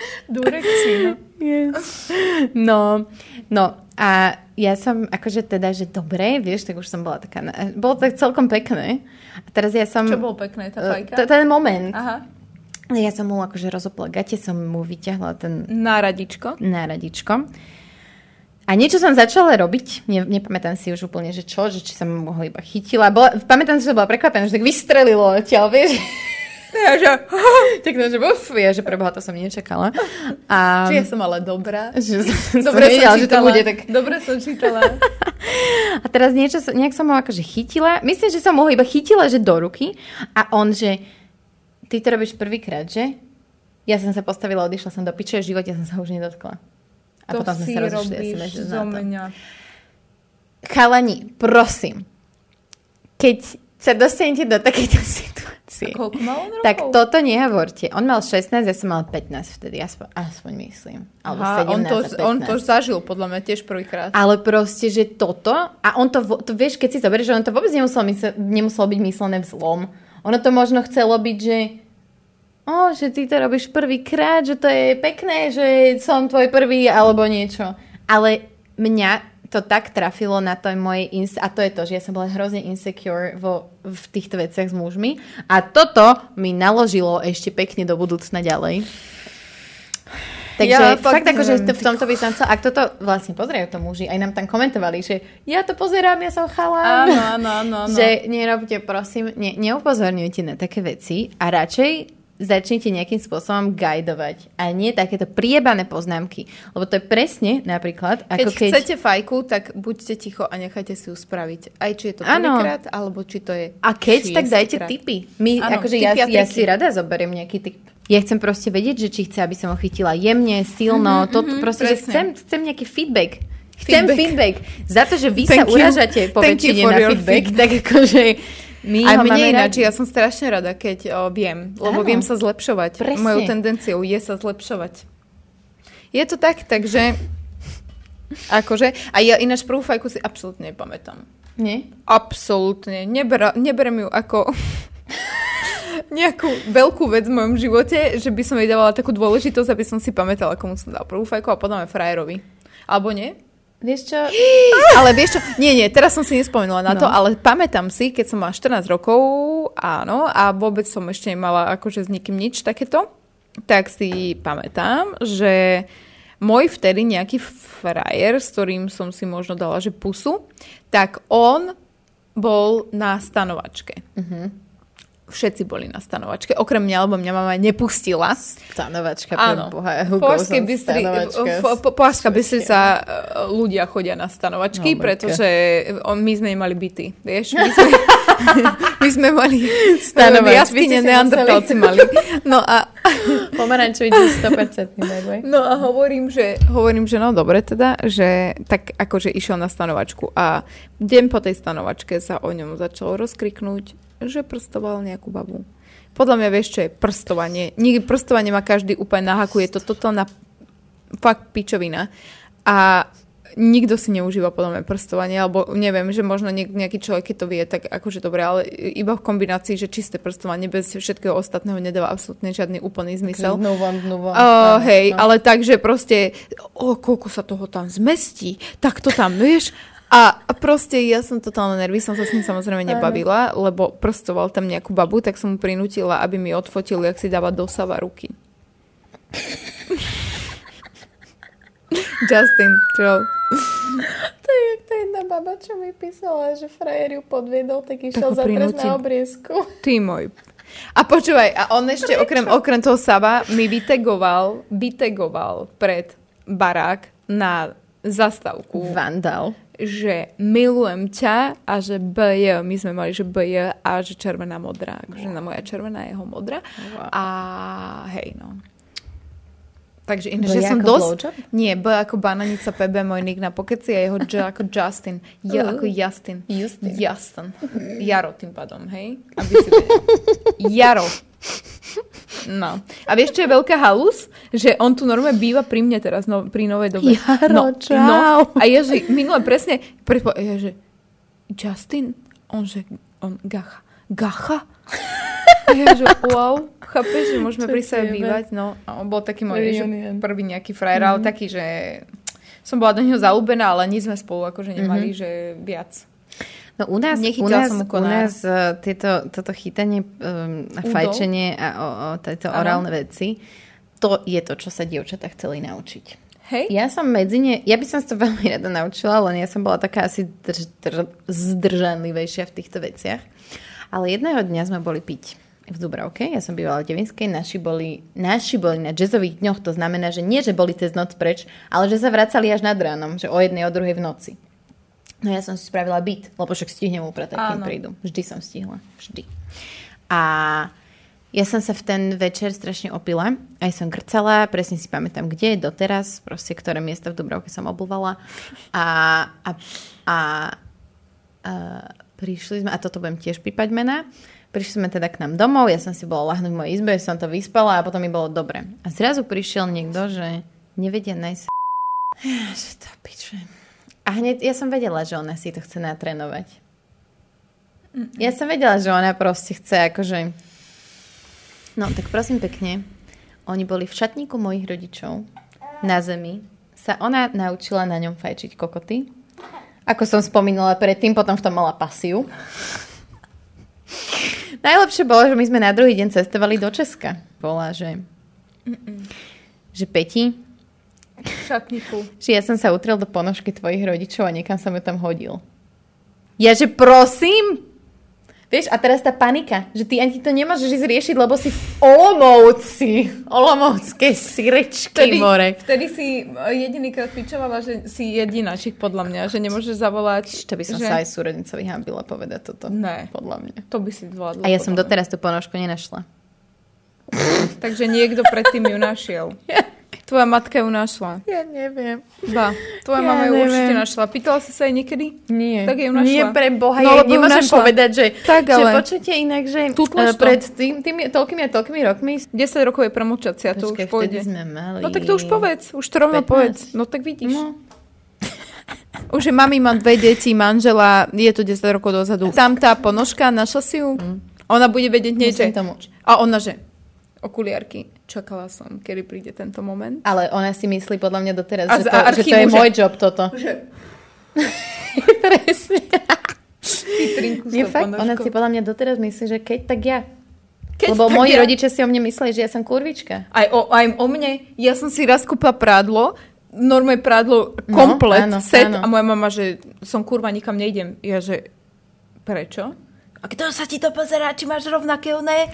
Speaker 2: [laughs] Durexi, no.
Speaker 1: Yes. No, no a ja som akože teda, že dobre, vieš, tak už som bola taká, bolo to celkom pekné. A teraz ja som...
Speaker 2: Čo bolo pekné, tá fajka?
Speaker 1: Ten moment.
Speaker 2: Aha.
Speaker 1: Ja som mu akože rozopla gate, som mu vyťahla ten
Speaker 2: Na radičko.
Speaker 1: náradičko. A niečo som začala robiť, ne, nepamätám si už úplne, že čo, že či som ho iba chytila. Bola, pamätám si, že bola prekvapená, že tak vystrelilo odtiaľ, vieš.
Speaker 2: Ja, že... [laughs]
Speaker 1: tak no, že uf, ja, že preboha, to som nečakala. A,
Speaker 2: Či ja som ale dobrá. [laughs]
Speaker 1: že som,
Speaker 2: Dobre
Speaker 1: som vedela,
Speaker 2: som
Speaker 1: že to
Speaker 2: čítala.
Speaker 1: bude tak
Speaker 2: Dobre som čítala. [laughs]
Speaker 1: A teraz niečo, nejak som ho akože chytila. Myslím, že som ho iba chytila, že do ruky. A on, že ty to robíš prvýkrát, že? Ja som sa postavila, odišla som do piče, v živote som sa už nedotkla. A
Speaker 2: to
Speaker 1: potom sme sa rozišli
Speaker 2: zo
Speaker 1: to.
Speaker 2: mňa.
Speaker 1: Chalani, prosím, keď sa dostanete do takejto situácie,
Speaker 2: Koľko mal on rokov?
Speaker 1: tak toto nehovorte. On mal 16, ja som mal 15 vtedy, aspoň, aspoň myslím. Alebo
Speaker 2: Aha,
Speaker 1: 17
Speaker 2: on, to,
Speaker 1: a 15.
Speaker 2: on to zažil podľa mňa tiež prvýkrát.
Speaker 1: Ale proste, že toto, a on to, to vieš, keď si zoberieš, že on to vôbec nemuselo, mysle, nemuselo byť myslené zlom. Ono to možno chcelo byť, že o, že ty to robíš prvýkrát, že to je pekné, že som tvoj prvý, alebo niečo. Ale mňa to tak trafilo na to moje ins- a to je to, že ja som bola hrozne insecure vo, v týchto veciach s mužmi a toto mi naložilo ešte pekne do budúcna ďalej. Takže ja, fakt, fakt akože v tomto by som chcela, ak toto vlastne pozerajú to muži, aj nám tam komentovali, že ja to pozerám, ja som chalán.
Speaker 2: Áno, áno, áno.
Speaker 1: Že nerobte, prosím, ne, neupozorňujte na také veci a radšej začnite nejakým spôsobom guidovať a nie takéto priebané poznámky. Lebo to je presne napríklad...
Speaker 2: Ako keď, keď chcete fajku, tak buďte ticho a nechajte si ju spraviť. Aj či je to prvýkrát, alebo či to je...
Speaker 1: A keď, tak dajte krát. tipy. My, ano, akože ja, ja si rada zoberiem nejaký tip. Ja chcem proste vedieť, že či chce, aby som ho chytila jemne, silno, mm-hmm, to, mm-hmm, proste, že chcem, chcem nejaký feedback. Chcem feedback. feedback. Za to, že vy Thank sa you. uražate po väčšine na feedback, feedback, tak akože
Speaker 2: my a mne ináč, ja som strašne rada, keď o, viem, lebo Áno. viem sa zlepšovať. Presne. Mojou tendenciou je sa zlepšovať. Je to tak, takže akože, a ja ináč prvú fajku si absolútne nepamätám.
Speaker 1: Nie?
Speaker 2: Absolútne. Neber, neberem ju ako [laughs] nejakú veľkú vec v mojom živote, že by som jej dávala takú dôležitosť, aby som si pamätala, komu som dal prvú fajku a aj frajerovi. Alebo nie?
Speaker 1: Vieš čo? [gasps]
Speaker 2: ale vieš čo? Nie, nie, teraz som si nespomenula na no. to, ale pamätám si, keď som mala 14 rokov, áno, a vôbec som ešte nemala akože s nikým nič takéto, tak si pamätám, že môj vtedy nejaký frajer, s ktorým som si možno dala, že pusu, tak on bol na stanovačke. Uh-huh všetci boli na stanovačke, okrem mňa, lebo mňa mama nepustila.
Speaker 1: Stanovačka, Áno. Boha, Považské Bystri,
Speaker 2: Považská e, ľudia chodia na stanovačky, oh pretože on, my sme nemali byty, vieš, my sme, [laughs] my sme mali stanovačky. neandertalci mali. No a... [laughs]
Speaker 1: Pomarančový 100%
Speaker 2: No a hovorím, že, hovorím, že no dobre teda, že tak akože išiel na stanovačku a deň po tej stanovačke sa o ňom začalo rozkriknúť že prstoval nejakú babu. Podľa mňa vieš, čo je prstovanie. Nikdy prstovanie má každý úplne na haku. Je to totálna fakt pičovina. A nikto si neužíva podľa mňa prstovanie, alebo neviem, že možno nejaký človek, keď to vie, tak akože dobre, ale iba v kombinácii, že čisté prstovanie bez všetkého ostatného nedáva absolútne žiadny úplný zmysel.
Speaker 1: No one, no one.
Speaker 2: Uh, hej, no. ale takže proste, o, koľko sa toho tam zmestí, tak to tam, vieš, a proste ja som totálne nervy, som sa s ním samozrejme nebavila, lebo prstoval tam nejakú babu, tak som mu prinútila, aby mi odfotil, jak si dáva do sava ruky. [laughs] Justin, čo?
Speaker 1: To je jak tá jedna baba, čo mi písala, že frajer ju podviedol, tak išiel za trest na obriezku.
Speaker 2: Ty môj. A počúvaj, a on ešte okrem, okrem toho Saba mi vytegoval, vytegoval pred barák na zastavku.
Speaker 1: Vandal
Speaker 2: že milujem ťa a že BJ, my sme mali, že BJ a že červená modrá. Akože na moja červená, jeho modrá. Wow. A hej, no. Takže iné, že som dosť... Nie, B ako bananica PB, môj nick na pokeci a jeho J ako Justin. J uh, ako Justin.
Speaker 1: Justin.
Speaker 2: Justin. Jaro tým pádom, hej? Aby si Jaro. No. A vieš, čo je veľká halus? Že on tu normálne býva pri mne teraz, no, pri novej dobe.
Speaker 1: Jaro,
Speaker 2: no,
Speaker 1: čau. No.
Speaker 2: A že minule presne, predpo, ja, že Justin, on, že, on, gacha. Gacha? A ja, že wow, chápeš, že môžeme pri sebe bývať. No, a on bol taký môj že prvý nejaký frajer, mm-hmm. ale mhm. taký, že som bola do neho zalúbená, ale nič sme spolu akože nemali, mm-hmm. že viac.
Speaker 1: No u nás, u nás, u nás uh, tieto, toto chytanie um, a fajčenie a o, o tieto ano. orálne veci, to je to, čo sa dievčatá chceli naučiť.
Speaker 2: Hej?
Speaker 1: Ja som medzi ne, ja by som to [laughs] veľmi rada naučila, len ja som bola taká asi drž, drž, zdržanlivejšia v týchto veciach. Ale jedného dňa sme boli piť v Dubravke, ja som bývala v Devinskej, naši boli, naši boli na jazzových dňoch, to znamená, že nie, že boli cez noc preč, ale že sa vracali až nad ránom, že o jednej, o druhej v noci. No ja som si spravila byt, lebo však stihnem upratať, kým prídu. Vždy som stihla. Vždy. A ja som sa v ten večer strašne opila. Aj som grcala, presne si pamätám, kde, doteraz, proste ktoré miesta v Dubrovke som obúvala. A, a, a, a prišli sme, a toto budem tiež pípať mena, prišli sme teda k nám domov, ja som si bola lahnúť v mojej izbe, som to vyspala a potom mi bolo dobre. A zrazu prišiel niekto, že nevedia nájsť ja, [sighs] že to piče a hneď, ja som vedela, že ona si to chce natrénovať. Mm-mm. Ja som vedela, že ona proste chce akože... No, tak prosím pekne, oni boli v šatníku mojich rodičov na zemi. Sa ona naučila na ňom fajčiť kokoty Ako som spomínala predtým, potom v tom mala pasiu. [laughs] Najlepšie bolo, že my sme na druhý deň cestovali do Česka. Bola, že... Že Peti,
Speaker 2: Šatníku.
Speaker 1: že ja som sa utrel do ponožky tvojich rodičov a niekam som ju tam hodil. Ja, že prosím? Vieš, a teraz tá panika, že ty ani to nemôžeš ísť riešiť, lebo si v Olomouci. Olomoucké sirečky,
Speaker 2: Vtedy,
Speaker 1: more.
Speaker 2: vtedy si jedinýkrát pičovala, že si jedináčik podľa mňa, že nemôžeš zavolať.
Speaker 1: To by som
Speaker 2: že...
Speaker 1: sa aj súrodnicovi hambila povedať toto.
Speaker 2: Ne.
Speaker 1: Podľa mňa.
Speaker 2: To by si zvládla.
Speaker 1: A ja som doteraz tú ponožku nenašla.
Speaker 2: Takže niekto predtým ju našiel. [laughs] Tvoja matka ju našla.
Speaker 1: Ja neviem.
Speaker 2: Ba, tvoja
Speaker 1: Ja
Speaker 2: mama ju
Speaker 1: neviem.
Speaker 2: určite našla. Pýtala si sa jej niekedy?
Speaker 1: Nie.
Speaker 2: Tak ju našla.
Speaker 1: Nie, pre Boha,
Speaker 2: No, ju
Speaker 1: nemôžem
Speaker 2: našla.
Speaker 1: povedať, že,
Speaker 2: Tak,
Speaker 1: že
Speaker 2: ale-
Speaker 1: počujete inak, že
Speaker 2: to.
Speaker 1: pred tým, tými, toľkými a toľkými rokmi
Speaker 2: 10 rokov je premlčacia, to už pôjde.
Speaker 1: sme mali...
Speaker 2: No tak to už povedz, už to rovno
Speaker 1: 15.
Speaker 2: povedz. No tak vidíš.
Speaker 1: No. [laughs]
Speaker 2: Už je mami má dve deti, manžela, je to 10 rokov dozadu. Tam tá ponožka, našla si ju? Ona bude vedieť že...
Speaker 1: Tomu.
Speaker 2: A ona, že okuliarky. Čakala som, kedy príde tento moment.
Speaker 1: Ale ona si myslí podľa mňa doteraz,
Speaker 2: A
Speaker 1: že to, že to
Speaker 2: archívu,
Speaker 1: je
Speaker 2: že-
Speaker 1: môj job toto.
Speaker 2: Že [laughs]
Speaker 1: Presne. Nie, fakt, ona si podľa mňa doteraz myslí, že keď, tak ja.
Speaker 2: Keď
Speaker 1: Lebo moji
Speaker 2: ja-
Speaker 1: rodičia si o mne mysleli, že ja som kurvička.
Speaker 2: Aj o, aj o mne. Ja som si raz kúpila prádlo, normálne prádlo
Speaker 1: No,
Speaker 2: komplet,
Speaker 1: áno,
Speaker 2: set
Speaker 1: áno.
Speaker 2: a moja mama, že som kurva, nikam nejdem. Ja, že prečo? A kto sa ti to pozerá, či máš rovnaké oné?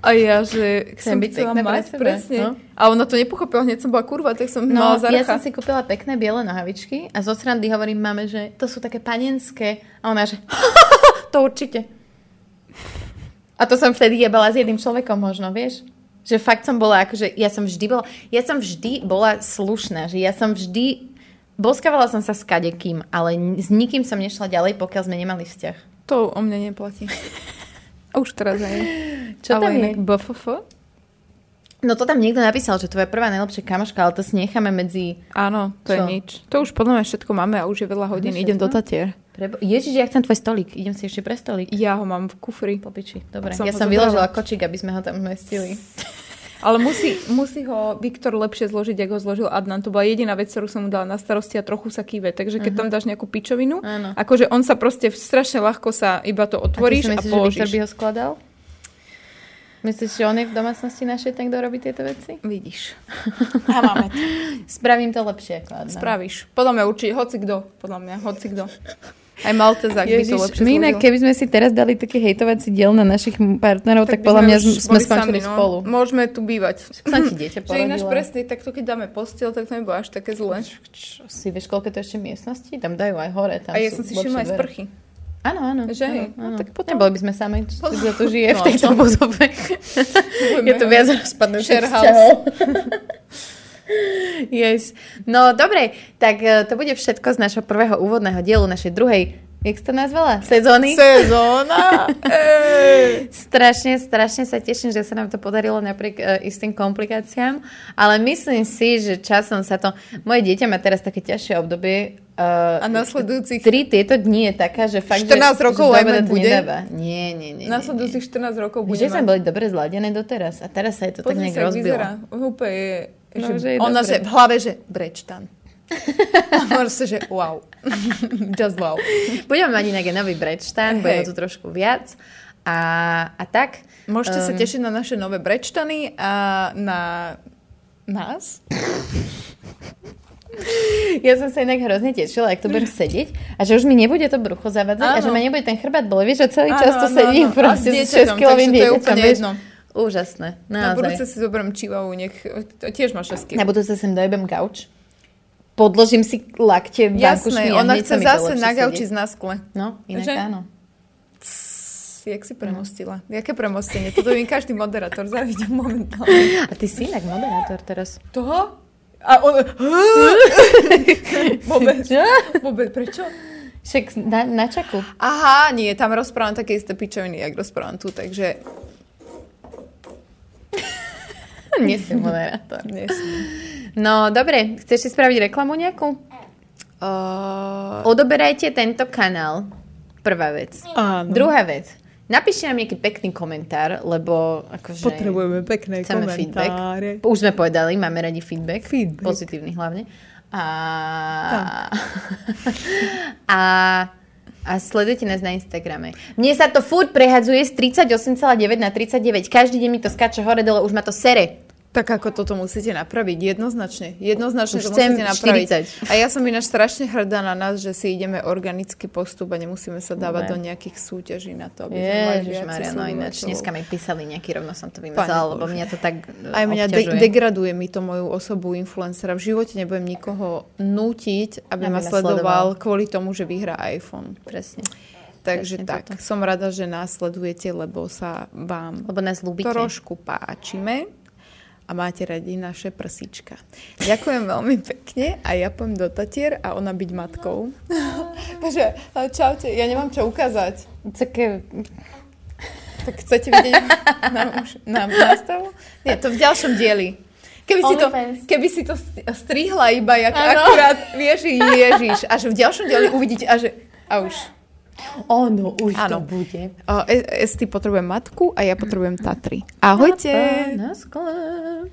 Speaker 2: A ja, že
Speaker 1: Chcem
Speaker 2: som
Speaker 1: byť
Speaker 2: chcela
Speaker 1: pre
Speaker 2: mať,
Speaker 1: seba,
Speaker 2: presne.
Speaker 1: no.
Speaker 2: A ona to nepochopila, hneď som bola kurva, tak som
Speaker 1: No,
Speaker 2: mala zaracha.
Speaker 1: ja som si kúpila pekné biele nohavičky a zo srandy hovorím mame, že to sú také panenské. A ona, že [laughs] to určite. A to som vtedy jebala s jedným človekom možno, vieš? Že fakt som bola, akože ja som vždy bola, ja som vždy bola slušná, že ja som vždy, boskávala som sa s kadekým, ale s nikým som nešla ďalej, pokiaľ sme nemali vzťah.
Speaker 2: To o mne neplatí. [laughs] Už teraz aj.
Speaker 1: Čo
Speaker 2: Ale
Speaker 1: tam je?
Speaker 2: BFF?
Speaker 1: No to tam niekto napísal, že tvoja prvá najlepšia kamoška, ale to si necháme medzi...
Speaker 2: Áno, to je
Speaker 1: Čo?
Speaker 2: nič. To už podľa mňa všetko máme a už je veľa hodín.
Speaker 1: Máme
Speaker 2: Idem do
Speaker 1: všetko?
Speaker 2: Tatier.
Speaker 1: Prebo... Ježiš, ja chcem tvoj stolík. Idem si ešte pre stolík.
Speaker 2: Ja ho mám v kufri.
Speaker 1: Po piči. Dobre,
Speaker 2: Som
Speaker 1: ja
Speaker 2: ho
Speaker 1: som
Speaker 2: zobrala.
Speaker 1: vyložila kočík, aby sme ho tam zmestili. [laughs]
Speaker 2: Ale musí, musí ho Viktor lepšie zložiť, ako ho zložil Adnan. To bola jediná vec, ktorú som mu dala na starosti a trochu sa kýve. Takže keď tam dáš nejakú pičovinu,
Speaker 1: Áno.
Speaker 2: akože on sa proste strašne ľahko sa iba to otvoríš a,
Speaker 1: a, ty si myslíš, že
Speaker 2: položíš.
Speaker 1: Viktor by ho skladal? Myslíš, že on je v domácnosti našej ten, kto robí tieto veci?
Speaker 2: Vidíš. [laughs] A máme to.
Speaker 1: Spravím to lepšie ako Adnan.
Speaker 2: Spravíš. Podľa mňa určite, hoci kto. Podľa mňa, hoci kto. Aj Maltezák by to lepšie
Speaker 1: my inak, keby sme si teraz dali taký hejtovací diel na našich partnerov, tak,
Speaker 2: by
Speaker 1: podľa mňa sme
Speaker 2: boli
Speaker 1: skončili
Speaker 2: sami, no.
Speaker 1: spolu.
Speaker 2: Môžeme tu bývať.
Speaker 1: Som ti dieťa [laughs]
Speaker 2: Že ináč presne, tak to keď dáme postiel, tak to nebolo až také zlé.
Speaker 1: Čo si, vieš, koľko to ešte miestností? Tam dajú aj hore. Tam
Speaker 2: A ja som si všimla aj sprchy.
Speaker 1: Áno, áno.
Speaker 2: Že hej,
Speaker 1: áno,
Speaker 2: no
Speaker 1: áno.
Speaker 2: tak potom-
Speaker 1: Neboli by sme sami, [laughs] kto tu žije v
Speaker 2: No,
Speaker 1: tejto
Speaker 2: čo? [laughs]
Speaker 1: budove. Je tu
Speaker 2: ho-
Speaker 1: viac rozpadnutých
Speaker 2: Share house.
Speaker 1: vzťahov. Yes. No dobre, tak e, to bude všetko z našho prvého úvodného dielu, našej druhej, jak si to nazvala? Sezóny?
Speaker 2: Sezóna! [laughs] Ej.
Speaker 1: Strašne, strašne sa teším, že sa nám to podarilo napriek uh, istým komplikáciám, ale myslím si, že časom sa to... Moje dieťa má teraz také ťažšie obdobie. Uh,
Speaker 2: A nasledujúcich,
Speaker 1: Tri tieto dni je taká, že fakt,
Speaker 2: 14
Speaker 1: že,
Speaker 2: rokov
Speaker 1: že dobre to
Speaker 2: bude?
Speaker 1: nedáva. Nie, nie, nie.
Speaker 2: nasledujúcich 14 rokov bude
Speaker 1: Že sme boli dobre zladené doteraz a teraz sa je to tak
Speaker 2: Pozri
Speaker 1: nejak
Speaker 2: sa, jak
Speaker 1: rozbilo.
Speaker 2: vyzerá. Úplne je,
Speaker 1: No,
Speaker 2: že,
Speaker 1: že je
Speaker 2: ona,
Speaker 1: dobre.
Speaker 2: že v hlave, že brečtan. A proste, že wow. [laughs] Just wow.
Speaker 1: Budeme mať inak aj nový brečtán, bude ho
Speaker 2: Hej.
Speaker 1: tu trošku viac. A, a tak.
Speaker 2: Môžete sa
Speaker 1: Um,
Speaker 2: tešiť na naše nové brečtany a na nás. [laughs]
Speaker 1: Ja som sa inak hrozne tešila, ak to budem sedieť a že už mi nebude to brucho zavadzať a
Speaker 2: Áno.
Speaker 1: že ma nebude ten chrbát boleť. Vieš, že celý
Speaker 2: Áno,
Speaker 1: čas to
Speaker 2: áno,
Speaker 1: sedím
Speaker 2: áno.
Speaker 1: proste
Speaker 2: A s
Speaker 1: s
Speaker 2: dieťaťom,
Speaker 1: 6 kilovým
Speaker 2: takže to je úplne jedno.
Speaker 1: Úžasné,
Speaker 2: Na budúce
Speaker 1: naozaj.
Speaker 2: si zoberiem čivavu, nech to tiež má 6
Speaker 1: Na budúce sem dojebem gauč. Podložím si lakte vankušmi
Speaker 2: Jasné, ona chce zase na gauči
Speaker 1: sedie.
Speaker 2: na skle.
Speaker 1: No, inak
Speaker 2: Že?
Speaker 1: áno.
Speaker 2: Pss, Jak si premostila? Jaké premostenie? Toto mi každý moderátor zavidí momentálne.
Speaker 1: A ty si inak moderátor teraz.
Speaker 2: Toho? A on... [laughs] Vôbec. Vôbec, prečo?
Speaker 1: Však na, na čaku.
Speaker 2: Aha, nie, tam rozprávam také isté pičoviny, jak rozprávam tu, takže
Speaker 1: Nie si moderátor.
Speaker 2: nie som.
Speaker 1: No, dobre, chceš si spraviť reklamu nejakú?
Speaker 2: Uh,
Speaker 1: Odoberajte tento kanál. Prvá vec.
Speaker 2: áno.
Speaker 1: Druhá vec. Napíšte nám nejaký pekný komentár, lebo akože...
Speaker 2: Potrebujeme pekné
Speaker 1: Chceme
Speaker 2: komentáre.
Speaker 1: Už sme povedali, máme radi feedback.
Speaker 2: Feedback.
Speaker 1: Pozitívny hlavne. A... [laughs] a... A sledujte nás na Instagrame. Mne sa to furt prehadzuje z 38,9 na 39. Každý deň mi to skáče hore dole, už ma to sere.
Speaker 2: Tak ako toto musíte napraviť, jednoznačne. Jednoznačne
Speaker 1: Už
Speaker 2: to musíte napraviť.
Speaker 1: 40.
Speaker 2: A ja som ináč strašne hrdá na nás, že si ideme organický postup a nemusíme sa dávať
Speaker 1: Ne.
Speaker 2: do nejakých súťaží na to, aby sme mali
Speaker 1: Maria, no ináč dneska mi písali nejaký, rovno som to vymazala, lebo mňa to tak
Speaker 2: Aj mňa de- degraduje mi to moju osobu influencera. V živote nebudem nikoho nútiť, aby,
Speaker 1: Aby
Speaker 2: ma sledoval
Speaker 1: sledoval.
Speaker 2: kvôli tomu, že vyhrá iPhone.
Speaker 1: Presne.
Speaker 2: Takže
Speaker 1: Presne
Speaker 2: tak,
Speaker 1: toto.
Speaker 2: som rada, že nás sledujete, lebo sa vám
Speaker 1: Lebo nás ľúbite.
Speaker 2: trošku páčime a máte radi naše prsíčka. Ďakujem veľmi pekne a ja poviem do Tatier a ona byť matkou. [laughs] Takže čaute, ja nemám čo ukázať.
Speaker 1: Tak, eh,
Speaker 2: Tak chcete vidieť na, na nástavu? Nie, to v ďalšom dieli. Keby si, to, keby si to st- strihla iba, jak
Speaker 1: Áno.
Speaker 2: akurát, vieš, ježiš, až v ďalšom dieli uvidíte, a že, a už.
Speaker 1: Áno, už
Speaker 2: Áno.
Speaker 1: to bude.
Speaker 2: O, Esty potrebujem matku a ja potrebujem Tatry. Ahojte!
Speaker 1: Na skle.